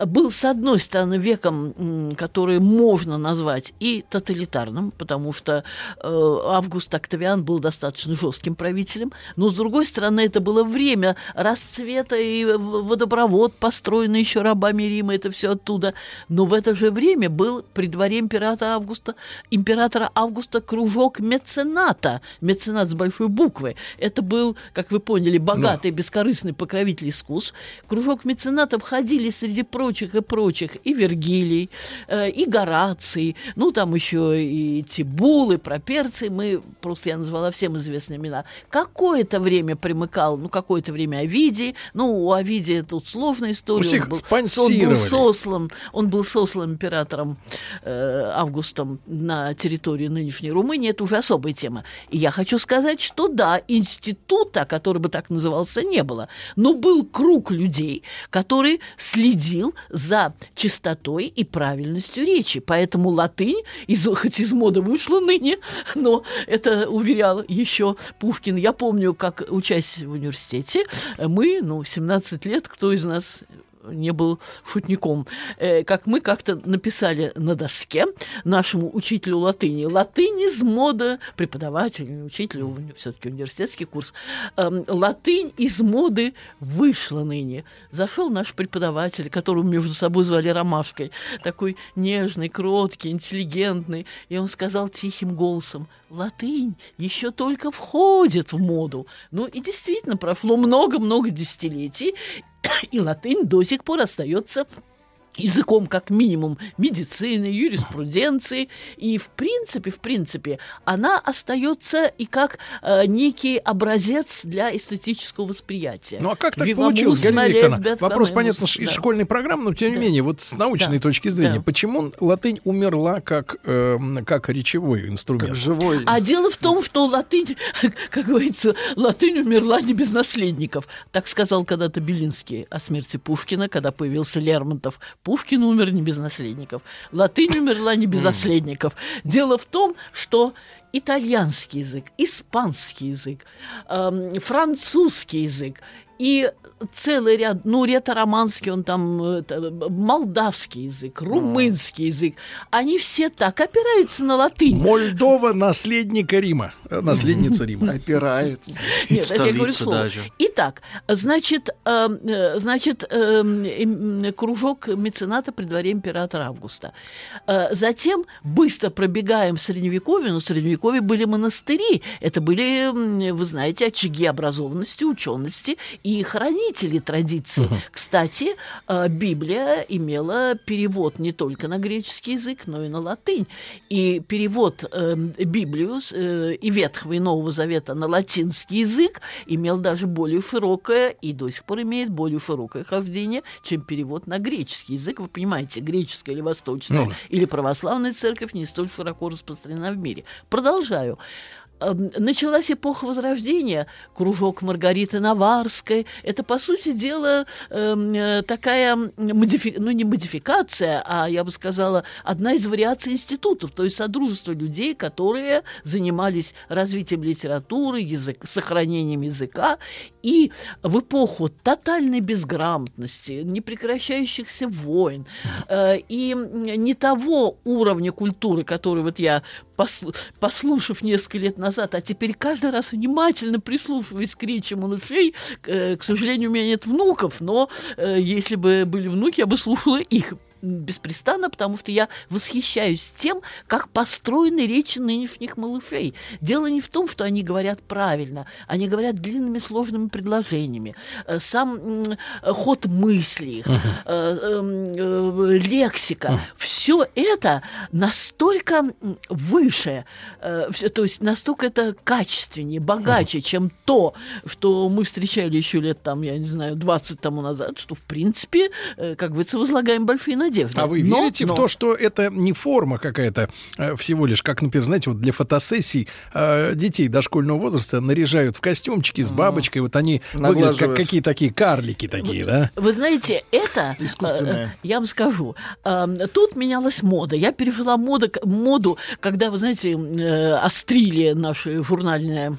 был, с одной стороны, веком, который можно назвать и тоталитарным, потому что э, Август Октавиан был достаточно жестким правителем, но, с другой стороны, это было время расцвета и водопровод, построенный еще рабами Рима, это все оттуда. Но в это же время был при дворе императора Августа, императора Августа кружок мецената, меценат с большой буквы. Это был, как вы поняли, богатый, бескорыстный покровитель искусств. Кружок меценатов ходили среди прочих и прочих и Вергилий, э, и Гораций, ну там еще и Тибул, и Проперций, мы просто я назвала всем известные имена. Какое-то время примыкал, ну какое-то время Овидий, ну у Овидия тут сложная история. Всех он был, он был сослан, он был сослан императором э, Августом на территории нынешней Румынии, это уже особая тема. И я хочу сказать, что да, института, который бы так назывался, не было, но был круг людей, который следил за чистотой и правильностью речи. Поэтому латынь, из, хоть из моды вышла ныне, но это уверял еще Пушкин. Я помню, как учась в университете, мы, ну, 17 лет, кто из нас не был шутником. Э, как мы как-то написали на доске нашему учителю латыни. Латынь из моды, преподавателю, учителю, все-таки университетский курс. Э, латынь из моды вышла ныне. Зашел наш преподаватель, которого между собой звали Ромашкой, такой нежный, кроткий, интеллигентный. И он сказал тихим голосом, латынь еще только входит в моду. Ну и действительно, прошло много-много десятилетий, и латынь до сих пор остается языком как минимум медицины, юриспруденции, и в принципе, в принципе, она остается и как э, некий образец для эстетического восприятия. Ну а как так получилось, Галина Викторовна? Вопрос, понятно, да. из школьной программы, но тем не да. менее, вот с научной да. точки зрения, да. почему латынь умерла как, э, как речевой инструмент? Как живой. А дело в том, что латынь, как говорится, латынь умерла не без наследников. Так сказал когда-то Белинский о смерти Пушкина, когда появился Лермонтов Пушкин умер не без наследников. Латынь умерла не без наследников. Дело в том, что итальянский язык, испанский язык, э, французский язык и целый ряд, ну, ретро-романский, он там, это, молдавский язык, румынский язык, они все так опираются на латынь. Мольдова наследника Рима, э, наследница Рима. Опирается. Нет, это я говорю слово. Итак, значит, эм, э, значит, э, кружок мецената при дворе императора Августа. Э, затем быстро пробегаем в Средневековье, но в Средневековье были монастыри, это были, вы знаете, очаги образованности, учености и хранители традиции. Угу. Кстати, э, Библия имела перевод не только на греческий язык, но и на латынь. И перевод э, Библию э, и Ветхого и Нового Завета на латинский язык имел даже более широкое и до сих пор имеет более широкое хождение, чем перевод на греческий язык. Вы понимаете, греческая или восточная, ну. или православная церковь не столь широко распространена в мире. Продолжаю. Эм, началась эпоха Возрождения, кружок Маргариты Наварской. Это, по сути дела, эм, э, такая, модифи... ну, не модификация, а, я бы сказала, одна из вариаций институтов, то есть содружество людей, которые занимались развитием литературы, язык, сохранением языка. И в эпоху тотальной безграмотности, непрекращающихся войн э, и не того уровня культуры, который вот я послушав несколько лет назад, а теперь каждый раз внимательно прислушиваясь к речи малышей, к, э, к сожалению, у меня нет внуков, но э, если бы были внуки, я бы слушала их беспрестанно, потому что я восхищаюсь тем, как построены речи нынешних малышей. Дело не в том, что они говорят правильно, они говорят длинными сложными предложениями. Э, сам ход мысли, uh-huh. э, э, лексика, uh-huh. все это настолько выше, то есть настолько это качественнее, богаче, uh-huh. чем то, что мы встречали еще лет там, я не знаю, 20 тому назад, что в принципе, как говорится, возлагаем большие надежды надежда. А вы но, верите но... в то, что это не форма какая-то э, всего лишь, как, например, знаете, вот для фотосессий э, детей дошкольного возраста наряжают в костюмчики с бабочкой, вот они выглядят как какие такие карлики такие, вы, да? Вы знаете, это, э, я вам скажу, тут менялась мода. Я пережила мода, моду, когда, вы знаете, острили наши журнальные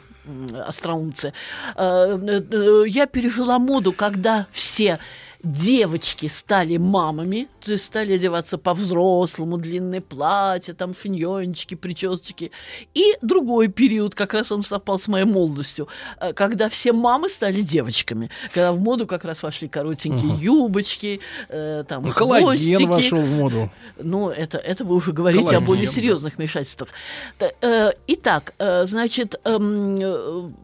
остроумцы. Я пережила моду, когда все девочки стали мамами, стали одеваться по-взрослому, длинные платья, там шиньончики, причесочки. И другой период, как раз он совпал с моей молодостью, э, когда все мамы стали девочками, когда в моду как раз вошли коротенькие Ага. юбочки, э, там Ну, хвостики. вошел в моду. Ну, это, это вы уже говорите Коллаген, о более серьезных вмешательствах. Э, Итак, э, значит, эм,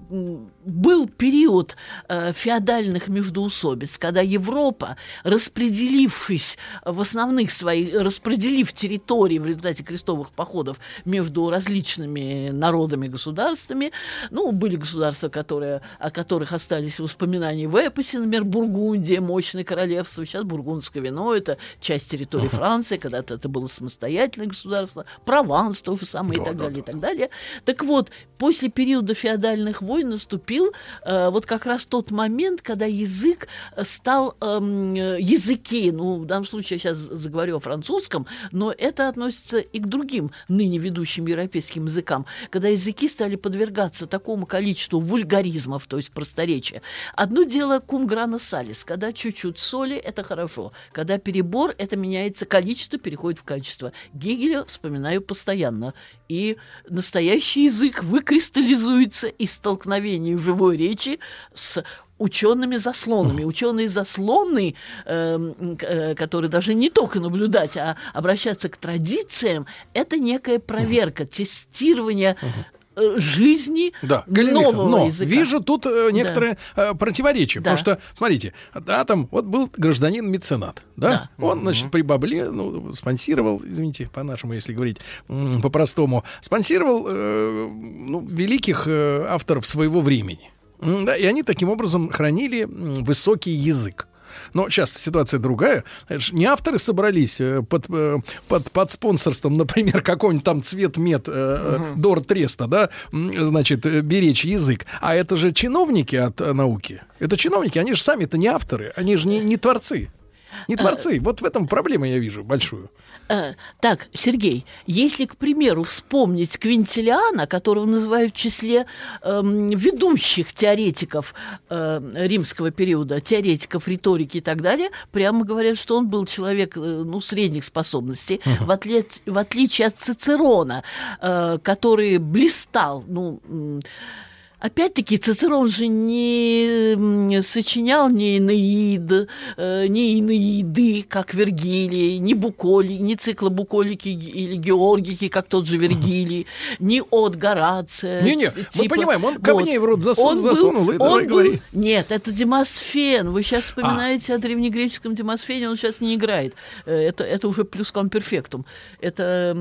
был период феодальных междоусобиц, когда Европа, распределившись в основных своих, распределив территории в результате крестовых походов между различными народами, государствами, ну, были государства, которые, о которых остались воспоминания в эпосе, например, Бургундия, мощное королевство, сейчас бургундское вино, это часть территории Франции, когда-то это было самостоятельное государство, Прованс то же самое и так далее, и так далее. Так вот, после периода феодальных войн наступил э, вот как раз тот момент, когда язык э, стал эм, э, языки, ну, в данном случае я сейчас заговорю о французском, но это относится и к другим ныне ведущим европейским языкам, когда языки стали подвергаться такому количеству вульгаризмов, то есть просторечия. Одно дело кум грана салис, когда чуть-чуть соли, это хорошо, когда перебор, это меняется количество, переходит в качество. Гегеля вспоминаю постоянно. И настоящий язык выкристаллизуется из столкновения живой речи с учеными заслонами. Ученые заслоны, к- э, которые должны не только наблюдать, а обращаться к традициям, это некая проверка, тестирование э, жизни Да, Галина нового но языка. вижу тут э, некоторые э, противоречия. Да. Потому что, смотрите, да, там вот был гражданин-меценат, да? Он, значит, при бабле, ну, спонсировал, извините, по-нашему, если говорить по-простому, спонсировал э, ну, великих э, авторов своего времени. Да, и они таким образом хранили высокий язык. Но сейчас ситуация другая. Это не авторы собрались э, под, э, под, под спонсорством, например, какой-нибудь там цвет мед э, Дор Треста, да, значит, беречь язык. А это же чиновники от науки. Это чиновники, они же сами-то не авторы, они же не, не творцы. Не творцы. Вот в этом проблема я вижу большую. Э, так, Сергей, если, к примеру, вспомнить Квинтилиана, которого называют в числе эм, ведущих теоретиков э, римского периода, теоретиков риторики и так далее, прямо говорят, что он был человек э, ну, средних способностей, в, отли- в отличие от Цицерона, э, который блистал, ну, м, Опять-таки, Цицерон же не сочинял ни Инеид, э, ни Инеиды, как Вергилий, ни Буколи, ни цикла Буколики или Георгики, как тот же Вергилий, ни от Горация. Не-не, ц- мы понимаем, он камней в рот засу- Он был- засунул, и он давай был- говори. Нет, это Демосфен. Вы сейчас вспоминаете о древнегреческом Демосфене, он сейчас не играет. Э, Это, это уже плюском перфектум. Это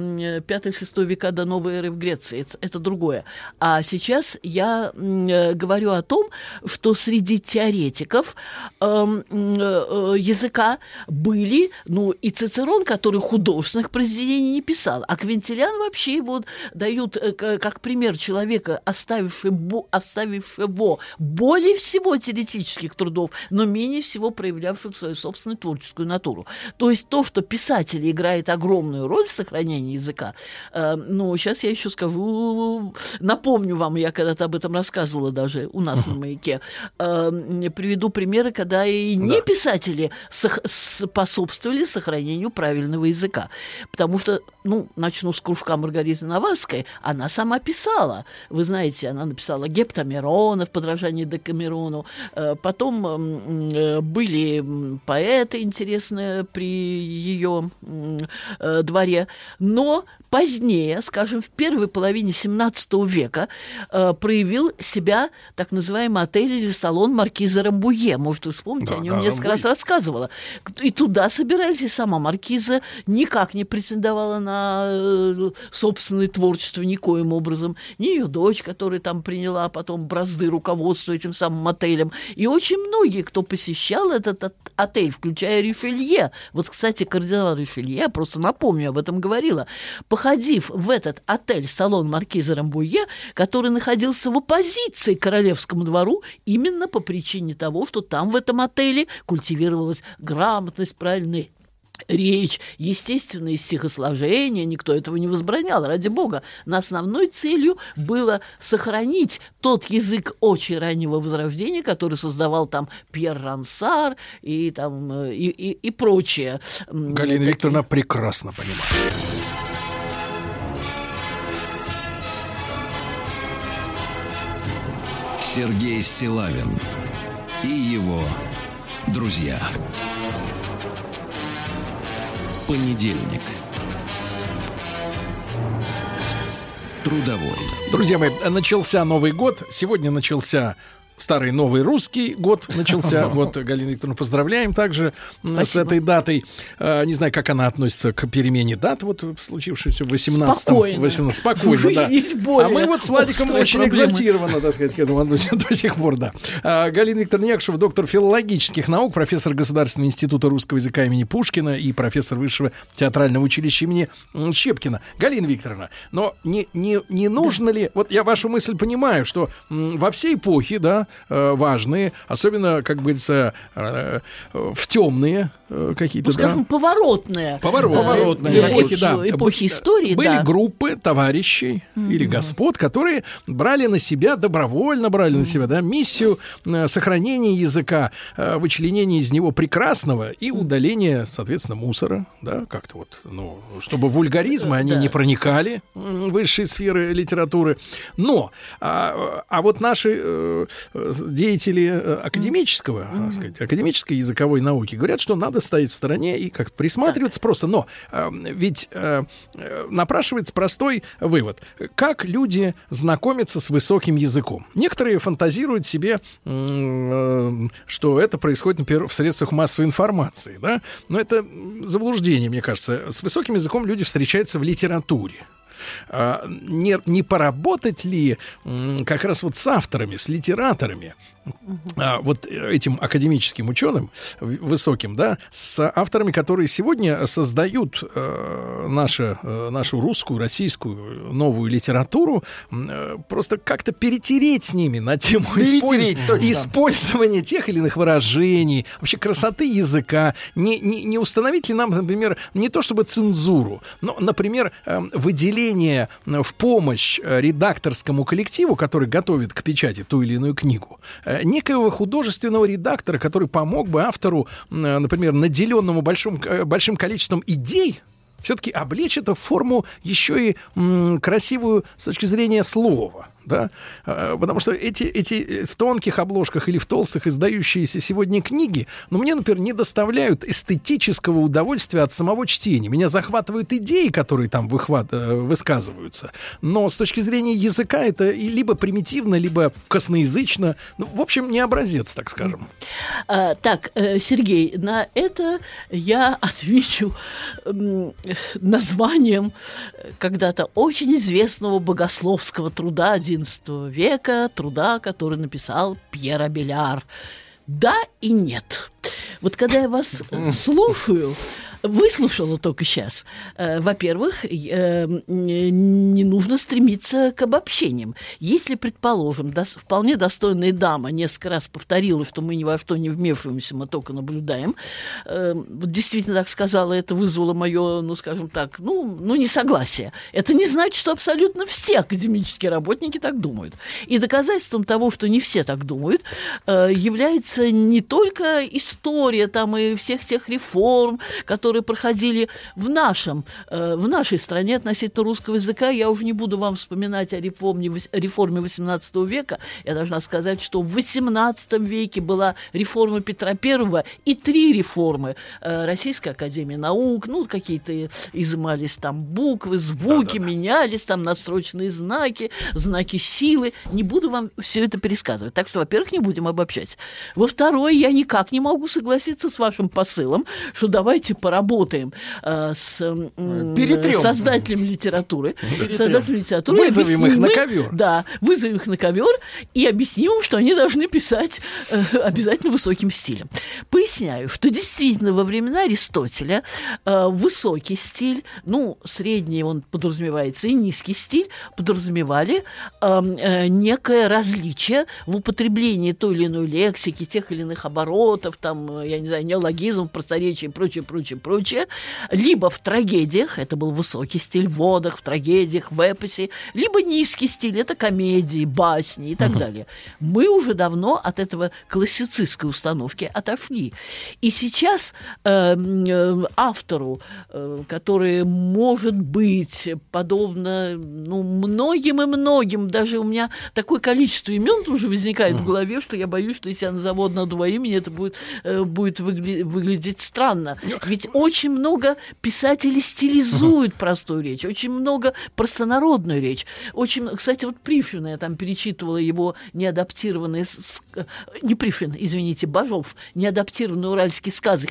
5-6 века до новой эры в Греции. Это, это другое. А сейчас я э, говорю о том, что среди теоретиков эм, э, э, языка были, ну, и Цицерон, который художественных произведений не писал, а Квинтилиан вообще его дают как пример человека, оставивший, бо- оставившего более всего теоретических трудов, но менее всего проявлявших свою собственную творческую натуру. То есть то, что писатель играет огромную роль в сохранении языка, ну, сейчас я еще скажу, напомню вам, я когда-то об этом рассказывала даже у нас на маяке, э, приведу примеры, когда и не писатели способствовали сохранению правильного языка. Потому что, ну, начну с кружка Маргариты Наварской, она сама писала. Вы знаете, она написала Гептамирона в подражании Декамерону. Э, Потом э, были поэты интересные при ее э, дворе. Но позднее, скажем, в первой половине 17 века э, проявил себя так называемый отель или салон маркиза Рамбуе. Может, вы вспомните, Да, о нем да, несколько раз Рамбуе. рассказывала. И туда собирались, и сама маркиза никак не претендовала на э, собственное творчество никоим образом. Ни ее дочь, которая там приняла потом бразды руководства этим самым отелем. И очень многие, кто посещал этот от- отель, включая Ришелье. Вот, кстати, кардинал Ришелье, я просто напомню, об этом говорила, походив в этот отель-салон маркиза Рамбуе, который находился в оппозиции к королевскому двору именно по причине того, что там в этом отеле культивировалась грамотность, правильный речь, естественные стихосложения, никто этого не возбранял, ради бога. Но основной целью было сохранить тот язык очень раннего возрождения, который создавал там Пьер Рансар и, там, э, и, и, и прочее. Галина Викторовна прекрасно понимает. Сергей Стилавин и его друзья. Понедельник. Трудовой. Друзья мои, начался Новый год. Сегодня начался старый новый русский год начался. Вот, Галина Викторовна, поздравляем также Спасибо. с этой датой. А, не знаю, как она относится к перемене дат, вот случившейся в 18 Спокойно. 18 Спокойно, да. более а мы вот с Владиком очень проблемы. экзальтированы, так сказать, к этому относимся до сих пор, да. А, Галина Викторовна Якшева, доктор филологических наук, профессор Государственного института русского языка имени Пушкина и профессор Высшего театрального училища имени Щепкина. Галина Викторовна, но не, не, не нужно да. ли... Вот я вашу мысль понимаю, что во всей эпохе, да, важные, особенно, как говорится, э, в темные э, какие-то, ну, скажем, да? поворотные. Поворотные. Поворотные эпохи, да. Эпохи истории, Были да. группы товарищей mm-hmm. или господ, которые брали на себя, добровольно брали mm-hmm. на себя, да, миссию сохранения языка, вычленения из него прекрасного и удаления, соответственно, мусора, да, как-то вот, ну, чтобы вульгаризмы, они да. не проникали в высшие сферы литературы. Но, а, а вот наши деятели э, академического, mm-hmm. сказать, академической языковой науки говорят, что надо стоять в стороне и как присматриваться так. просто. Но э, ведь э, напрашивается простой вывод. Как люди знакомятся с высоким языком? Некоторые фантазируют себе, э, что это происходит, например, в средствах массовой информации. Да? Но это заблуждение, мне кажется. С высоким языком люди встречаются в литературе. А, не, не поработать ли как раз вот с авторами, с литераторами, а, вот этим академическим ученым высоким, да, с авторами, которые сегодня создают э, наше, э, нашу русскую, российскую новую литературу, э, просто как-то перетереть с ними на тему использ... использования тех или иных выражений, вообще красоты языка, не, не, не установить ли нам, например, не то чтобы цензуру, но, например, э, выделение в помощь э, редакторскому коллективу, который готовит к печати ту или иную книгу, э, некоего художественного редактора, который помог бы автору, например, наделенному большим, э, большим количеством идей, все-таки облечь это в форму еще и м, красивую с точки зрения слова да, а, потому что эти, эти э, в тонких обложках или в толстых издающиеся сегодня книги, ну, мне, например, не доставляют эстетического удовольствия от самого чтения. Меня захватывают идеи, которые там выхват, э, высказываются, но с точки зрения языка это либо примитивно, либо косноязычно, ну, в общем, не образец, так скажем. А, так, э, Сергей, на это я отвечу названием когда-то очень известного богословского труда один XI века, труда, который написал Пьер Абеляр. Да и нет. Вот когда я вас слушаю, выслушала только сейчас. Э, во-первых, э, не нужно стремиться к обобщениям. Если, предположим, вполне достойная дама несколько раз повторила, что мы ни во что не вмешиваемся, мы только наблюдаем, э, вот действительно так сказала, это вызвало мое, ну, скажем так, ну, ну, несогласие. Это не значит, что абсолютно все академические работники так думают. И доказательством того, что не все так думают, является не только история там и всех тех реформ, которые которые проходили в, нашем, э, в нашей стране относительно русского языка. Я уже не буду вам вспоминать о реформе, реформе 18 века. Я должна сказать, что в 18 веке была реформа Петра I и три реформы. Э, Российской академии наук, ну, какие-то изымались там буквы, звуки, да, да, да. менялись там настроченные знаки, знаки силы. Не буду вам все это пересказывать. Так что, во-первых, не будем обобщать. Во-вторых, я никак не могу согласиться с вашим посылом, что давайте поработаем работаем э, с э, создателем литературы. Перетрем. Создателем литературы. Вызовем их на ковер. Да, вызовем их на ковер и объясним им, что они должны писать э, обязательно высоким стилем. Поясняю, что действительно во времена Аристотеля э, высокий стиль, ну, средний он подразумевается, и низкий стиль подразумевали э, э, некое различие в употреблении той или иной лексики, тех или иных оборотов, там, э, я не знаю, неологизмов, просторечия и прочее, прочее, прочее, либо в трагедиях, это был высокий стиль в водах, в трагедиях, в эпосе, либо низкий стиль, это комедии, басни и так далее. Мы уже давно от этого классицистской установки отошли. И сейчас э, э, автору, э, который может быть подобно ну, многим и многим, даже у меня такое количество имен уже возникает в голове, что я боюсь, что если я назову одно-два имени, это будет, э, будет выгля- выглядеть странно. Ведь очень много писателей стилизуют простую речь, очень много простонародную речь. Очень, кстати, вот Пришвина, я там перечитывала его неадаптированные, с- не Пришвин, извините, Бажов, неадаптированные уральские сказы.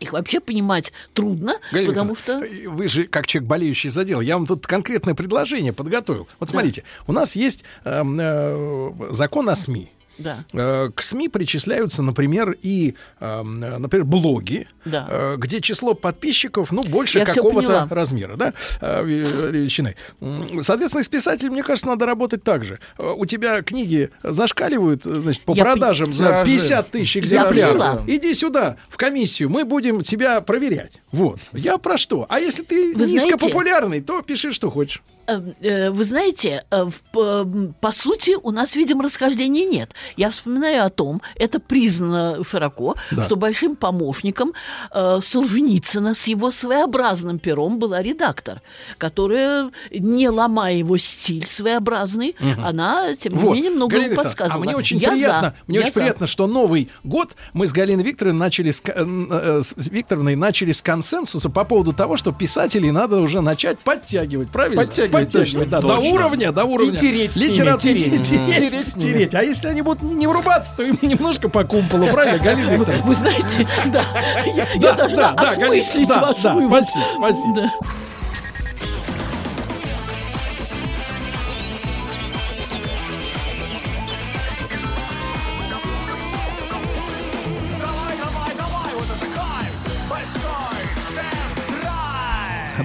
Их вообще понимать трудно, Галина потому что... Вы же, как человек, болеющий за дело, я вам тут конкретное предложение подготовил. Вот смотрите, у нас есть эм, э, закон о СМИ. Да. Э, К СМИ причисляются, например, и, эм, э, например, блоги, Да. э, где число подписчиков, ну, больше Я какого-то размера, да, э, ве- величины. М, Соответственно, с писателем, мне кажется, надо работать так же. Э, У тебя книги зашкаливают, э, значит, по Я продажам пон- за Тиражи. 50 тысяч экземпляров. Иди сюда, в комиссию, мы будем тебя проверять. Вот. Я про что? А если ты Вы знаете- низкопопулярный, то пиши, что хочешь. Э, э, Вы знаете, э, по, сути, у нас, видимо, расхождений нет. Я вспоминаю о том, это признано широко, Да. что большим помощником э, Солженицына с его своеобразным пером была редактор, которая, не ломая его стиль своеобразный, она, тем не Вот. менее, много Галина подсказывала. А мне очень Я приятно, за. мне Я очень за. приятно, что Новый год мы с Галиной Викторовной начали с, с Викторовной начали с консенсуса по поводу того, что писателей надо уже начать подтягивать, правильно? Подтягивать, Подтягивать, да, до уровня, до уровня. И тереть литературы. тереть. тереть. А если они будут не врубаться, то им немножко по кумполу, правильно, Галина Вы, Викторовна? вы знаете, да, я, я Да, должна да, да, Галина, осмыслить да, ваш да, вывод. спасибо, спасибо.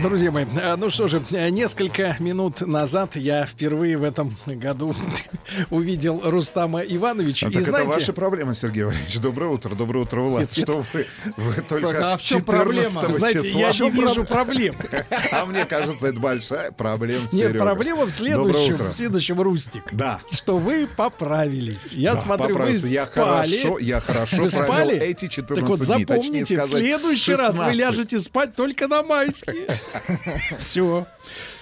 Друзья мои, э, ну что же, э, несколько минут назад я впервые в этом году увидел Рустама Ивановича. А и так это знаете, ваша проблема, Сергей Валерьевич. Доброе утро, доброе утро, Влад. Нет, нет. Что вы, вы только Так, а в чем 14 проблема? знаете, числа. я не вижу проблем. А мне кажется, это большая проблема, Нет, Серега. проблема в следующем, в следующем, Рустик. Да. Что вы поправились. Я Да, смотрю, вы поправился. я спали. хорошо, я хорошо Вы спали? эти 14 Так вот, дней. Запомните, в следующий раз вы 16. ляжете спать только на майские. Все.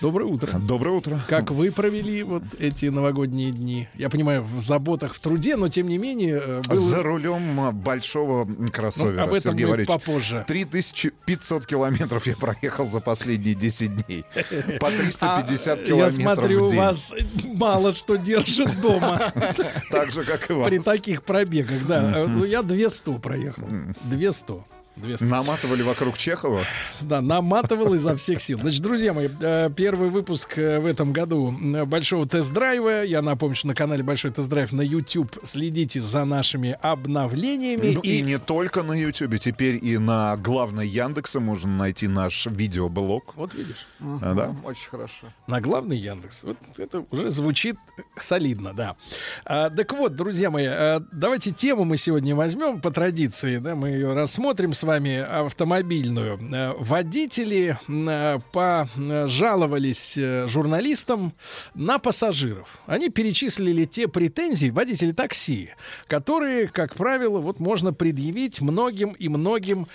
Доброе утро. Доброе утро. Как вы провели вот эти новогодние дни? Я понимаю, в заботах, в труде, но тем не менее э, был... За рулем а, большого кроссовера, Ну, об этом Сергей Валерьевич. попозже. 3500 километров я проехал за последние 10 дней. По 350 А, километров Я смотрю, в вас мало что держит дома Так же, как и вас. при таких пробегах, да. Э, Ну, я 200 проехал. 200. 200. Наматывали вокруг Чехова. Да, наматывал изо всех сил. Значит, друзья мои, э, первый выпуск э, в этом году э, большого тест-драйва. Я напомню, что на канале Большой тест-драйв на YouTube следите за нашими обновлениями. Ну и не только на YouTube, теперь и на главной Яндексе можно найти наш видеоблог. Вот видишь. А, да? Очень хорошо. На главный Яндекс. Вот это уже звучит солидно, да. А, так вот, друзья мои, давайте тему мы сегодня возьмем по традиции, да, мы ее рассмотрим с вами автомобильную. А, водители а, пожаловались э, журналистам на пассажиров. Они перечислили те претензии, водители такси, которые, как правило, вот можно предъявить многим и многим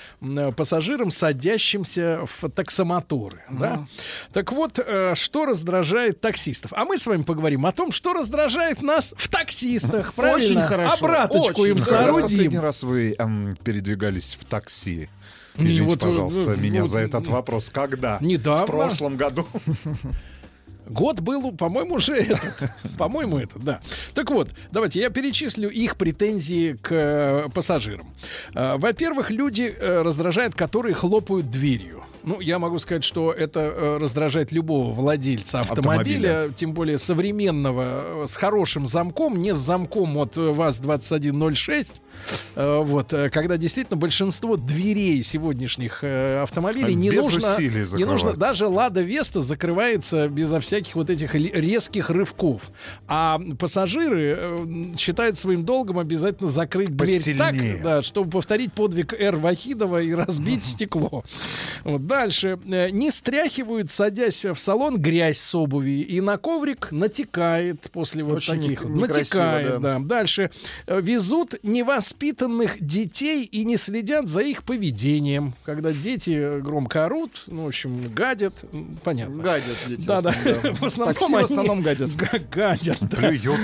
пассажирам, садящимся в таксомоторы. Да? Так вот, э, что раздражает таксистов? А мы с вами поговорим о том, что раздражает нас в таксистах. Правильно? Очень хорошо, Обраточку очень им хорошо. Когда соорудим. последний раз вы эм, передвигались в такси? Не, Извините, вот, э, пожалуйста, ну, меня ну, за этот вопрос. Когда? недавно. В прошлом году. Год был, по-моему, уже этот. По-моему, это, да. Так вот, давайте я перечислю их претензии к э, пассажирам. Э, Во-первых, люди э, раздражают, которые хлопают дверью. Ну, я могу сказать, что это э, раздражает любого владельца автомобиля, Автомобиля. тем более современного, э, с хорошим замком, не с замком от э, ВАЗ-2106. Э, вот, когда действительно большинство дверей сегодняшних автомобилей не Без нужно, не нужно, даже Лада Веста закрывается безо всяких вот этих резких рывков. А пассажиры считают своим долгом обязательно закрыть дверь Посильнее. так, да, чтобы повторить подвиг Р. Вахидова и разбить стекло. Вот дальше. Э, Не стряхивают, садясь в салон, грязь с обуви. И на коврик натекает после вот Очень таких. не- натекает, да. да. Дальше. Э, Везут невоспитанных детей и не следят за их поведением. Когда дети громко орут, ну, в общем, гадят. Понятно. Гадят дети. Да, в да. основном, В основном Такси в они основном гадят. га- гадят. да. Плюет.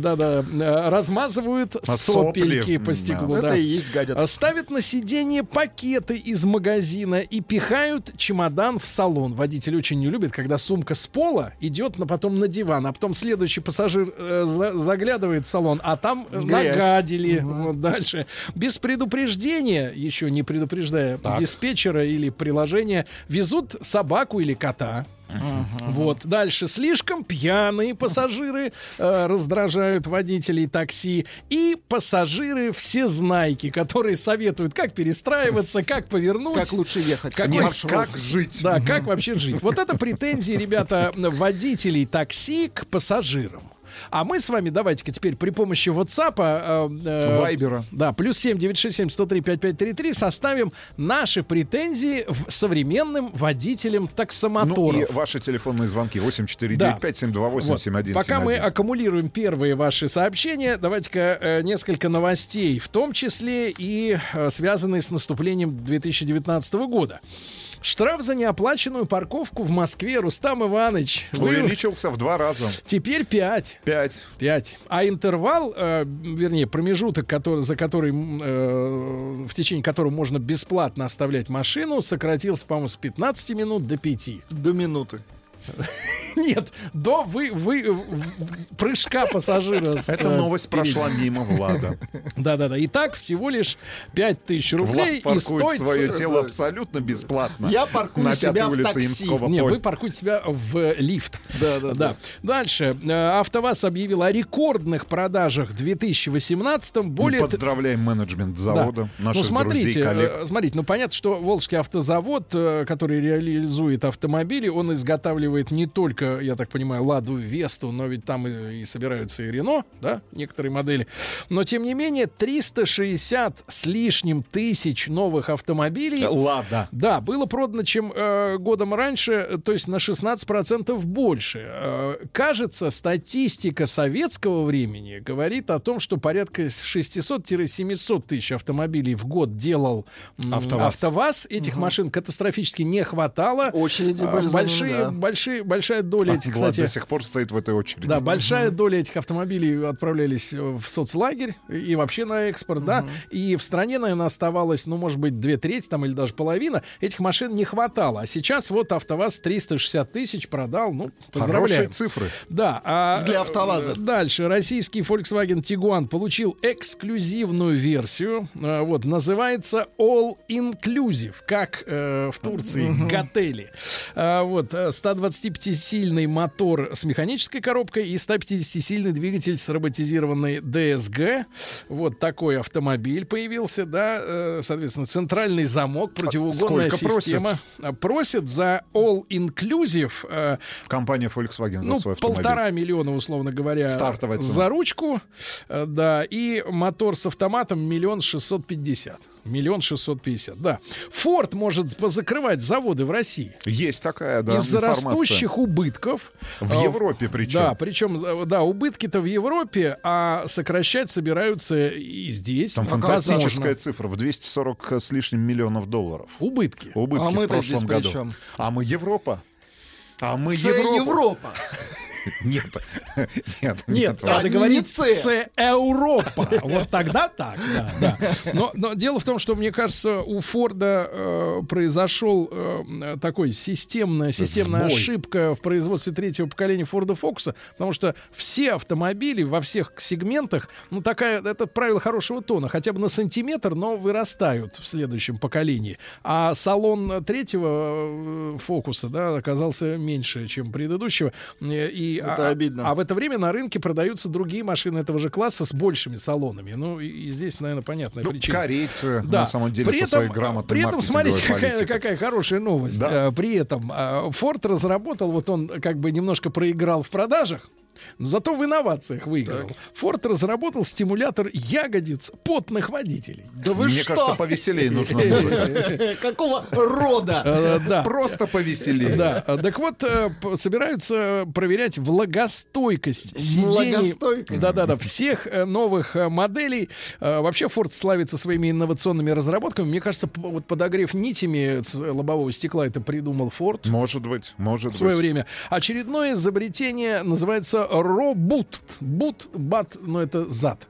Да, да. Э, Размазывают сопли. сопельки по Да. стеклу. Это да. и есть гадят. А Ставят на сиденье пакеты из магазина и пихают чемодан в салон. Водитель очень не любит, когда сумка с пола идет на, потом на диван, а потом следующий пассажир э, за- заглядывает в салон, а там Грязь. нагадили. Вот дальше. Без предупреждения, еще не предупреждая диспетчера или приложения, везут собаку или кота. Вот дальше слишком пьяные пассажиры э, раздражают водителей такси и пассажиры все знайки, которые советуют, как перестраиваться, как повернуть, Как лучше ехать? Какой Маршрут. Как жить? да, как вообще жить. Вот это претензии, ребята, водителей такси к пассажирам. А мы с вами давайте-ка теперь при помощи WhatsApp, э, э, Вайбера. да, плюс 7 967 103 5533 составим наши претензии в современным водителям Ну таксомоторов. и ваши телефонные звонки Да. 8495-728-7171. Вот. Пока мы аккумулируем первые ваши сообщения, давайте-ка э, несколько новостей, в том числе и э, связанные с наступлением 2019 года. Штраф за неоплаченную парковку в Москве, Рустам Иванович, вы- Увеличился в два раза. теперь 5. Пять. 5. А интервал, э, вернее, промежуток, который, за который, э, в течение которого можно бесплатно оставлять машину, сократился, по-моему, с 15 минут до 5. До минуты. Нет, до вы, вы, э, прыжка пассажира. с, Эта э, новость перед- прошла мимо Влада. Да-да-да. И так всего лишь 5000 рублей. Влад и паркует стоит... свое с- тело абсолютно бесплатно. Я паркую на себя в такси. Инского Не, поля. вы паркуете себя в лифт. Да, да, да. Дальше. Э, АвтоВАЗ объявил о рекордных продажах в 2018 Мы Более т- подздравляем менеджмент завода, Да. наших ну, смотрите, друзей, коллег. э, смотрите, ну понятно, что Волжский автозавод, э, который реализует автомобили, он изготавливает не только, я так понимаю, Ладу и Весту, но ведь там и, и собираются и Рено, да, некоторые модели. Но тем не менее 360 с лишним тысяч новых автомобилей. Лада. Да, было продано, чем э, годом раньше, то есть на 16% больше. Э, кажется, статистика советского времени говорит о том, что порядка 600-700 тысяч автомобилей в год делал м, АвтоВАЗ. АвтоВАЗ. Этих машин катастрофически не хватало. Очереди А, были большие, да. большие, большие, большая доля этих, кстати... до сих пор стоит в этой очереди. Да, большая доля этих автомобилей отправлялись э, в соцлагерь и вообще на экспорт, да. И в стране, наверное, оставалось, ну, может быть, две трети там или даже половина. Этих машин не хватало. А сейчас вот АвтоВАЗ 360 тысяч продал. Ну, поздравляем. Хорошие цифры. Да. А, Для э, АвтоВАЗа. Дальше. Российский Volkswagen Tiguan получил эксклюзивную версию. Э, вот, называется All Inclusive, как э, в Турции, угу. готели. А, вот, 120 25-сильный мотор с механической коробкой и 150-сильный двигатель с роботизированной ДСГ. Вот такой автомобиль появился, да. Э, соответственно, центральный замок, а противоугонная Сколько система. Просят? просят за All Inclusive. Э, Компания Volkswagen за ну, свой автомобиль. Полтора миллиона, условно говоря, Стартовая цена. за ручку. Э, да, и мотор с автоматом миллион шестьсот пятьдесят. Миллион шестьсот пятьдесят, да. Форд может позакрывать заводы в России. Есть такая, да, Из-за растущих убытков. В А, Европе причем. Да, причем, да, убытки-то в Европе, а сокращать собираются и здесь. Там Возможно. фантастическая цифра в 240 с лишним миллионов долларов. Убытки. Убытки А в мы-то прошлом году. чем? А мы Европа. А мы Це Европа. Европа. Нет, нет, Нет, надо говорить С Европа. Вот тогда так, да, да. Но, дело в том, что мне кажется, у Форда э, произошел э, такой системная, ошибка в производстве третьего поколения Форда Фокуса, потому что все автомобили во всех сегментах, ну такая, это правило хорошего тона, хотя бы на сантиметр, но вырастают в следующем поколении. А салон третьего э, Фокуса, да, оказался меньше, чем предыдущего. Э, И, Это а, обидно. а в это время на рынке продаются другие машины этого же класса с большими салонами. Ну, и, и здесь, наверное, понятная Ну, причина. корейцы, Да. на самом деле, при со этом, своей грамотной При этом, смотрите, какая, политикой. какая хорошая новость. Да. А, При этом а, Ford разработал, вот он как бы немножко проиграл в продажах, но зато в инновациях выиграл. Форд разработал стимулятор ягодиц потных водителей. Да вы Мне что? кажется, повеселее нужно. Какого рода? Э. Просто повеселее. Да, так вот, э, собираются проверять влагостойкость сидений. Влагостойкость? Да-да-да, всех э, новых моделей. Вообще Ford славится своими инновационными разработками. Мне кажется, вот подогрев нитями лобового стекла это придумал Ford Может быть, может в свое быть. время. Очередное изобретение называется робут. Бут, бат, ну это зад.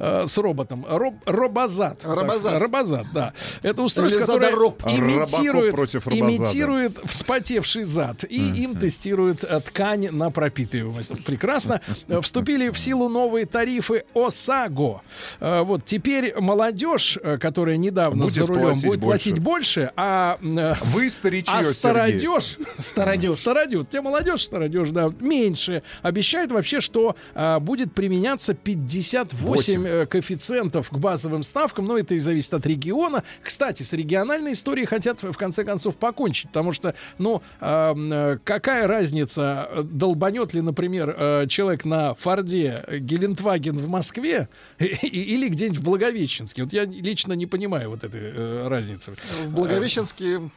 Э, с роботом. Роб, робозад. так Робозад. сказать. Робозад, да. Это устройство, Или которое задороб. имитирует, против имитирует вспотевший зад. И им тестируют э, ткань на пропитываемость. Прекрасно. Э, Вступили в силу новые тарифы ОСАГО. Вот теперь молодежь, которая недавно Будет за рулем, платить будет больше. платить больше, а Вы старичье, а Сергей. стародежь, стародежь, стародежь, те молодежь, стародежь, да, меньше. Обещают вообще, что а, будет применяться 58 Восемь. э, коэффициентов к базовым ставкам, но это и зависит от региона. Кстати, с региональной историей хотят в конце концов покончить, потому что, ну, а, э, какая разница, э, долбанет ли, например, э, человек на Форде Гелендваген в Москве или где-нибудь в Благовещенске? Вот я лично не понимаю вот этой э, разницы. В Благовещенске...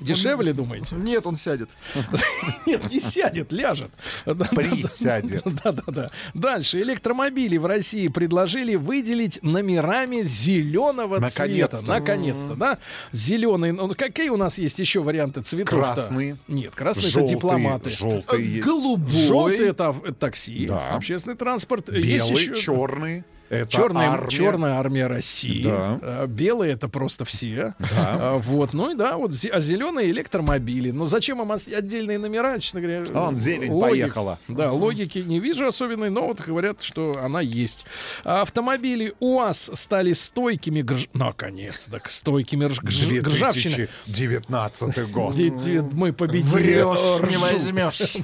Дешевле, думаете? Нет, он сядет. Нет, не сядет, ляжет. Присядет. Да-да-да. Дальше. Электромобили в России предложили выделить номерами зеленого цвета. Наконец-то. Наконец-то, да? Зеленый. Ну, какие у нас есть еще варианты цветов? Красные. Нет, красные это дипломаты. желтые есть. Голубой. Желтый это, это такси, Да. общественный транспорт. Есть Белые, еще- черные. Это Черная, армия. черная армия России. Да. А, Белые это просто все. А, вот, ну и да, вот а зеленые электромобили. Но зачем им отдельные номера, честно говоря? Вон, зелень логик- поехала. Да, логики не вижу особенной, но вот говорят, что она есть. А автомобили УАЗ стали стойкими, грж- наконец-то, к стойкими рж- грж- к ржавчине. 2019 год. Мы победили. Врешь, не возьмешь.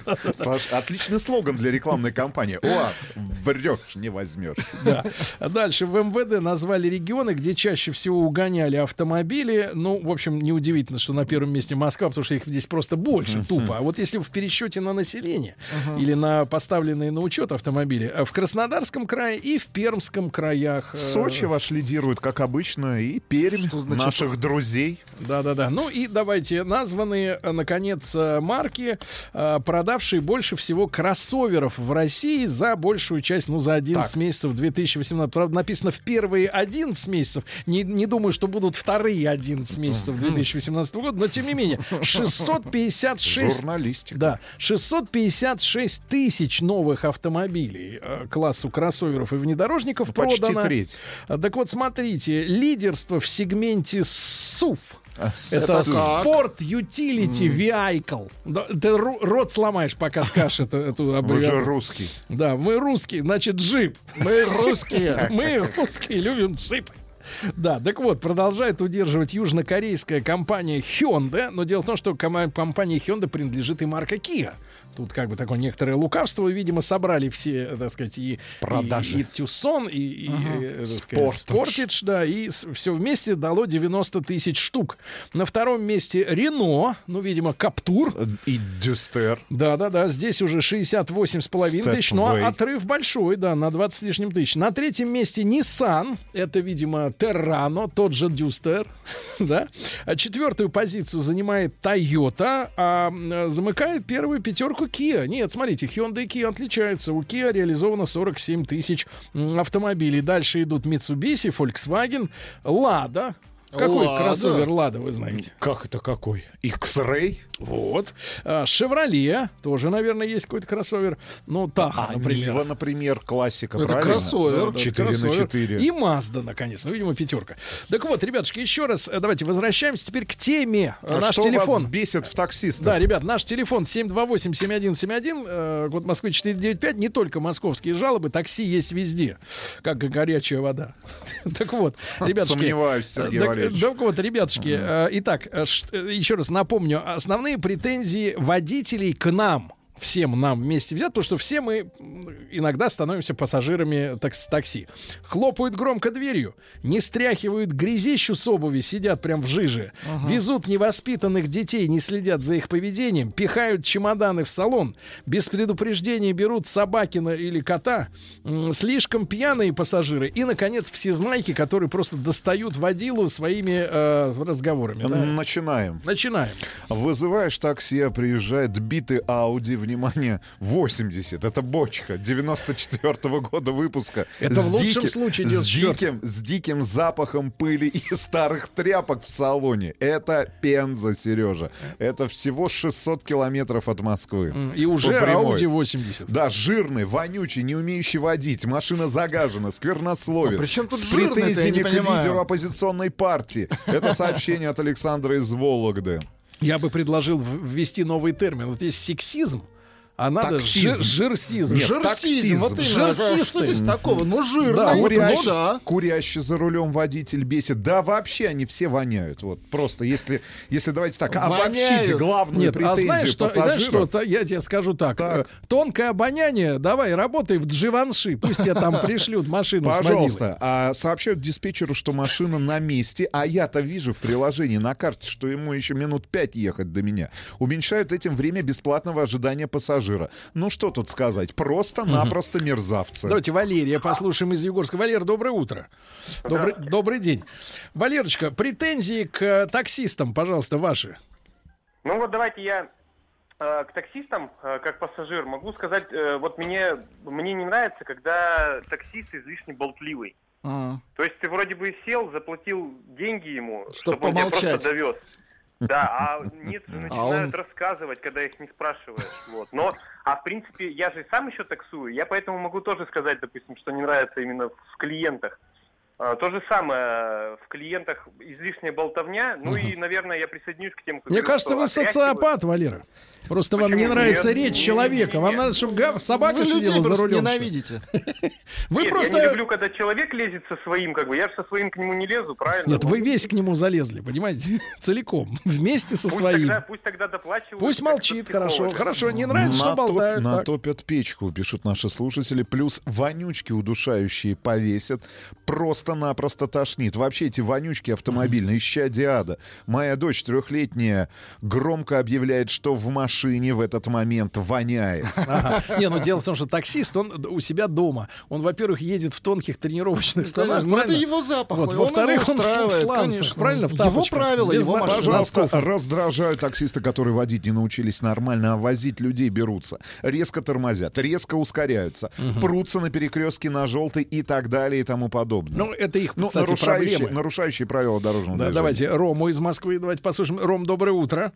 Отличный слоган для рекламной кампании. УАЗ, врешь, не возьмешь. Да. Дальше в МВД назвали регионы, где чаще всего угоняли автомобили. Ну, в общем, неудивительно, что на первом месте Москва, потому что их здесь просто больше, тупо. А вот если в пересчете на население или на поставленные на учет автомобили, а в Краснодарском крае и в Пермском краях. э, Сочи ваш лидирует, как обычно, и Пермь наших друзей. Да-да-да. Ну и давайте названные, э, наконец, э, марки, э, продавшие больше всего кроссоверов в России за большую часть, ну, за 11 Так. месяцев 2018. Правда, написано в первые 11 месяцев. Не, не думаю, что будут вторые 11 месяцев 2018 года, но тем не менее, 656 Журналистика. да, 656 тысяч новых автомобилей э, классу кроссоверов и внедорожников Ну, почти продано. треть. А, Так вот, смотрите, лидерство в сегменте СУВ. Это. Sport Utility Vehicle. Да, Ты рот сломаешь, пока скажешь эту, эту Вы же аббревиатуру. русский. Да, мы русские, значит, джип. Мы русские. Мы русские любим джип. Да, так вот, продолжает удерживать южнокорейская компания Hyundai, но дело в том, что компании Hyundai принадлежит и марка Kia. Тут как бы такое некоторое лукавство, видимо, собрали все, так сказать, и, Продажи. и, и Tucson, и, и, э, сказать. Sportage, да, и все вместе дало 90 тысяч штук. На втором месте Renault, ну, видимо, Каптур. И Дюстер. Да-да-да, здесь уже 68,5 тысяч, но отрыв большой, да, на 20 с лишним тысяч. На третьем месте Nissan, это, видимо, Terrano, тот же Duster, да. А четвертую позицию занимает Toyota, а м, замыкает первую пятерку Kia. Нет, смотрите, Hyundai и Kia отличаются. У Kia реализовано 47 тысяч автомобилей. Дальше идут Mitsubishi, Volkswagen, Lada, Какой Лада. кроссовер Лада, вы знаете? Как это какой? X-Ray? Вот. А, Шевроле тоже, наверное, есть какой-то кроссовер. Ну, Таха, А например. Нива, например, классика, Это правильно? кроссовер. Да, 4 на кроссовер. 4. И Mazda, наконец. Ну, видимо, пятерка. Так вот, ребятушки, еще раз э, давайте возвращаемся теперь к теме. Э, А Наш что телефон. вас бесит в таксистах? Да, ребят, наш телефон 728-7171, э, код Москвы 495. Не только московские жалобы, такси есть везде, как горячая вода. Так вот, ребятушки. Сомневаюсь, Сергей так, Валерьевич. Так вот, ребятушки, э, итак, э, э, еще раз напомню, основные претензии водителей к нам, всем нам вместе взят, потому что все мы иногда становимся пассажирами такс- такси. Хлопают громко дверью, не стряхивают грязищу с обуви, сидят прям в жиже, везут невоспитанных детей, не следят за их поведением, пихают чемоданы в салон, без предупреждения берут собакина или кота, слишком пьяные пассажиры и, наконец, всезнайки, которые просто достают водилу своими э, разговорами. да. Начинаем. Начинаем. Вызываешь такси, а приезжает битый Ауди, внимание, 80. Это бочка 94 года выпуска. Это С в лучшем диким- случае с 94-го. диким, с диким запахом пыли и старых тряпок в салоне. Это Пенза, Сережа. Это всего 600 километров от Москвы. И уже. Audi 80. Да, жирный, вонючий, не умеющий водить, машина загажена, сквернословит. А при чем тут с претензиями к понимаю? лидеру оппозиционной партии. Это сообщение от Александра из Вологды. Я бы предложил ввести новый термин. Вот есть сексизм, а надо жир- жирсизм. Нет, Жирсизм, вот именно. А Жирсисты. Что здесь такого? Ну, жирный, Да, Курящий, ну да. курящий за рулем водитель бесит. Да, вообще они все воняют. Вот просто если, если давайте так, обобщить Воняют. главную Нет, а претензию знаешь что, знаешь пассажиров. что, та- я тебе скажу так. Так. э, Тонкое обоняние, давай, работай в Дживанши, пусть тебе там пришлют машину Пожалуйста, а сообщают диспетчеру, что машина на месте, а я-то вижу в приложении на карте, что ему еще минут пять ехать до меня. Уменьшают этим время бесплатного ожидания пассажира. Ну что тут сказать? Просто-напросто мерзавцы. Давайте Валерия послушаем из Югорска. Валер, доброе утро. Добрый, добрый день. Валерочка, претензии к э, таксистам, пожалуйста, ваши. Ну вот давайте я э, к таксистам, э, как пассажир, могу сказать, вот мне, мне не нравится, когда таксист излишне болтливый. А. То есть ты вроде бы сел, заплатил деньги ему, Чтоб чтобы он тебя помолчать. просто довез. Да, а нет, же начинают он- рассказывать, когда их не спрашиваешь. Вот. Но, а в принципе, я же сам еще таксую, я поэтому могу тоже сказать, допустим, что не нравится именно в клиентах. А, То же самое, в клиентах излишняя болтовня, ну и, наверное, я присоединюсь к тем, кто Мне говорит, кажется, вы социопат, Валера. Просто вам не Почему? нравится Нет, речь человека. Вам не- надо, чтобы га- собака Вы людей сидела за рулем. ненавидите. Вы Нет, просто... я не люблю, когда человек лезет со своим, как бы, я же со своим к нему не лезу, правильно? Нет, вы весь к нему залезли, понимаете? Целиком. Вместе со пусть своим. Тогда, пусть тогда доплачивают. Пусть молчит, хорошо. Хорошо, не нравится, что болтают. Натопят печку, пишут наши слушатели. Плюс вонючки удушающие повесят. Просто-напросто тошнит. Вообще эти вонючки автомобильные, ища диада. Моя дочь трехлетняя громко объявляет, что в машине в этот момент воняет. Ага. Не, ну дело в том, что таксист, он у себя дома. Он, во-первых, едет в тонких тренировочных штанах. Конечно, ну это его запах. Вот, во-вторых, его он в сланцах, конечно. правильно, в Его правила, Без его на- машина. Пожалуйста, раздражают таксисты, которые водить не научились нормально, а возить людей берутся. Резко тормозят, резко ускоряются, прутся на перекрестке на желтый и так далее и тому подобное. Ну, это их, Ну, кстати, нарушающие, проблемы. нарушающие правила дорожного Да, движения. давайте Рому из Москвы давайте послушаем. Ром, доброе утро.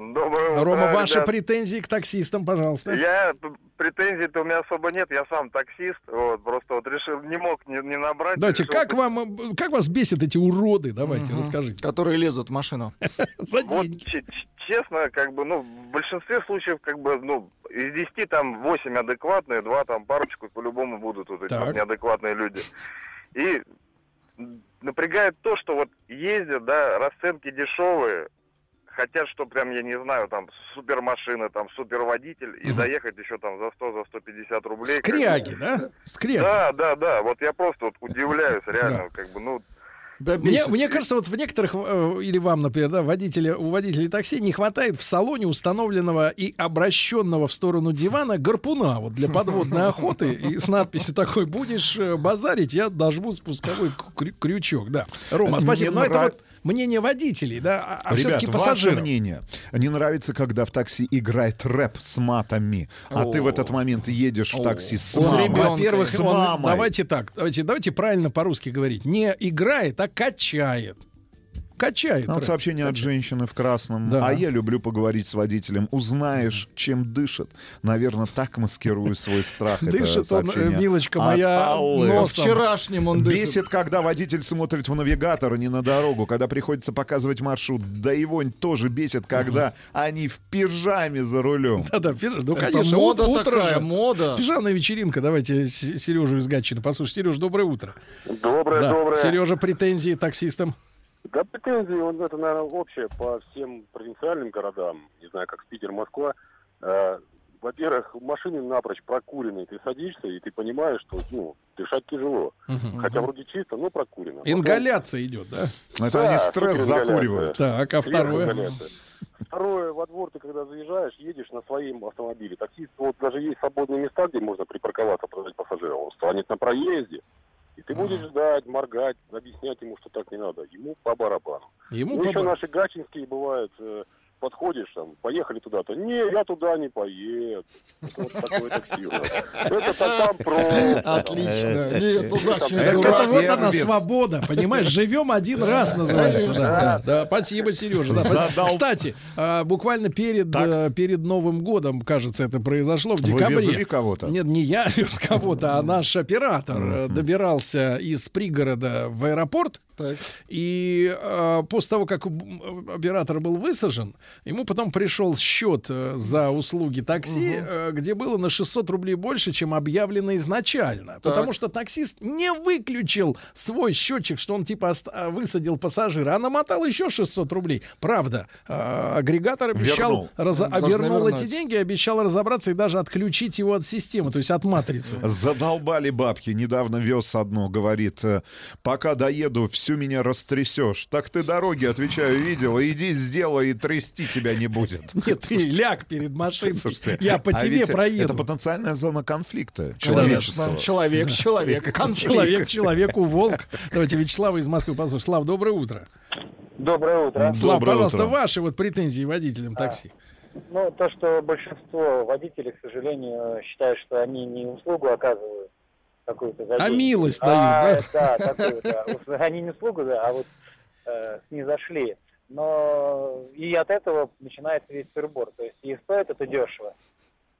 Доброе утро, Рома, ваши ребят. претензии к таксистам, пожалуйста. Я претензий-то у меня особо нет, я сам таксист, вот, просто вот решил, не мог не, не набрать. Давайте, решил как вам, как вас бесят эти уроды? Давайте, расскажите. Которые лезут в машину. За Вот, деньги. честно, как бы, ну, в большинстве случаев, как бы, ну, из 10 там 8 адекватные, 2 там парочку по-любому будут вот эти вот неадекватные люди. И напрягает то, что вот ездят, да, расценки дешевые, хотят, что прям, я не знаю, там, супермашина, там, суперводитель, и доехать еще там за 100, за 150 рублей. как. Скряги, да? Скряги. Да, да, да. Вот я просто вот удивляюсь, реально, как бы, ну, Да Мне, мне кажется, вот в некоторых, э, или вам, например, да, водителя, у водителей такси не хватает в салоне установленного и обращенного в сторону дивана гарпуна вот для подводной охоты и с надписью такой «Будешь э, базарить, я дожму спусковой крю- крючок». Да. Рома, спасибо. Но это вот мнение водителей, да, а, а Ребят, все-таки ваше пассажиров. мнение. Не нравится, когда в такси играет рэп с матами, а ты в этот момент едешь в такси с мамой. Во-первых, давайте так, давайте, давайте правильно по-русски говорить. Не играет, а качает. Качает. Вот сообщение от женщины в красном. Да. А я люблю поговорить с водителем. Узнаешь, чем дышит. Наверное, так маскирую свой страх. Дышит он, э, милочка моя, носом. Вчерашним он дышит. Бесит, когда водитель смотрит в навигатор, а не на дорогу, когда приходится показывать маршрут. Да его тоже бесит, когда они в пижаме за рулем. Да-да, ну, конечно, мода такая, мода. Пижамная вечеринка. Давайте Сережу из Гатчины послушать. Сереж, доброе утро. Доброе, доброе. Сережа, претензии таксистам? Да, претензии, он, это, наверное, общее по всем провинциальным городам, не знаю, как Питер, Москва. Э, во-первых, машины напрочь прокуренные, ты садишься, и ты понимаешь, что, ну, дышать тяжело. Хотя вроде чисто, но прокурено. Ингаляция идет, да? Это Да, они стресс закуривают. Так, а второе? Второе, во двор ты когда заезжаешь, едешь на своем автомобиле. Таксист, вот даже есть свободные места, где можно припарковаться, подать пассажира. Он станет на проезде. И ты будешь ждать, моргать, объяснять ему, что так не надо. Ему по барабану. Ему ну, по еще барабану. наши гачинские бывают, э, подходишь там, поехали туда-то. Не, я туда не поеду. Это вот такое такси у нас. Это там просто. Отлично. Нет, удачи. Так дурак. это вот она свобода, понимаешь? Живем один раз называется. Да, да. Спасибо, Сережа. Кстати, а, буквально перед, э, перед Новым годом, кажется, это произошло в декабре. кого-то? Нет, не я вез кого-то, а наш оператор э, добирался из пригорода в аэропорт. Так. И э, после того, как оператор был высажен, ему потом пришел счет э, за услуги такси, э, где было на 600 рублей больше, чем объявлено изначально. Потому что таксист не выключил свой счетчик, что он типа а, высадил пассажира, а намотал еще 600 рублей. Правда, э, агрегатор обещал, Вернул. Должны вернул эти деньги, обещал разобраться и даже отключить его от системы, то есть от матрицы. Задолбали бабки. Недавно вез одну, говорит, э, пока доеду, всю меня растрясешь. Так ты дороги, отвечаю, видела, иди сделай, и трясти тебя не будет. Нет, ты ляг перед машиной. Слушайте, Я по а тебе проеду. Это потенциальная зона конфликта человеческого. Человек, человек. конфликт. Человек человеку волк. Давайте Вячеслава из Москвы послушаем. Слав, доброе утро. Доброе утро. Слав, пожалуйста, ваши вот претензии водителям такси. Ну, то, что большинство водителей, к сожалению, считают, что они не услугу оказывают какую-то за А милость а, дают, да? такую, да. Они не услугу, да, а вот э, снизошли. Но и от этого начинается весь перебор. То есть и стоит это дешево.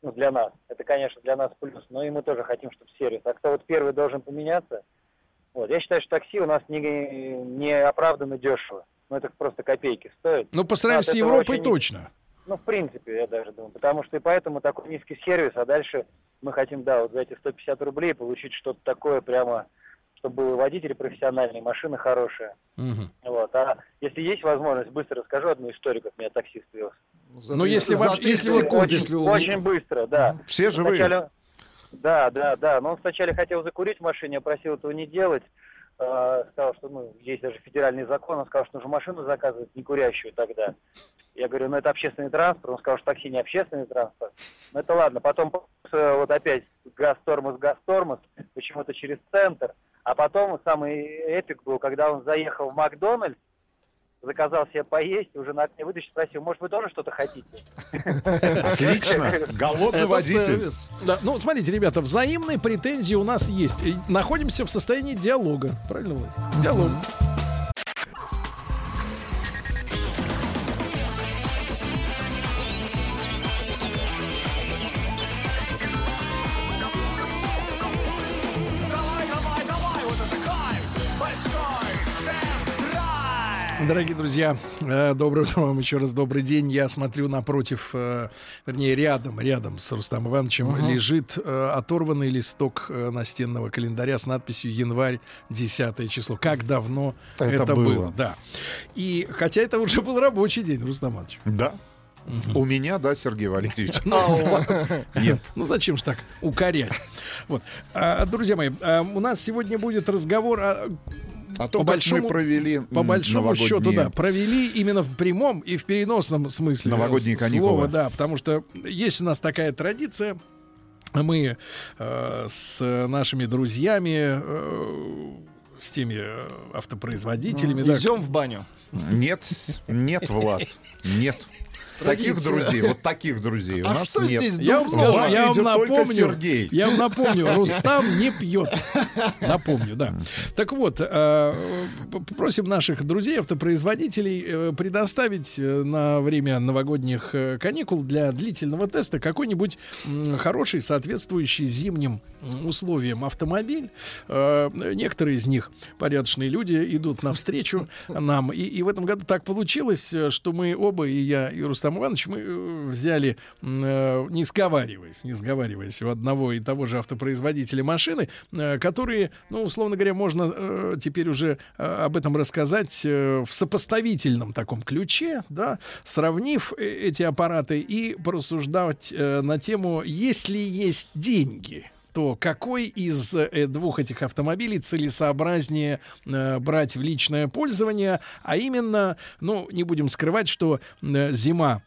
Ну, для нас. Это, конечно, для нас плюс. Но и мы тоже хотим, чтобы сервис. А кто вот первый должен поменяться? Вот. Я считаю, что такси у нас не, не оправданно дешево. Ну, это просто копейки стоит. Ну, по сравнению с Европой очень- точно. ну, в принципе, я даже думаю. Потому что и поэтому такой низкий сервис, а дальше мы хотим, да, вот за эти 150 рублей получить что-то такое прямо, чтобы был водитель профессиональный, машина хорошая. Мгм. Вот. А если есть возможность, быстро расскажу одну историю, как меня таксист вез. Ну, если За вообще- 30 если- секунд, очень, если очень быстро, да. Все живые? Вначале- Да, да, да. Но он сначала хотел закурить в машине, я просил этого не делать. Э, сказал, что ну, есть даже федеральный закон, он сказал, что нужно машину заказывать, не курящую тогда. Я говорю, ну это общественный транспорт. Он сказал, что такси не общественный транспорт. Ну это ладно. Потом э, вот опять газ-тормоз, газ-тормоз, почему-то через центр. А потом самый эпик был, когда он заехал в Макдональдс, заказал себе поесть, уже на окне выдачи спросил, может, вы тоже что-то хотите? Отлично. Голодный Это водитель. сервис. Да, ну, смотрите, ребята, взаимные претензии у нас есть. И находимся в состоянии диалога. Правильно, Владик? Диалог. Дорогие друзья, э, доброе утро вам еще раз, добрый день. Я смотрю напротив, э, вернее, рядом, рядом с Рустам Ивановичем лежит э, оторванный листок настенного календаря с надписью «Январь, 10 число». Как давно Это это, было. было. Да. И хотя это уже был рабочий день, Рустам Иванович. Да. У меня, да, Сергей Валерьевич? А у вас? Нет. Ну зачем же так укорять? Вот. А, друзья мои, а, у нас сегодня будет разговор о О том, по как большому, мы провели по большому новогодние- счету, да, провели именно в прямом и в переносном смысле Новогодние каникулы. слова, да, потому что есть у нас такая традиция. Мы э, с нашими друзьями, э, с теми э, автопроизводителями, да, Идем в баню. Нет, нет, Влад, нет. Таких Традиция. друзей, вот таких друзей у А нас что нет. здесь Я вам скажу, я напомню, Сергей. я вам напомню, Рустам не пьет. Напомню, да. Так вот, э, п- просим наших друзей, автопроизводителей, э, предоставить э, на время новогодних э, каникул для длительного теста какой-нибудь хороший, соответствующий зимним условиям автомобиль. Некоторые из них, порядочные люди, идут навстречу нам. И, и в этом году так получилось, что мы оба, и я, и Рустам Иванович, мы э, взяли, э, не сговариваясь, не сговариваясь, у одного и того же автопроизводителя машины, э, которые, ну, условно говоря, можно теперь уже об этом рассказать в сопоставительном таком ключе, да, сравнив эти аппараты и порассуждать на тему, если есть деньги, то какой из э, двух этих автомобилей целесообразнее э, брать в личное пользование, а именно, ну, не будем скрывать, что э, зима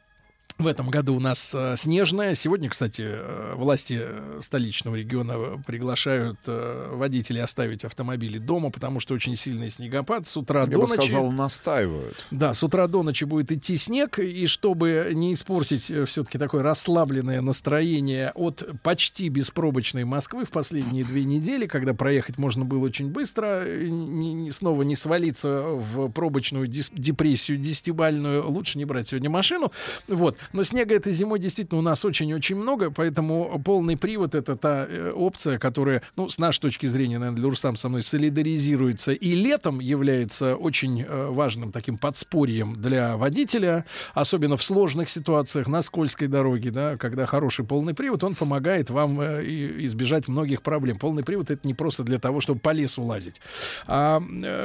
в этом году у нас э, снежная. Сегодня, кстати, э, власти э, столичного региона приглашают э, водителей оставить автомобили дома, потому что очень сильный снегопад с утра Я до бы ночи. сказал, настаивают. Да, с утра до ночи будет идти снег, и чтобы не испортить все-таки такое расслабленное настроение от почти беспробочной Москвы в последние две недели, когда проехать можно было очень быстро, э, не- не- снова не свалиться в пробочную дис- депрессию десятибальную, лучше не брать сегодня машину. Вот. Но снега этой зимой действительно у нас очень-очень много, поэтому полный привод — это та э, опция, которая, ну, с нашей точки зрения, наверное, для Рустам со мной солидаризируется и летом является очень э, важным таким подспорьем для водителя, особенно в сложных ситуациях на скользкой дороге, да, когда хороший полный привод, он помогает вам э, избежать многих проблем. Полный привод — это не просто для того, чтобы по лесу лазить. А,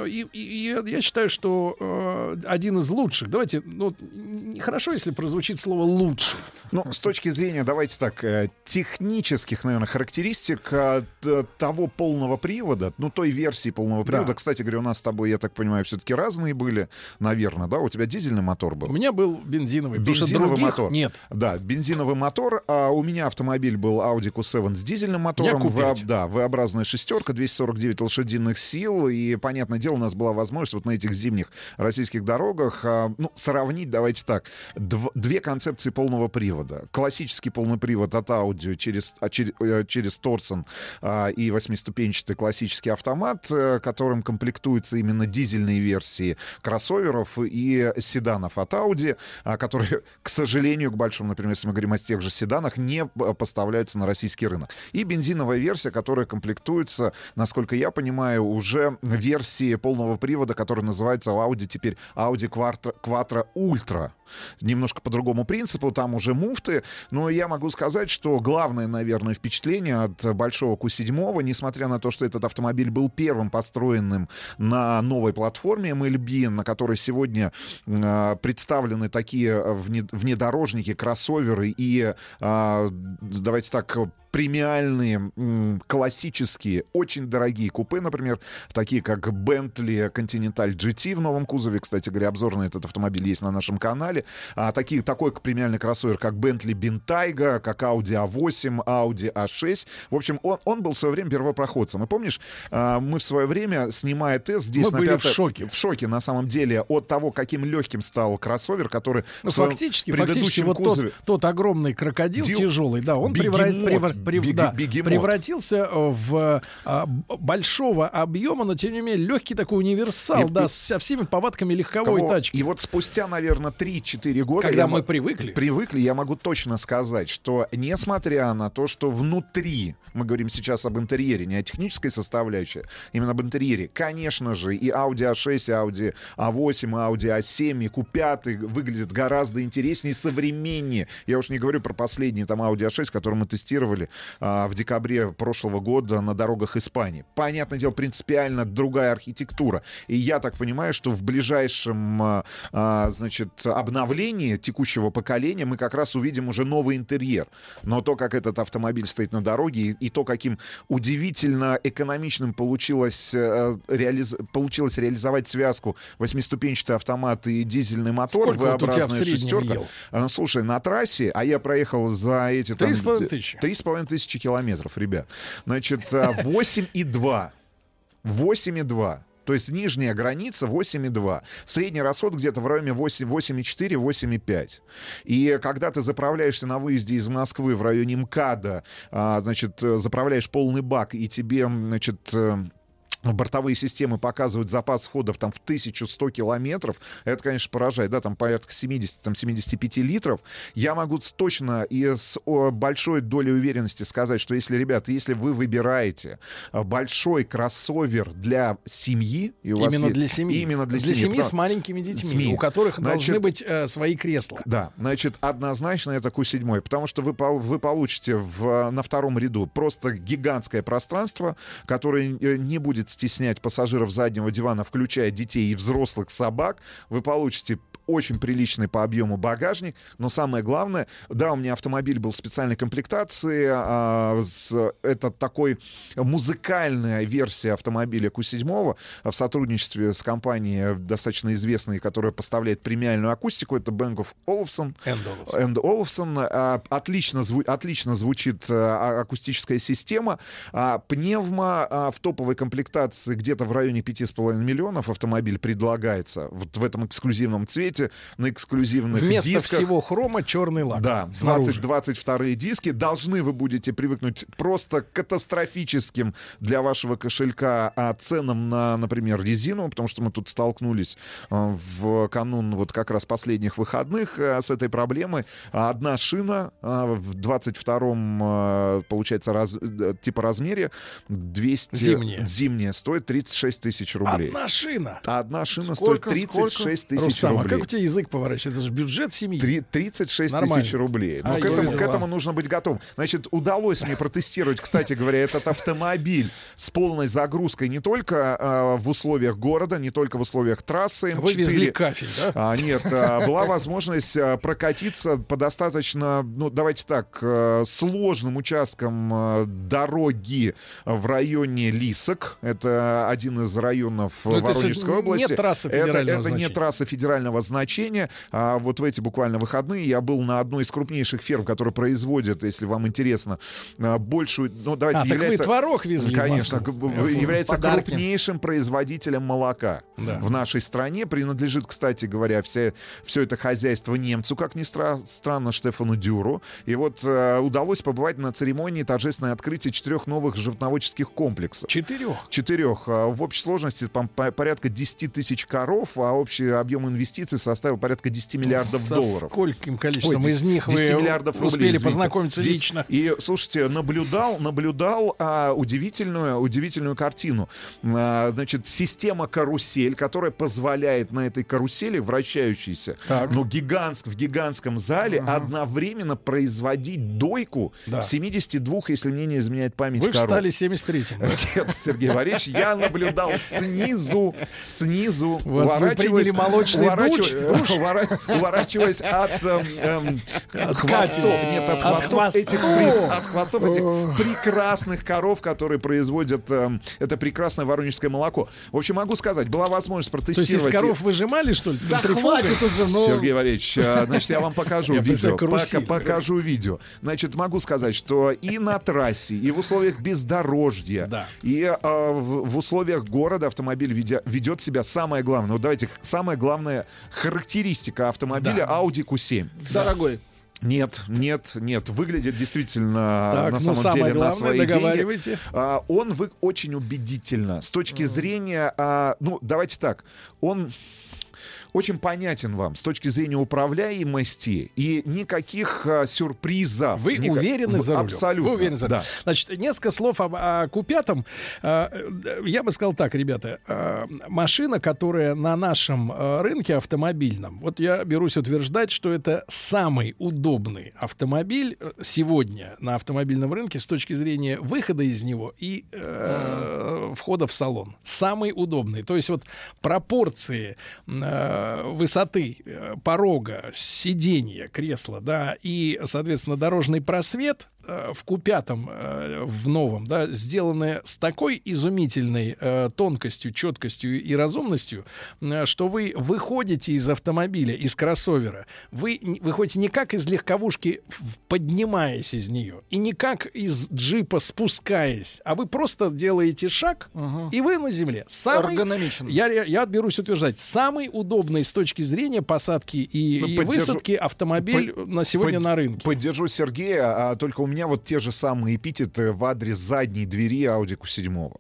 и, и я- считаю, что один из лучших, давайте, ну, нехорошо, если прозвучит слово «лучший». Ну, с точки зрения, давайте так, э, технических, наверное, характеристик э, того полного привода, ну, той версии полного привода, Да. кстати говоря, у нас с тобой, я так понимаю, все-таки разные были, наверное, да? У тебя дизельный мотор был? У меня был бензиновый, Бензиновый других мотор. нет. Да, бензиновый мотор. А у меня автомобиль был Audi Q7 с дизельным мотором. Q5. В- да, V-образная шестерка, 249 лошадиных сил. И, понятное дело, у нас была возможность вот на этих зимних российских дорогах, а, ну, сравнить, давайте так, дв- две концепции полного привода. Классический полный привод от Audi через, а, чер- э, через Торсон а, и восьмиступенчатый классический автомат, э, которым комплектуются именно дизельные версии кроссоверов и седанов от Audi, а, которые, к сожалению, к большому, например, если мы говорим о тех же седанах, не п- поставляются на российский рынок. И бензиновая версия, которая комплектуется, насколько я понимаю, уже версии полного привода, которая называется у Audi теперь Audi Quattro, Quattro Ultra. Немножко по другому принципу, там уже муфты, но я могу сказать, что главное, наверное, впечатление от большого Q7, несмотря на то, что этот автомобиль был первым построенным на новой платформе MLB, на которой сегодня э, представлены такие вне- внедорожники, кроссоверы и, э, давайте так, премиальные, классические, очень дорогие купе, например, такие как Bentley Continental GT в новом кузове. Кстати говоря, обзор на этот автомобиль есть на нашем канале. А, такие, такой премиальный кроссовер, как Bentley Bentayga, как Audi A8, Audi A6. В общем, он, он был в свое время первопроходцем. И помнишь, а, мы в свое время, снимая тест здесь Мы на были в пятой- шоке. В шоке, на самом деле, от того, каким легким стал кроссовер, который Ну, в своем фактически, предыдущем фактически вот кузове... тот, тот огромный крокодил Дил- тяжелый, да, он Бегемот, превра- превра- прев- бег- да, превратился э, в а, большого объема, но тем не менее легкий такой универсал, И- да, и- со всеми повадками легковой Кого- тачки. И вот спустя, наверное, 3-4 года... Когда мы мо- привыкли. Привыкли, я могу точно сказать, что несмотря на то, что внутри, мы говорим сейчас об интерьере, не о технической составляющей, именно об интерьере, конечно же, и Audi A6, и Audi A8, и Audi A7, и Q5 выглядят гораздо интереснее, современнее. Я уж не говорю про последний там Audi A6, который мы тестировали а, в декабре прошлого года на дорогах Испании. Понятное дело, принципиально другая архитектура. И я так понимаю, что в ближайшем, а, а, значит, обновлении текущего поколения мы как раз увидим уже новый интерьер. Но то, как этот автомобиль стоит на дороге, и, и то, каким удивительно экономичным получилось, э, реализ- получилось реализовать связку восьмиступенчатый автомат и дизельный мотор, Сколько вот V-образная среднем шестерка. ел? Ну, слушай, на трассе, а я проехал за эти... там, Три с половиной тысячи. Три с половиной тысячи километров, ребят. Значит, а, 8,2. 8,2. То есть нижняя граница 8,2. Средний расход где-то в районе 8, 8,4, 8,5. И когда ты заправляешься на выезде из Москвы в районе МКАДа, а, значит, э, заправляешь полный бак, и тебе, значит, э, бортовые системы показывают запас сходов там в 1100 километров, это, конечно, поражает, да, там порядка 70-75 литров. Я могу точно и с большой долей уверенности сказать, что если, ребята, если вы выбираете а, большой кроссовер для семьи, и у вас Именно есть- для семьи. именно для, Для семьи потому- с маленькими детьми, СМИ. у которых должны Значит, быть э, свои кресла. да, значит, однозначно это Q7, потому что вы, вы получите в, на втором ряду просто гигантское пространство, которое э, не будет стеснять пассажиров заднего дивана, включая детей и взрослых собак. Вы получите очень приличный по объему багажник, но самое главное, да, у меня автомобиль был в специальной комплектации, а, с- это такой музыкальная версия автомобиля Q7 в сотрудничестве с компанией достаточно известной, которая поставляет премиальную акустику, это Bang Olufsen. Энд Олафсон. А, Отлично, зву- отлично звучит а, акустическая система. А, Пневма а, в топовой комплектации где-то в районе 5,5 миллионов автомобиль предлагается вот в этом эксклюзивном цвете, на эксклюзивных Вместо дисках. всего хрома черный лак. Да, снаружи. 20, 22 диски. Должны вы будете привыкнуть просто катастрофическим для вашего кошелька а, ценам на, например, резину, потому что мы тут столкнулись а, в канун вот как раз последних выходных а, с этой проблемой. А Одна шина а, в 22-м, а, получается, раз- э, типа размере 200... Зимняя. Зимняя стоит 36 тысяч рублей. Одна шина. Одна шина Сколько, стоит 36 сколько? тысяч Рустам, рублей. а как тебя язык поворачивается? Это же бюджет семьи. Три- 36 Нормально. тысяч рублей. Но Ай, к, этому, к этому нужно быть готовым. Значит, удалось мне протестировать, кстати говоря, этот автомобиль с полной загрузкой не только а, в условиях города, не только в условиях трассы М4. Вы везли кафель, да? А, нет, а, была возможность а, прокатиться по достаточно, ну, давайте так, а, сложным участкам а, дороги в районе Лисок. Это один из районов Но это Воронежской не области. трасса Это- федерального это, не значения. трасса федерального значения. А вот в эти буквально выходные я был на одной из крупнейших ферм, которая производит, если вам интересно, а, большую... Ну, давайте, А, так вы является, творог везли Конечно, является Подарки. крупнейшим производителем молока Да. в нашей стране. Принадлежит, кстати говоря, все, все это хозяйство немцу, как ни стра- странно, Штефану Дюру. И вот э, удалось побывать на церемонии торжественное открытие четырех новых животноводческих комплексов. Четырех? Четырех. А В общей сложности там по- порядка 10 тысяч коров, а общий объем инвестиций составил порядка 10 миллиардов Со долларов. скольким количеством Ой, из них 10 вы миллиардов рублей, успели извините. познакомиться 10. лично? И, слушайте, наблюдал, наблюдал а, удивительную, удивительную картину. А, значит, система карусель, которая позволяет на этой карусели, вращающейся, ну, гигантск, в гигантском зале, одновременно производить дойку Да. 72, если мне не изменяет память, Вы коров. встали 73-м. Нет, Сергей Валерьевич, я наблюдал снизу, снизу, вы приняли молочный душ? Увора- уворачиваясь от эм, эм, хвостов, нет, от хвостов этих от хвостов этих прекрасных коров, которые производят эм, это прекрасное воронежское молоко. В общем, могу сказать, была возможность То есть из протестировать. коров выжимали, что ли? Да хватит уже, ну... Сергей Валерьевич, а, значит, я вам покажу видео. покажу видео. Значит, могу сказать, что и на трассе, и в условиях бездорожья, Да. и а, в, в условиях города автомобиль ведя- ведет себя самое главное. Вот давайте, самая главная характеристика автомобиля Audi Q7. Дорогой. Нет, нет, нет. Выглядит действительно Так, на ну, самом самое деле на главное, свои договаривайте. деньги. А, он вы очень убедительно с точки зрения, а, ну давайте так, он очень понятен вам с точки зрения управляемости и никаких а, сюрпризов. Вы Ника- уверены за рулем? Абсолютно. Вы уверены за рулем? да. Значит, несколько слов об, о Q5. А, э, Я бы сказал так, ребята. а, Машина, которая на нашем а, рынке автомобильном, вот я берусь утверждать, что это самый удобный автомобиль э, сегодня на автомобильном рынке с точки зрения выхода из него и э, входа в салон. Самый удобный. То есть вот пропорции э, высоты э, порога, сиденья, кресла, да, и, соответственно, дорожный просвет э, в купятом, э, в новом, да, сделаны с такой изумительной э, тонкостью, четкостью и разумностью, э, что вы выходите из автомобиля, из кроссовера, вы выходите не как из легковушки, поднимаясь из нее, и не как из джипа спускаясь, а вы просто делаете шаг, и вы на земле. Самый, Эргономичен. Я, я берусь утверждать, самый удобный с точки зрения посадки и, Ну, и поддержу- высадки автомобиль Под- на сегодня под- на рынке. Поддержу Сергея, а только у меня вот те же самые эпитеты в адрес задней двери Audi Q7.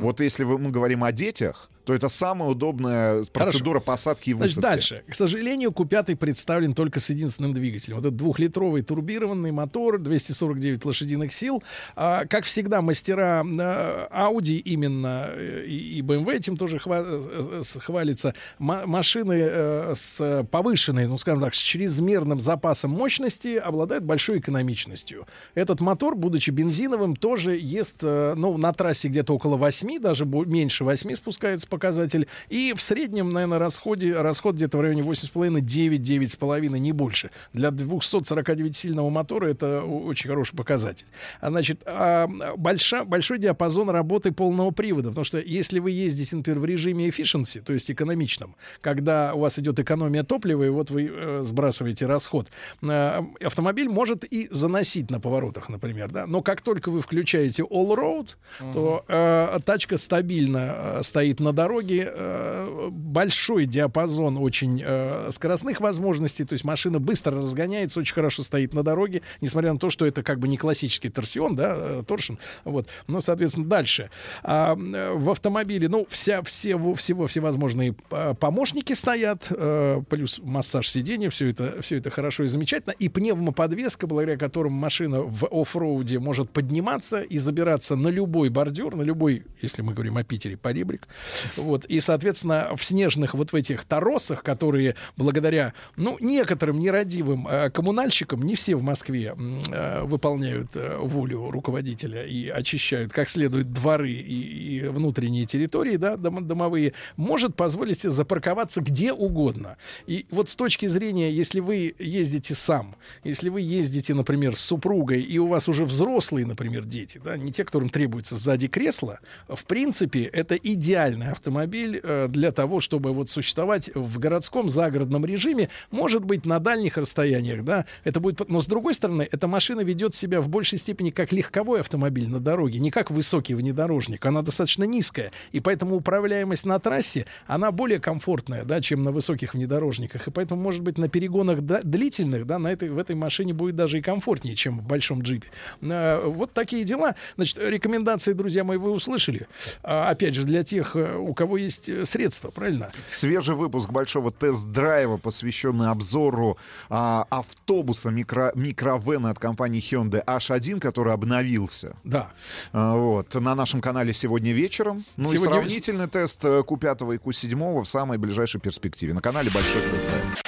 Вот если мы говорим о детях, то это самая удобная процедура посадки и Значит, высадки. дальше. К сожалению, Q5 представлен только с единственным двигателем. Вот этот двухлитровый турбированный мотор, 249 лошадиных сил. А, как всегда, мастера э, Audi именно э, и, и BMW этим тоже хва- э, э, хвалится. Ма- машины э, с повышенной, ну, скажем так, с чрезмерным запасом мощности обладают большой экономичностью. Этот мотор, будучи бензиновым, тоже ест, э, ну, на трассе где-то около 8, даже меньше 8 спускается показатель. И в среднем, наверное, расходе, расход где-то в районе 8,5, 9, 9,5, не больше. Для 249-сильного мотора это очень хороший показатель. А, значит, а, больша- большой диапазон работы полного привода, потому что если вы ездите, например, в режиме efficiency, то есть экономичном, когда у вас идет экономия топлива, и вот вы э, сбрасываете расход, э, автомобиль может и заносить на поворотах, например, да, но как только вы включаете all-road, то э, тачка стабильно э, стоит на дороге, э, большой диапазон очень э, скоростных возможностей, то есть машина быстро разгоняется, очень хорошо стоит на дороге, несмотря на то, что это как бы не классический торсион, да, э, торшин, вот, но, соответственно, дальше. А, э, в автомобиле, ну, вся, все, всего, всевозможные э, помощники стоят, э, плюс массаж сиденья, все это, все это хорошо и замечательно, и пневмоподвеска, благодаря которому машина в оффроуде может подниматься и забираться на любой бордюр, на любой, если мы говорим о Питере, поребрик, вот, и, соответственно, в снежных вот в этих торосах, которые благодаря, ну, некоторым нерадивым э, коммунальщикам, не все в Москве э, выполняют э, волю руководителя и очищают как следует дворы и, и внутренние территории, да, дом- домовые, может позволить себе запарковаться где угодно. И вот с точки зрения, если вы ездите сам, если вы ездите, например, с супругой, и у вас уже взрослые, например, дети, да, не те, которым требуется сзади кресло, в принципе, это идеальный автомобиль э, для того, чтобы вот существовать в городском загородном режиме, может быть, на дальних расстояниях, да, это будет... Но, с другой стороны, эта машина ведет себя в большей степени как легковой автомобиль на дороге, не как высокий внедорожник. Она достаточно низкая, и поэтому управляемость на трассе, она более комфортная, да, чем на высоких внедорожниках. И поэтому, может быть, на перегонах да, длительных, да, на этой, в этой машине будет даже и комфортнее, чем в большом джипе. Э, Вот такие дела. Значит, рекомендации, друзья мои, вы услышали. А, Опять же, для тех, э, у кого есть э, средства, правильно? Свежий выпуск большого тест-драйва, посвященный обзору а, автобуса микро, микровена от компании Hyundai H1, который обновился. Да. А, вот, на нашем канале сегодня вечером. Ну Сегодня и сравнительный тест э, Q5 и Q7 в самой ближайшей перспективе. На канале Большой тест-драйв.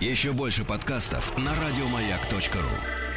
Еще больше подкастов на радиомаяк.ру.